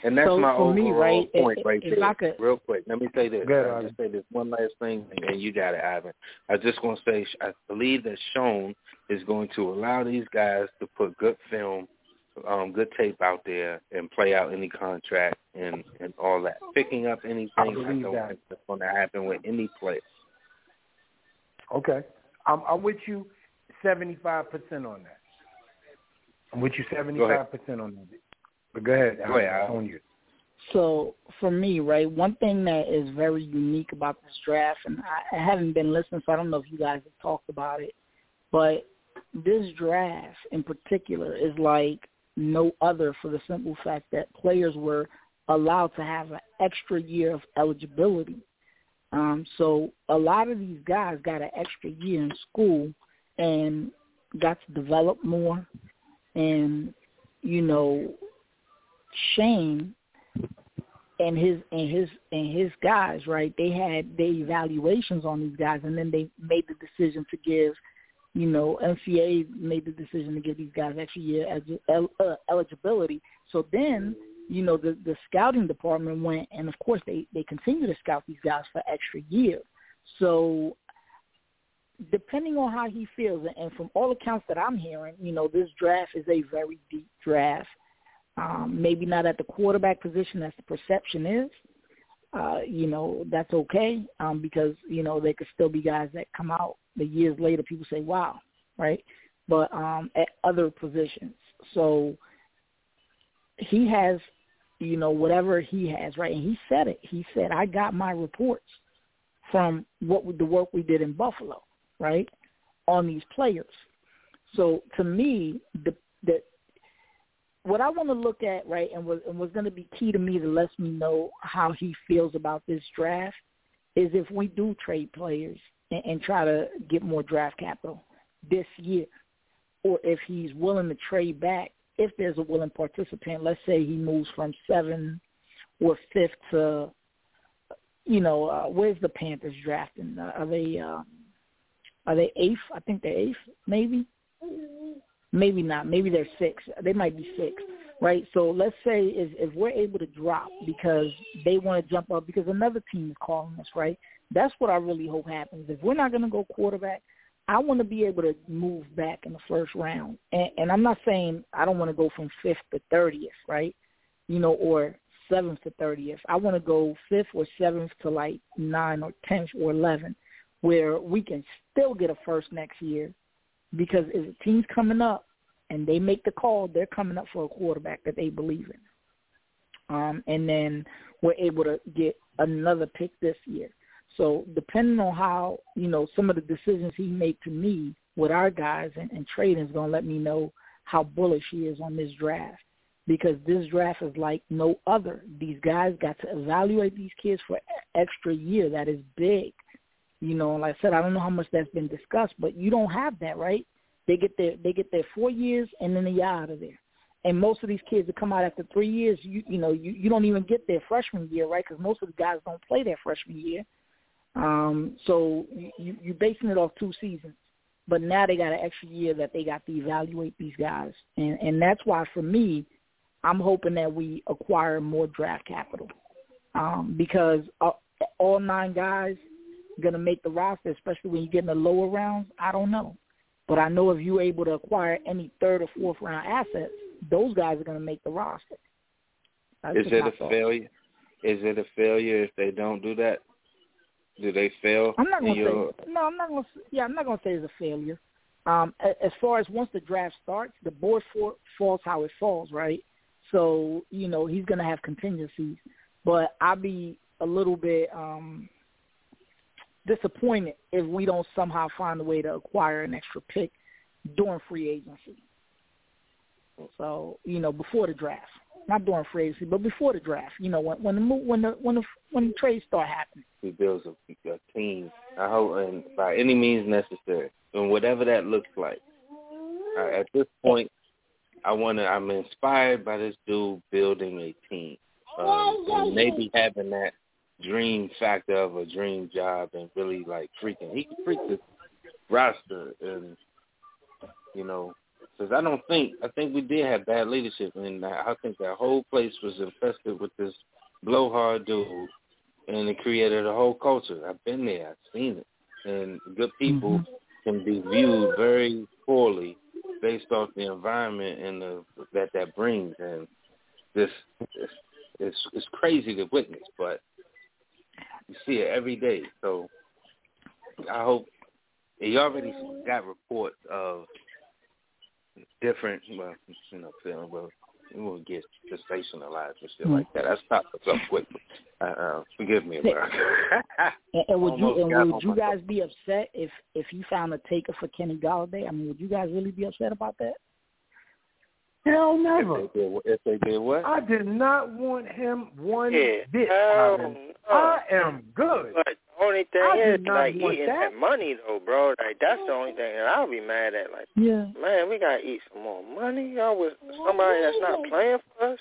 and that's So my overall me, right, point if- right if there. I could- Real quick, let me say this. Go ahead, I'll just say this one last thing, and you got to have it, Ivan. I just want to say, I believe that Sean is going to allow these guys to put good film, um, good tape out there, and play out any contract and and all that. Picking up anything, I, believe don't that. think that's going to happen with any player. Okay. I'm, I'm with you 75% on that. I'm with you 75% on that. But go ahead. Go ahead, Al. Al. on you. So for me, right, one thing that is very unique about this draft, and I, I haven't been listening, so I don't know if you guys have talked about it, but this draft in particular is like no other for the simple fact that players were allowed to have an extra year of eligibility. Um, so a lot of these guys got an extra year in school and got to develop more. And you know, Schoen and his and his and his guys, right? They had their evaluations on these guys, and then they made the decision to give, you know, NCAA made the decision to give these guys extra year uh, eligibility. So then, you know, the the scouting department went, and of course they they continue to scout these guys for extra year. So depending on how he feels, and from all accounts that I'm hearing, you know, this draft is a very deep draft. Um, maybe not at the quarterback position as the perception is. Uh, you know, that's okay um, because, you know, there could still be guys that come out the years later, people say, wow, right? But um, at other positions. So he has, you know, whatever he has, right? And he said it. He said, I got my reports from what the work we did in Buffalo, right, on these players. So to me, the the what I want to look at, right, and was and was going to be key to me to let me know how he feels about this draft is if we do trade players and, and try to get more draft capital this year, or if he's willing to trade back if there's a willing participant. Let's say he moves from seven or fifth to, you know, uh, where's the Panthers drafting? Uh, are they uh, are they eighth? I think they're eighth, maybe. Maybe not. Maybe they're six. They might be six, right? So let's say if, if we're able to drop because they want to jump up because another team is calling us, right? That's what I really hope happens. If we're not going to go quarterback, I want to be able to move back in the first round. And, and I'm not saying I don't want to go from fifth to thirtieth, right? You know, or seventh to thirtieth. I want to go fifth or seventh to like nine or tenth or eleven, where we can still get a first next year because if a team's coming up and they make the call, they're coming up for a quarterback that they believe in. Um, and then we're able to get another pick this year. So depending on how, you know, some of the decisions he made to me with our guys and, and trading is going to let me know how bullish he is on this draft because this draft is like no other. These guys got to evaluate these kids for extra year. That is big. You know, like I said, I don't know how much that's been discussed, but you don't have that, right? They get their they get their four years and then they're out of there. And most of these kids that come out after three years, you you know, you you don't even get their freshman year, right? Because most of the guys don't play their freshman year. Um, so you you're basing it off two seasons, but now they got an extra year that they got to evaluate these guys, and and that's why for me, I'm hoping that we acquire more draft capital, um, because uh, all nine guys going to make the roster, especially when you get in the lower rounds? I don't know. But I know if you're able to acquire any third or fourth round assets, those guys are going to make the roster. That's Is it a thought. failure? Is it a failure if they don't do that? Do they fail? I'm not gonna your... say no. I'm not gonna. Yeah, I'm not gonna say it's a failure. Um, as far as once the draft starts, the board for, falls how it falls, right? So you know he's gonna have contingencies, but I'll be a little bit um, disappointed if we don't somehow find a way to acquire an extra pick during free agency. So you know before the draft, not during free agency, but before the draft. You know when when the when the when the when the trades start happening. He builds a, a team. I hope, and by any means necessary, and whatever that looks like. Uh, at this point, I want to. I'm inspired by this dude building a team, um, and maybe having that dream factor of a dream job and really like freaking. He can freak this roster, and you know, because I don't think I think we did have bad leadership, and I think that whole place was infested with this blowhard dude, and it created a whole culture. I've been there, I've seen it, and good people mm-hmm. can be viewed very poorly based off the environment and the, that that brings. And this it's, it's it's crazy to witness, but you see it every day. So I hope you already got reports of different, well, you know, feeling well. We will get sensationalized and shit mm-hmm. like that. That's stop us up quick. Uh, uh, forgive me, America. and, and would you and would you guys be upset if if you found a taker for Kenny Golladay? I mean, would you guys really be upset about that? Hell never. If they did, if they did what? I did not want him one yeah. bit. Um, I am good. But the only thing I is, like, eating that. that money, though, bro. Like, that's the only thing that I'll be mad at. Like, yeah. man, we gotta eat some more money, y'all, with somebody that's not playing for us.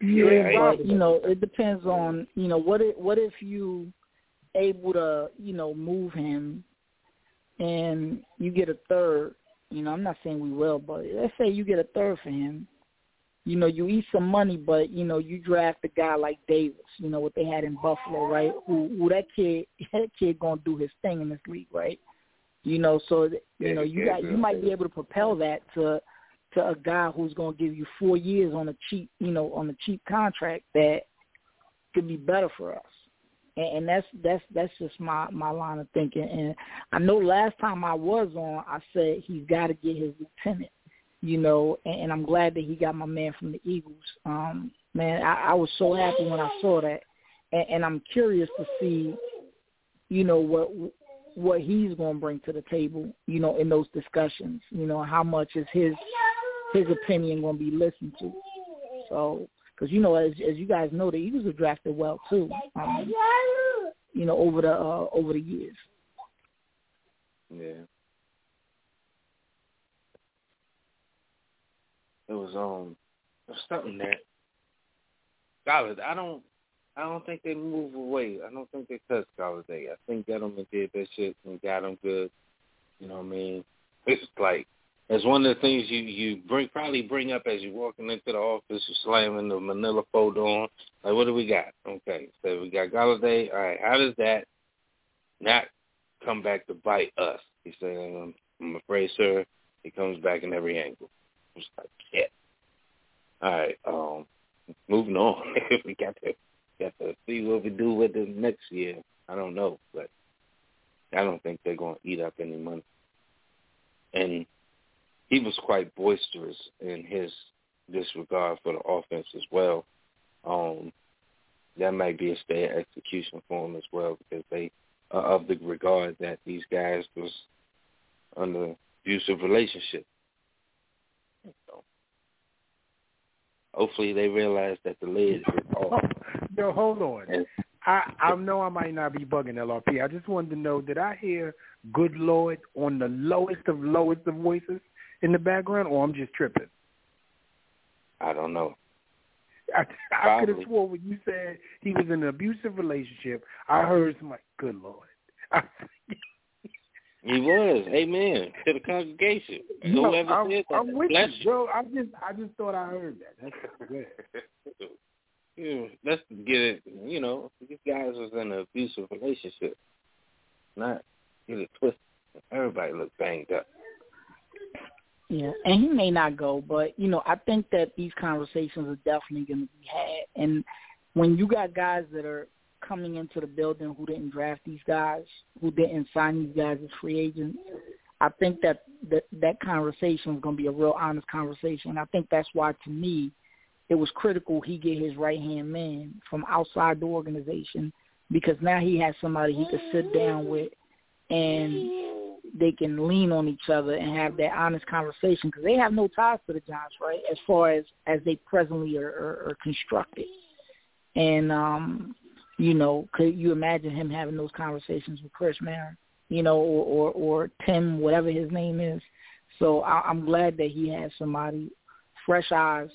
Yeah, yeah but you know, it depends on you know what if what if you able to you know move him and you get a third. You know, I'm not saying we will, but let's say you get a third for him. You know, you eat some money, but you know, you draft a guy like Davis. You know what they had in Buffalo, right? Who, who that kid, that kid gonna do his thing in this league, right? You know, so you know you got you might be able to propel that to to a guy who's going to give you four years on a cheap, you know, on a cheap contract that could be better for us. And, and that's that's that's just my my line of thinking. And I know last time I was on, I said he's got to get his lieutenant, you know, and, and I'm glad that he got my man from the Eagles. Um, man, I, I was so happy when I saw that, and, and I'm curious to see, you know, what what he's going to bring to the table, you know, in those discussions. You know, how much is his his opinion going to be listened to. So, because you know, as as you guys know, the Eagles have drafted well too. Um, you know, over the uh, over the years. Yeah. It was um, it was something that Golladay. I don't, I don't think they move away. I don't think they touch Golladay. I think Gettleman did that shit and got him good. You know what I mean? It's like it's one of the things you you bring probably bring up as you're walking into the office, you're slamming the Manila folder on. Like, what do we got? Okay, so we got Golladay. All right, how does that not come back to bite us? He said, I'm, I'm afraid, sir, he comes back in every angle. I'm just like, yeah. All right, um, moving on. we got to got to see what we do with it next year. I don't know, but I don't think they're going to eat up any money. And he was quite boisterous in his disregard for the offense as well. Um, that might be a state execution for him as well because they are of the regard that these guys was under abusive relationship. So hopefully they realize that the lid is off. Yo, hold on. And, I I know I might not be bugging LRP. I just wanted to know did I hear "Good Lord" on the lowest of lowest of voices? In the background, or I'm just tripping? I don't know. I, I could have swore when you said he was in an abusive relationship, I heard some like, "Good Lord." he was. Amen to the congregation. No, Whoever I'm, said that, I'm with bless you, bro. I just, I just thought I heard that. That's good. yeah, let's get it. You know, these guys was in an abusive relationship. Not get it twisted. Everybody looked banged up. Yeah, and he may not go, but you know, I think that these conversations are definitely going to be had. And when you got guys that are coming into the building who didn't draft these guys, who didn't sign these guys as free agents, I think that that, that conversation is going to be a real honest conversation. And I think that's why, to me, it was critical he get his right hand man from outside the organization because now he has somebody he could sit down with and they can lean on each other and have that honest conversation because they have no ties to the Giants, right? As far as as they presently are, are, are constructed, and um, you know, could you imagine him having those conversations with Chris Marin, you know, or or, or Tim, whatever his name is? So I, I'm glad that he has somebody, fresh eyes,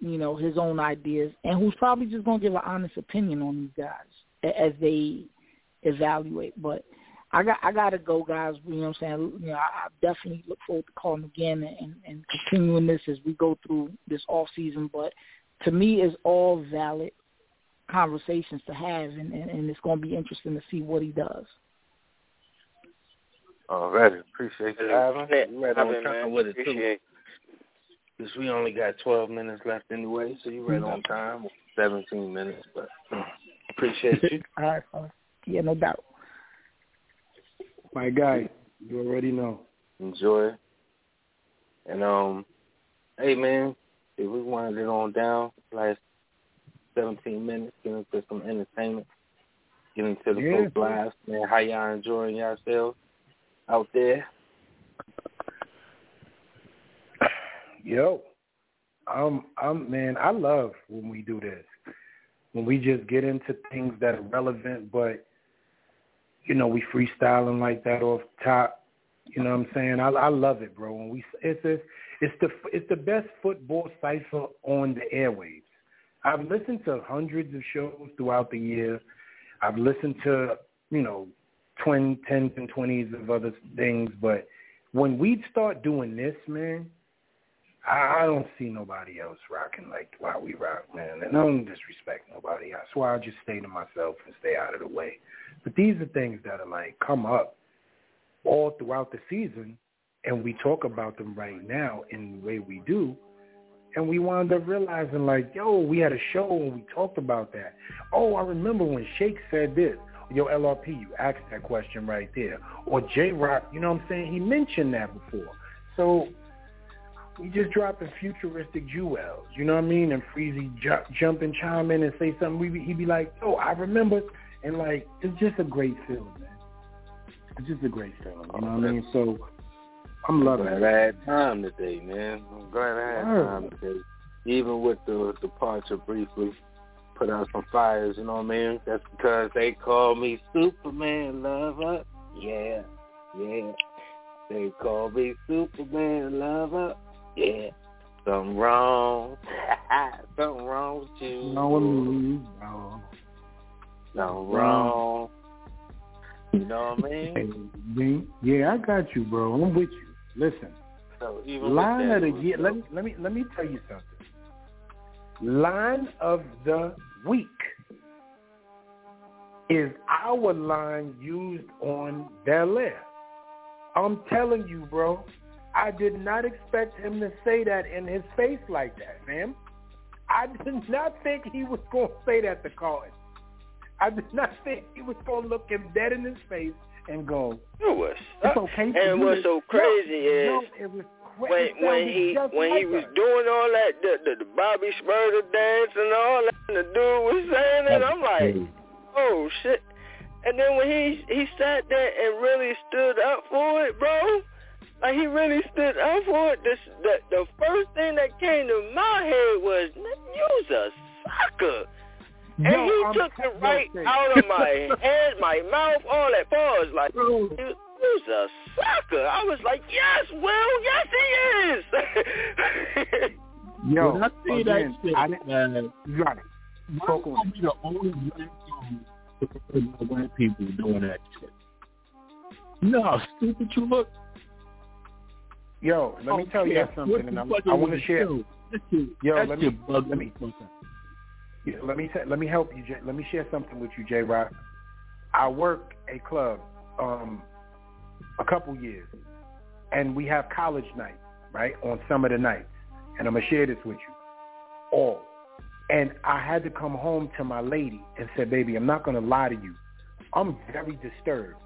you know, his own ideas, and who's probably just going to give an honest opinion on these guys as they evaluate. But I got I gotta go, guys. You know what I'm saying? You know, I, I definitely look forward to calling again and, and continuing this as we go through this off season. But to me, it's all valid conversations to have, and, and, and it's going to be interesting to see what he does. All right, appreciate you, Ivan. You right on time with it too. Because we only got 12 minutes left anyway, so you're right on time. 17 minutes, but appreciate you. All right, fella. Yeah, no doubt. My guy, you already know. Enjoy. And um, hey man, if we wanted it on down, last 17 minutes, get into some entertainment, get into the yeah. lives, man. How y'all enjoying yourselves out there? Yo, um, I'm man. I love when we do this. When we just get into things that are relevant, but you know, we freestyling like that off top. You know what I'm saying? I, I love it, bro. When we it's it's it's the it's the best football cipher on the airwaves. I've listened to hundreds of shows throughout the year. I've listened to you know twin tens and twenties of other things, but when we start doing this, man, I, I don't see nobody else rocking like why we rock, man. And I don't disrespect nobody. That's why I just stay to myself and stay out of the way. But these are things that are like come up all throughout the season, and we talk about them right now in the way we do. And we wound up realizing, like, yo, we had a show and we talked about that. Oh, I remember when Shake said this. Yo, LRP, you asked that question right there. Or J Rock, you know what I'm saying? He mentioned that before. So we just dropping futuristic jewels, you know what I mean? And Freezy ju- jump and chime in and say something. We be, he'd be like, "Oh, I remember," and like it's just a great feeling, man. It's just a great feeling, you know what I mean? So I'm loving glad it. I had time today, man. I'm glad I had time today. Even with the departure briefly, put out some fires, you know what I mean? That's because they call me Superman lover. Yeah, yeah. They call me Superman lover. Yeah. Something wrong. Something wrong with you. No, no, no. Something wrong. You know what I mean? Yeah, I got you, bro. I'm with you. Listen, So even line of the year. Let me let me let me tell you something. Line of the week is our line used on Belair. I'm telling you, bro. I did not expect him to say that in his face like that, man. I did not think he was going to say that to Carlton. I did not think he was going to look him dead in his face and go, It was. "It's okay." for and you what's to-" so crazy no, is no, it was cra- when when he when like he was her. doing all that the, the, the Bobby Shmurda dance and all that, and the dude was saying it, I'm like, oh shit. And then when he he sat there and really stood up for it, bro, like he really stood up for it. This the the first thing that came to my head was you's a sucker. And Yo, he I'm took te- it right out of my head, my mouth, all that pause. Like, Bro. you- you's a sucker. I was like, yes, Will, yes, he is. Yo, when I see that again, shit, I didn't, man, right. why Spoke would on be the only black dude white people doing that shit? You know how stupid you look? Yo, let me tell you something, and I'm, I want to share. do. That shit, Yo, let me- let me- the fuck out. Yeah, let me let me help you. Let me share something with you, J. Rock. I work a club um, a couple years, and we have college night right on some of the nights, and I'm gonna share this with you all. And I had to come home to my lady and said, baby, I'm not going to lie to you. I'm very disturbed.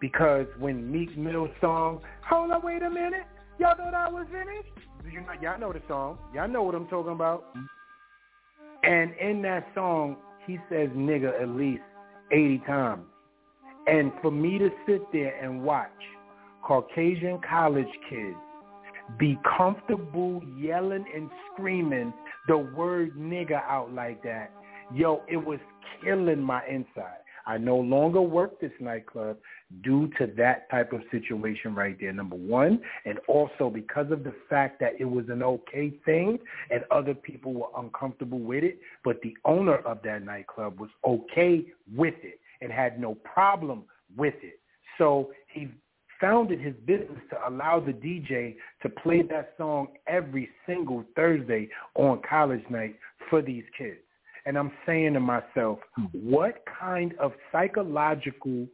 Because when Meek Mill's song, hold on, wait a minute, y'all thought I was finished? You know, y'all know the song. Y'all know what I'm talking about. And in that song, he says nigga at least 80 times. And for me to sit there and watch Caucasian college kids be comfortable yelling and screaming the word nigga out like that, yo, it was killing my inside. I no longer work this nightclub due to that type of situation right there, number one. And also because of the fact that it was an okay thing and other people were uncomfortable with it, but the owner of that nightclub was okay with it and had no problem with it. So he founded his business to allow the DJ to play that song every single Thursday on college night for these kids. And I'm saying to myself, what kind of psychological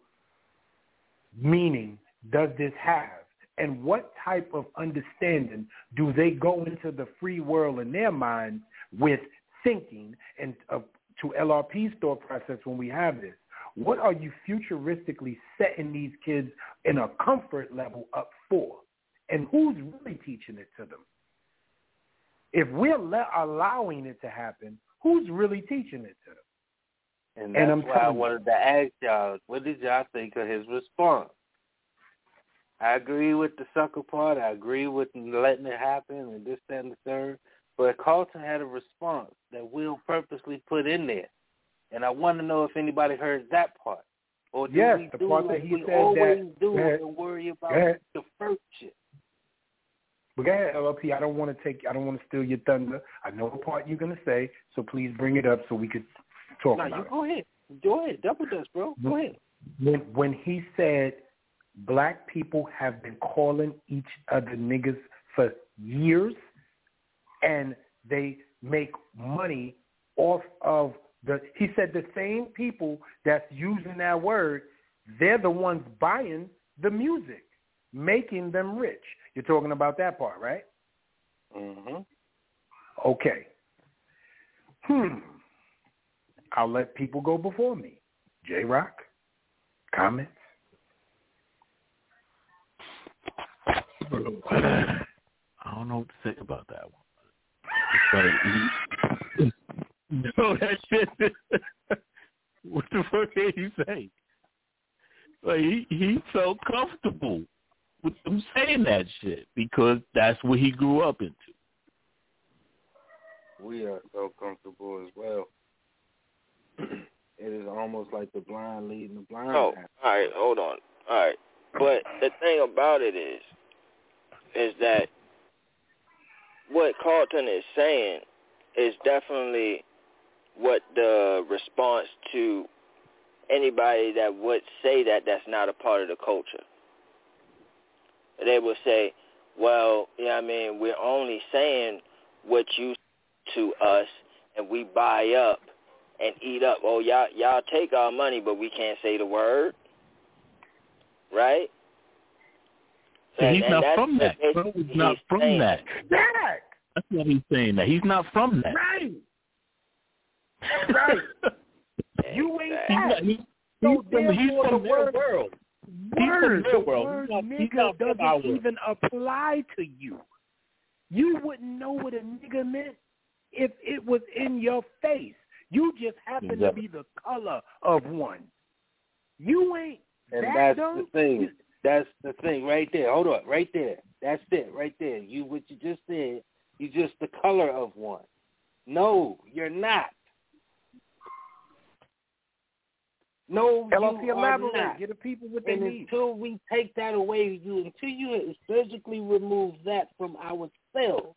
meaning does this have? And what type of understanding do they go into the free world in their minds with thinking and uh, to LRP's thought process when we have this? What are you futuristically setting these kids in a comfort level up for? And who's really teaching it to them? If we're allowing it to happen, who's really teaching it to them? And that's And I'm why I wanted to ask y'all, what did y'all think of his response? I agree with the sucker part. I agree with letting it happen and this, that, and the third. But Carlton had a response that Will purposely put in there. And I want to know if anybody heard that part. Or do Yes, we the do part like that he we said always that- do ahead. and worry about the first shit? But go ahead, LRP. I don't want to take. I don't want to steal your thunder. I know the part you're gonna say, so please bring it up so we could talk No, about you it. go ahead. Go ahead. Double dust, bro. Go ahead. When when he said black people have been calling each other niggas for years, and they make money off of the. He said the same people that's using that word, they're the ones buying the music, making them rich. You're talking about that part, right? Mm-hmm. Okay. Hmm. I'll let people go before me. J Rock, comments? I don't know what to say about that one. It's like, no, that shit. what the fuck did you say? Like he he felt comfortable with them saying that shit because that's what he grew up into. We are so comfortable as well. it is almost like the blind leading the blind. Oh, all right, hold on. All right, but the thing about it is, is that what Carlton is saying is definitely what the response to anybody that would say that that's not a part of the culture. They will say, well, you yeah, I mean, we're only saying what you to us, and we buy up and eat up. Oh, y'all, y'all take our money, but we can't say the word, right? So And- he's and not that's from that. they- Bro, he's not from saying. that. That That's what he's saying. That he's not from that. right. Right. You ain't He's that. not. He's, So he's from, he's from the their word- world. Word, the world. word nigga not from our doesn't even apply to you. You wouldn't know what a nigga meant if it was in your face. You just happen Exactly. to be the color of one. You ain't And that that's though. the thing. That's the thing right there. Hold on, right there. That's it, right there. You what you just said. You just the color of one. No, you're not. No, LLC you are elaborate. not. Get the people what they And need. until we take that away, you until you surgically remove that from ourselves,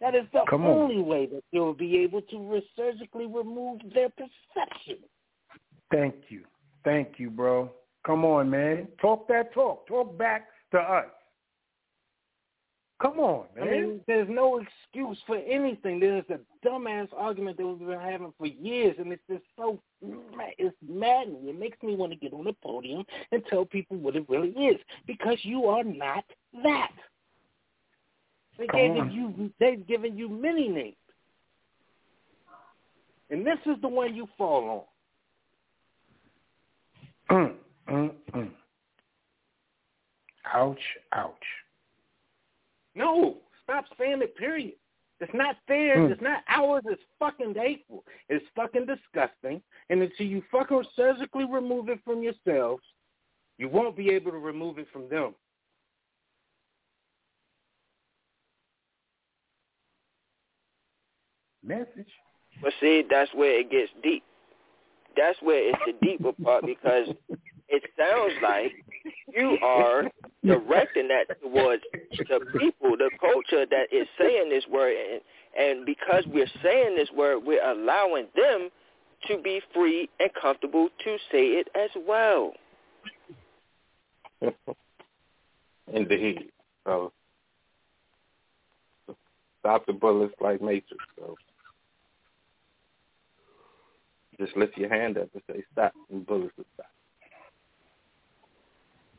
that is the Come on. only way that you'll be able to surgically remove their perception. Thank you. Thank you, bro. Come on, man. Talk that talk. Talk back to us. Come on, I mean, there's no excuse for anything. There's a dumbass argument that we've been having for years, and it's just so it's maddening. It makes me want to get on the podium and tell people what it really is, because you are not that. They gave you they've given you many names. And this is the one you fall on. Mm, mm, mm. Ouch, ouch. No, stop saying it, period. It's not fair. Mm. It's not ours. It's fucking hateful. It's fucking disgusting. And until you fucking surgically remove it from yourselves, you won't be able to remove it from them. Message. But see, that's where it gets deep. That's where it's the deeper part because it sounds like you are directing that towards the people, the culture that is saying this word, and, and because we're saying this word, we're allowing them to be free and comfortable to say it as well. Indeed. So stop the bullets like Matrix. So just lift your hand up and say stop, and bullets will stop.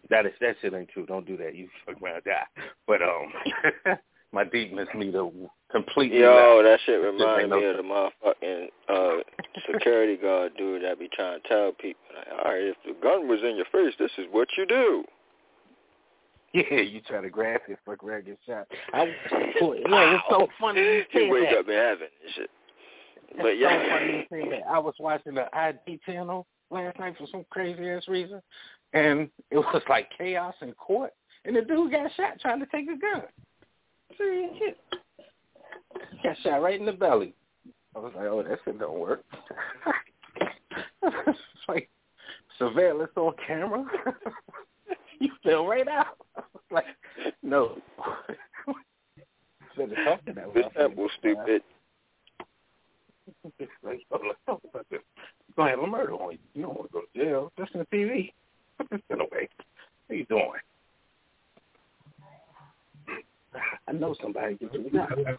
That is that shit ain't true. Don't do that. You fuck around die. But um, my deepness meter completely. Yo, that shit reminded me of the motherfucking uh security guard dude that be trying to tell people, like, all right, if the gun was in your face, this is what you do. Yeah, you try to grab it, fuck around, get shot. I was, yeah, it's so funny you say you wake that. up in heaven and shit. But yeah, so funny you say that. I was watching the ID channel last night for some crazy ass reason, and it was like chaos in court, and the dude got shot trying to take a gun. Serious shit. Got shot right in the belly. I was like, oh, that shit don't work. it's like surveillance on camera. you fell right out. like, no. Talking that this simple, stupid. It's like, oh, let's talk about this. You're going to have a murder on you. You don't want to go to jail. That's in the TV. Put this shit away. What are you doing? I know somebody can do that.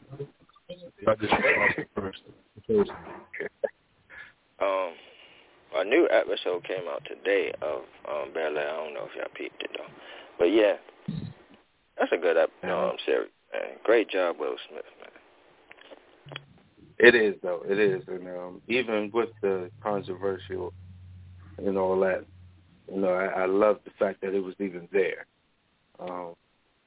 Um, a new episode came out today of um Bel Air. I don't know if y'all peeped it though, but yeah, that's a good ep- um series. Man. Great job, Will Smith, man. It is though. It is, and um, even with the controversial and all that, you know, I, I love the fact that it was even there. Um,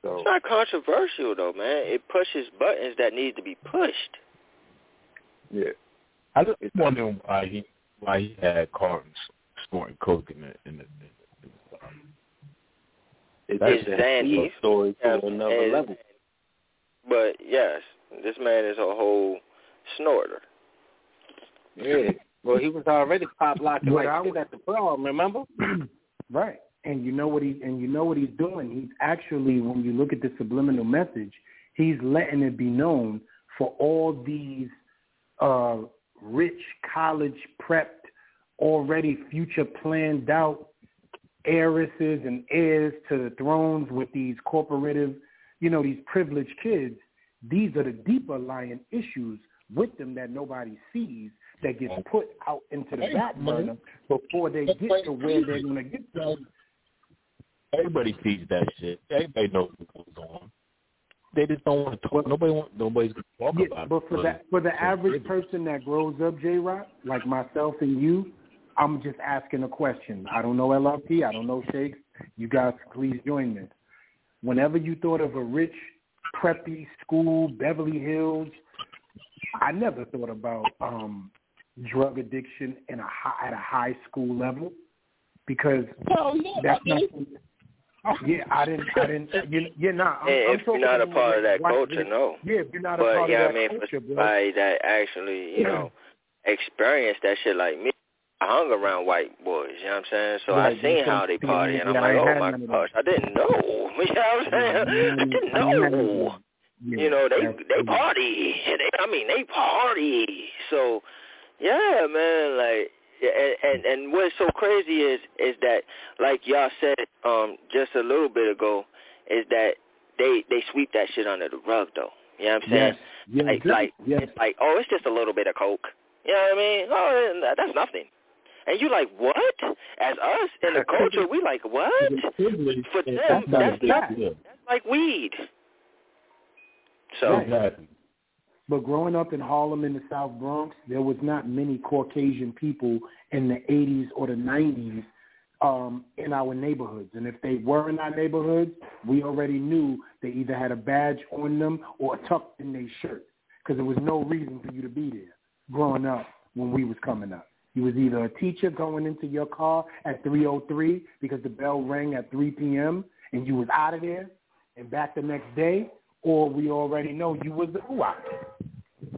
so It's not controversial though, man. It pushes buttons that need to be pushed. yeah, I just wondering why he why he had Carlton snorting coke in the in the. In the um, it's It's Zandy. story to And- another and- level. But yes, this man is a whole snorter. Yeah. Well, he was already pop locking What like I was, at the prom. Remember? right. And you know what he and you know what he's doing. He's actually, when you look at the subliminal message, he's letting it be known for all these uh, rich college prepped, already future planned out heiresses and heirs to the thrones with these corporative, you know, these privileged kids. These are the deeper lying issues with them that nobody sees that gets put out into the back burner before they get to where they're going to get to. Everybody sees that shit. Everybody knows what goes on. They just don't want to talk. Nobody want. Nobody's going to talk Yeah, about but it. for that, for the average person that grows up, J Rock, like myself and you, I'm just asking a question. I don't know LRP. I don't know Shakes. You guys, please join me. Whenever you thought of a rich, preppy school, Beverly Hills, I never thought about um drug addiction in a high, at a high school level because Oh yeah, that's not. Oh, yeah, I didn't. I didn't. You, you're not. I'm, Hey, I'm if you're not a part of that white- culture, no. Yeah, if you're not a But part yeah, of I that mean, culture, for bro. somebody that actually, you know, experienced that shit like me, I hung around white boys. You know what I'm saying? So Right, I seen how they party, and I'm like, oh my none gosh, I didn't know. You know what I'm saying? I didn't know. You know, they they party. They, I mean, they party. So, yeah, man, like, and, and and what's so crazy is is that, like y'all said um just a little bit ago, is that they they sweep that shit under the rug though. You know what I'm saying? Yes, like yes, like yes. it's like oh it's just a little bit of coke. You know what I mean? Oh that- that's nothing. And you like what? As us in the culture, we like what? For them, that's not that's a big not deal. that's like weed. So Exactly. But growing up in Harlem in the South Bronx, there was not many Caucasian people in the 80s or the 90s um, in our neighborhoods. And if they were in our neighborhoods, we already knew they either had a badge on them or tucked in their shirt because there was no reason for you to be there growing up when we was coming up. You was either a teacher going into your car at 3.03 because the bell rang at 3 p.m. and you was out of there and back the next day, or we already know you was the ooh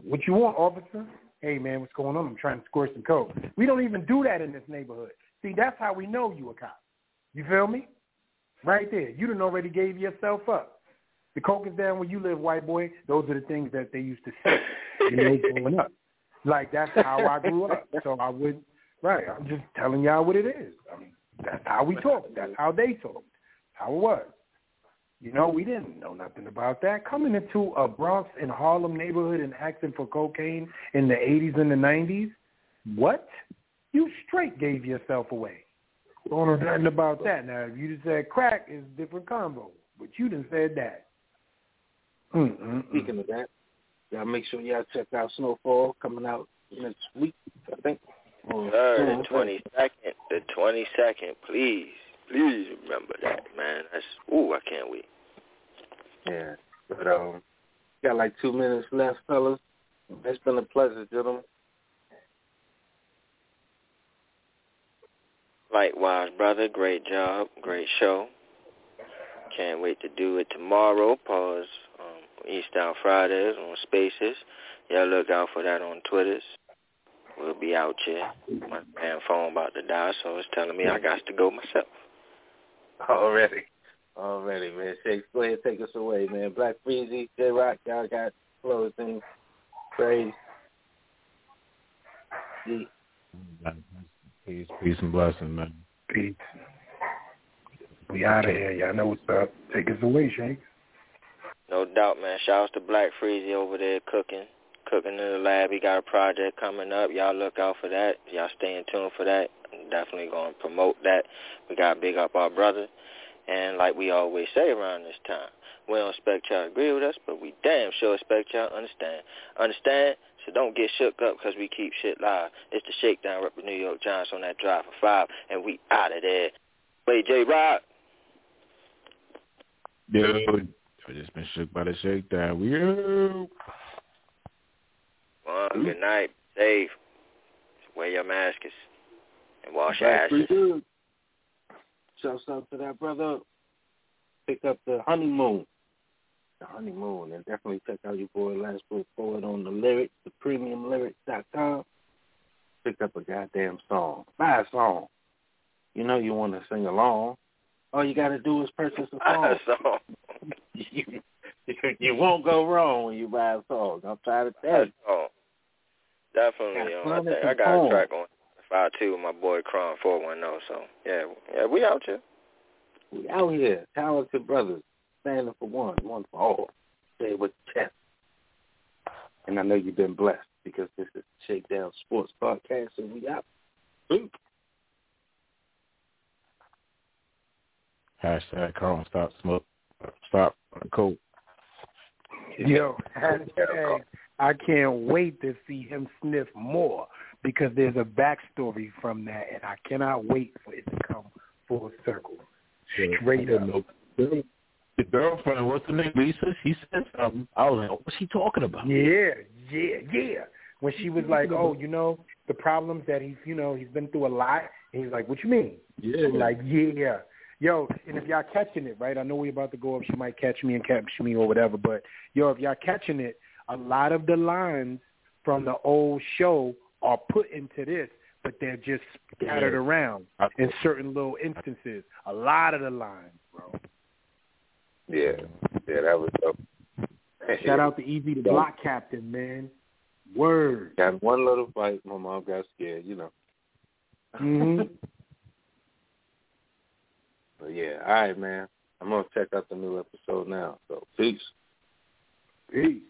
What you want, officer? Hey, man, what's going on? I'm trying to score some coke. We don't even do that in this neighborhood. See, that's how we know you a cop. You feel me? Right there. You done already gave yourself up. The coke is down where you live, white boy. Those are the things that they used to say you know, growing up. Like that's how I grew up. So I would, right? I'm just telling y'all what it is. I mean, that's how we talk. That's how they talk. How it was. You know, we didn't know nothing about that. Coming into a Bronx and Harlem neighborhood and acting for cocaine in the 80s and the 90s, what? You straight gave yourself away. Don't know nothing about that. Now, if you just said crack, is a different combo. But you didn't said that. Mm-mm-mm. Speaking of that, y'all make sure y'all check out Snowfall coming out next week, I think. Sir, the twenty second, the twenty second, please, please remember that, man. That's ooh, I can't wait. Yeah, but um, got like two minutes left, fellas. It's been a pleasure, gentlemen. Likewise, brother. Great job. Great show. Can't wait to do it tomorrow. Pause. Um, East Out Fridays on Spaces. Y'all look out for that on Twitters. We'll be out here. My damn phone about to die, so it's telling me I got to go myself. Already. Already, man. Shakes, go ahead take us away, man. Black Freezy, J Rock, y'all got closing. Praise. G. Peace, peace and blessing, man. Peace. We out of here. Y'all know what's up. Take us away, Shake. No doubt, man. Shouts to Black Freezy over there cooking, cooking in the lab. He got a project coming up. Y'all look out for that. Y'all stay in tune for that. I'm definitely going to promote that. We got to big up our brother. And like we always say around this time, we don't expect y'all to agree with us, but we damn sure expect y'all to understand. Understand? So don't get shook up because we keep shit live. It's the Shakedown rep New York Giants on that drive for five, and we out of there. Wait, J Rock. Dude, I just been shook by the shakedown. We out. Well, hmm? good night. Safe. Wear your masks and wash your ashes. Shouts out to that brother. Pick up the honeymoon. The honeymoon. And definitely check out your boy Last Book Forward on the lyric the premium lyrics, the premiumlyrics.com. Pick up a goddamn song. Buy a song. You know you want to sing along. All you got to do is purchase a song. Buy a song. you, you won't go wrong when you buy a song. I'm trying to tell you. Oh, definitely. Um, I, think I got a track on five two with my boy Cron four one zero. So yeah, yeah, we out here. We out here, talented brothers, standing for one, one for all. Say with chest. And I know you've been blessed because this is Shakedown Sports Podcast, and we out. Boom. Hashtag Carl stop smoke stop coke. Yo, hashtag I can't wait to see him sniff more because there's a backstory from that, and I cannot wait for it to come full circle. Straight yeah, up. The girlfriend, what's her name? Lisa. She said something. I was like, what's she talking about? Yeah, yeah, yeah. When she was like, "Oh, you know, the problems that he's, you know, he's been through a lot," and he's like, "What you mean?" Yeah. I'm like, yeah. Yo, and if y'all catching it, right? I know we're about to go up. She might catch me and catch me or whatever. But yo, if y'all catching it, a lot of the lines from the old show are put into this, but they're just scattered around in certain little instances. A lot of the lines, bro. Yeah, yeah, that was dope. Shout out to Easy the Block Captain, man. Word. Got one little fight. My mom got scared, you know. hmm But yeah, all right, man. I'm gonna check out the new episode now. So peace. Peace.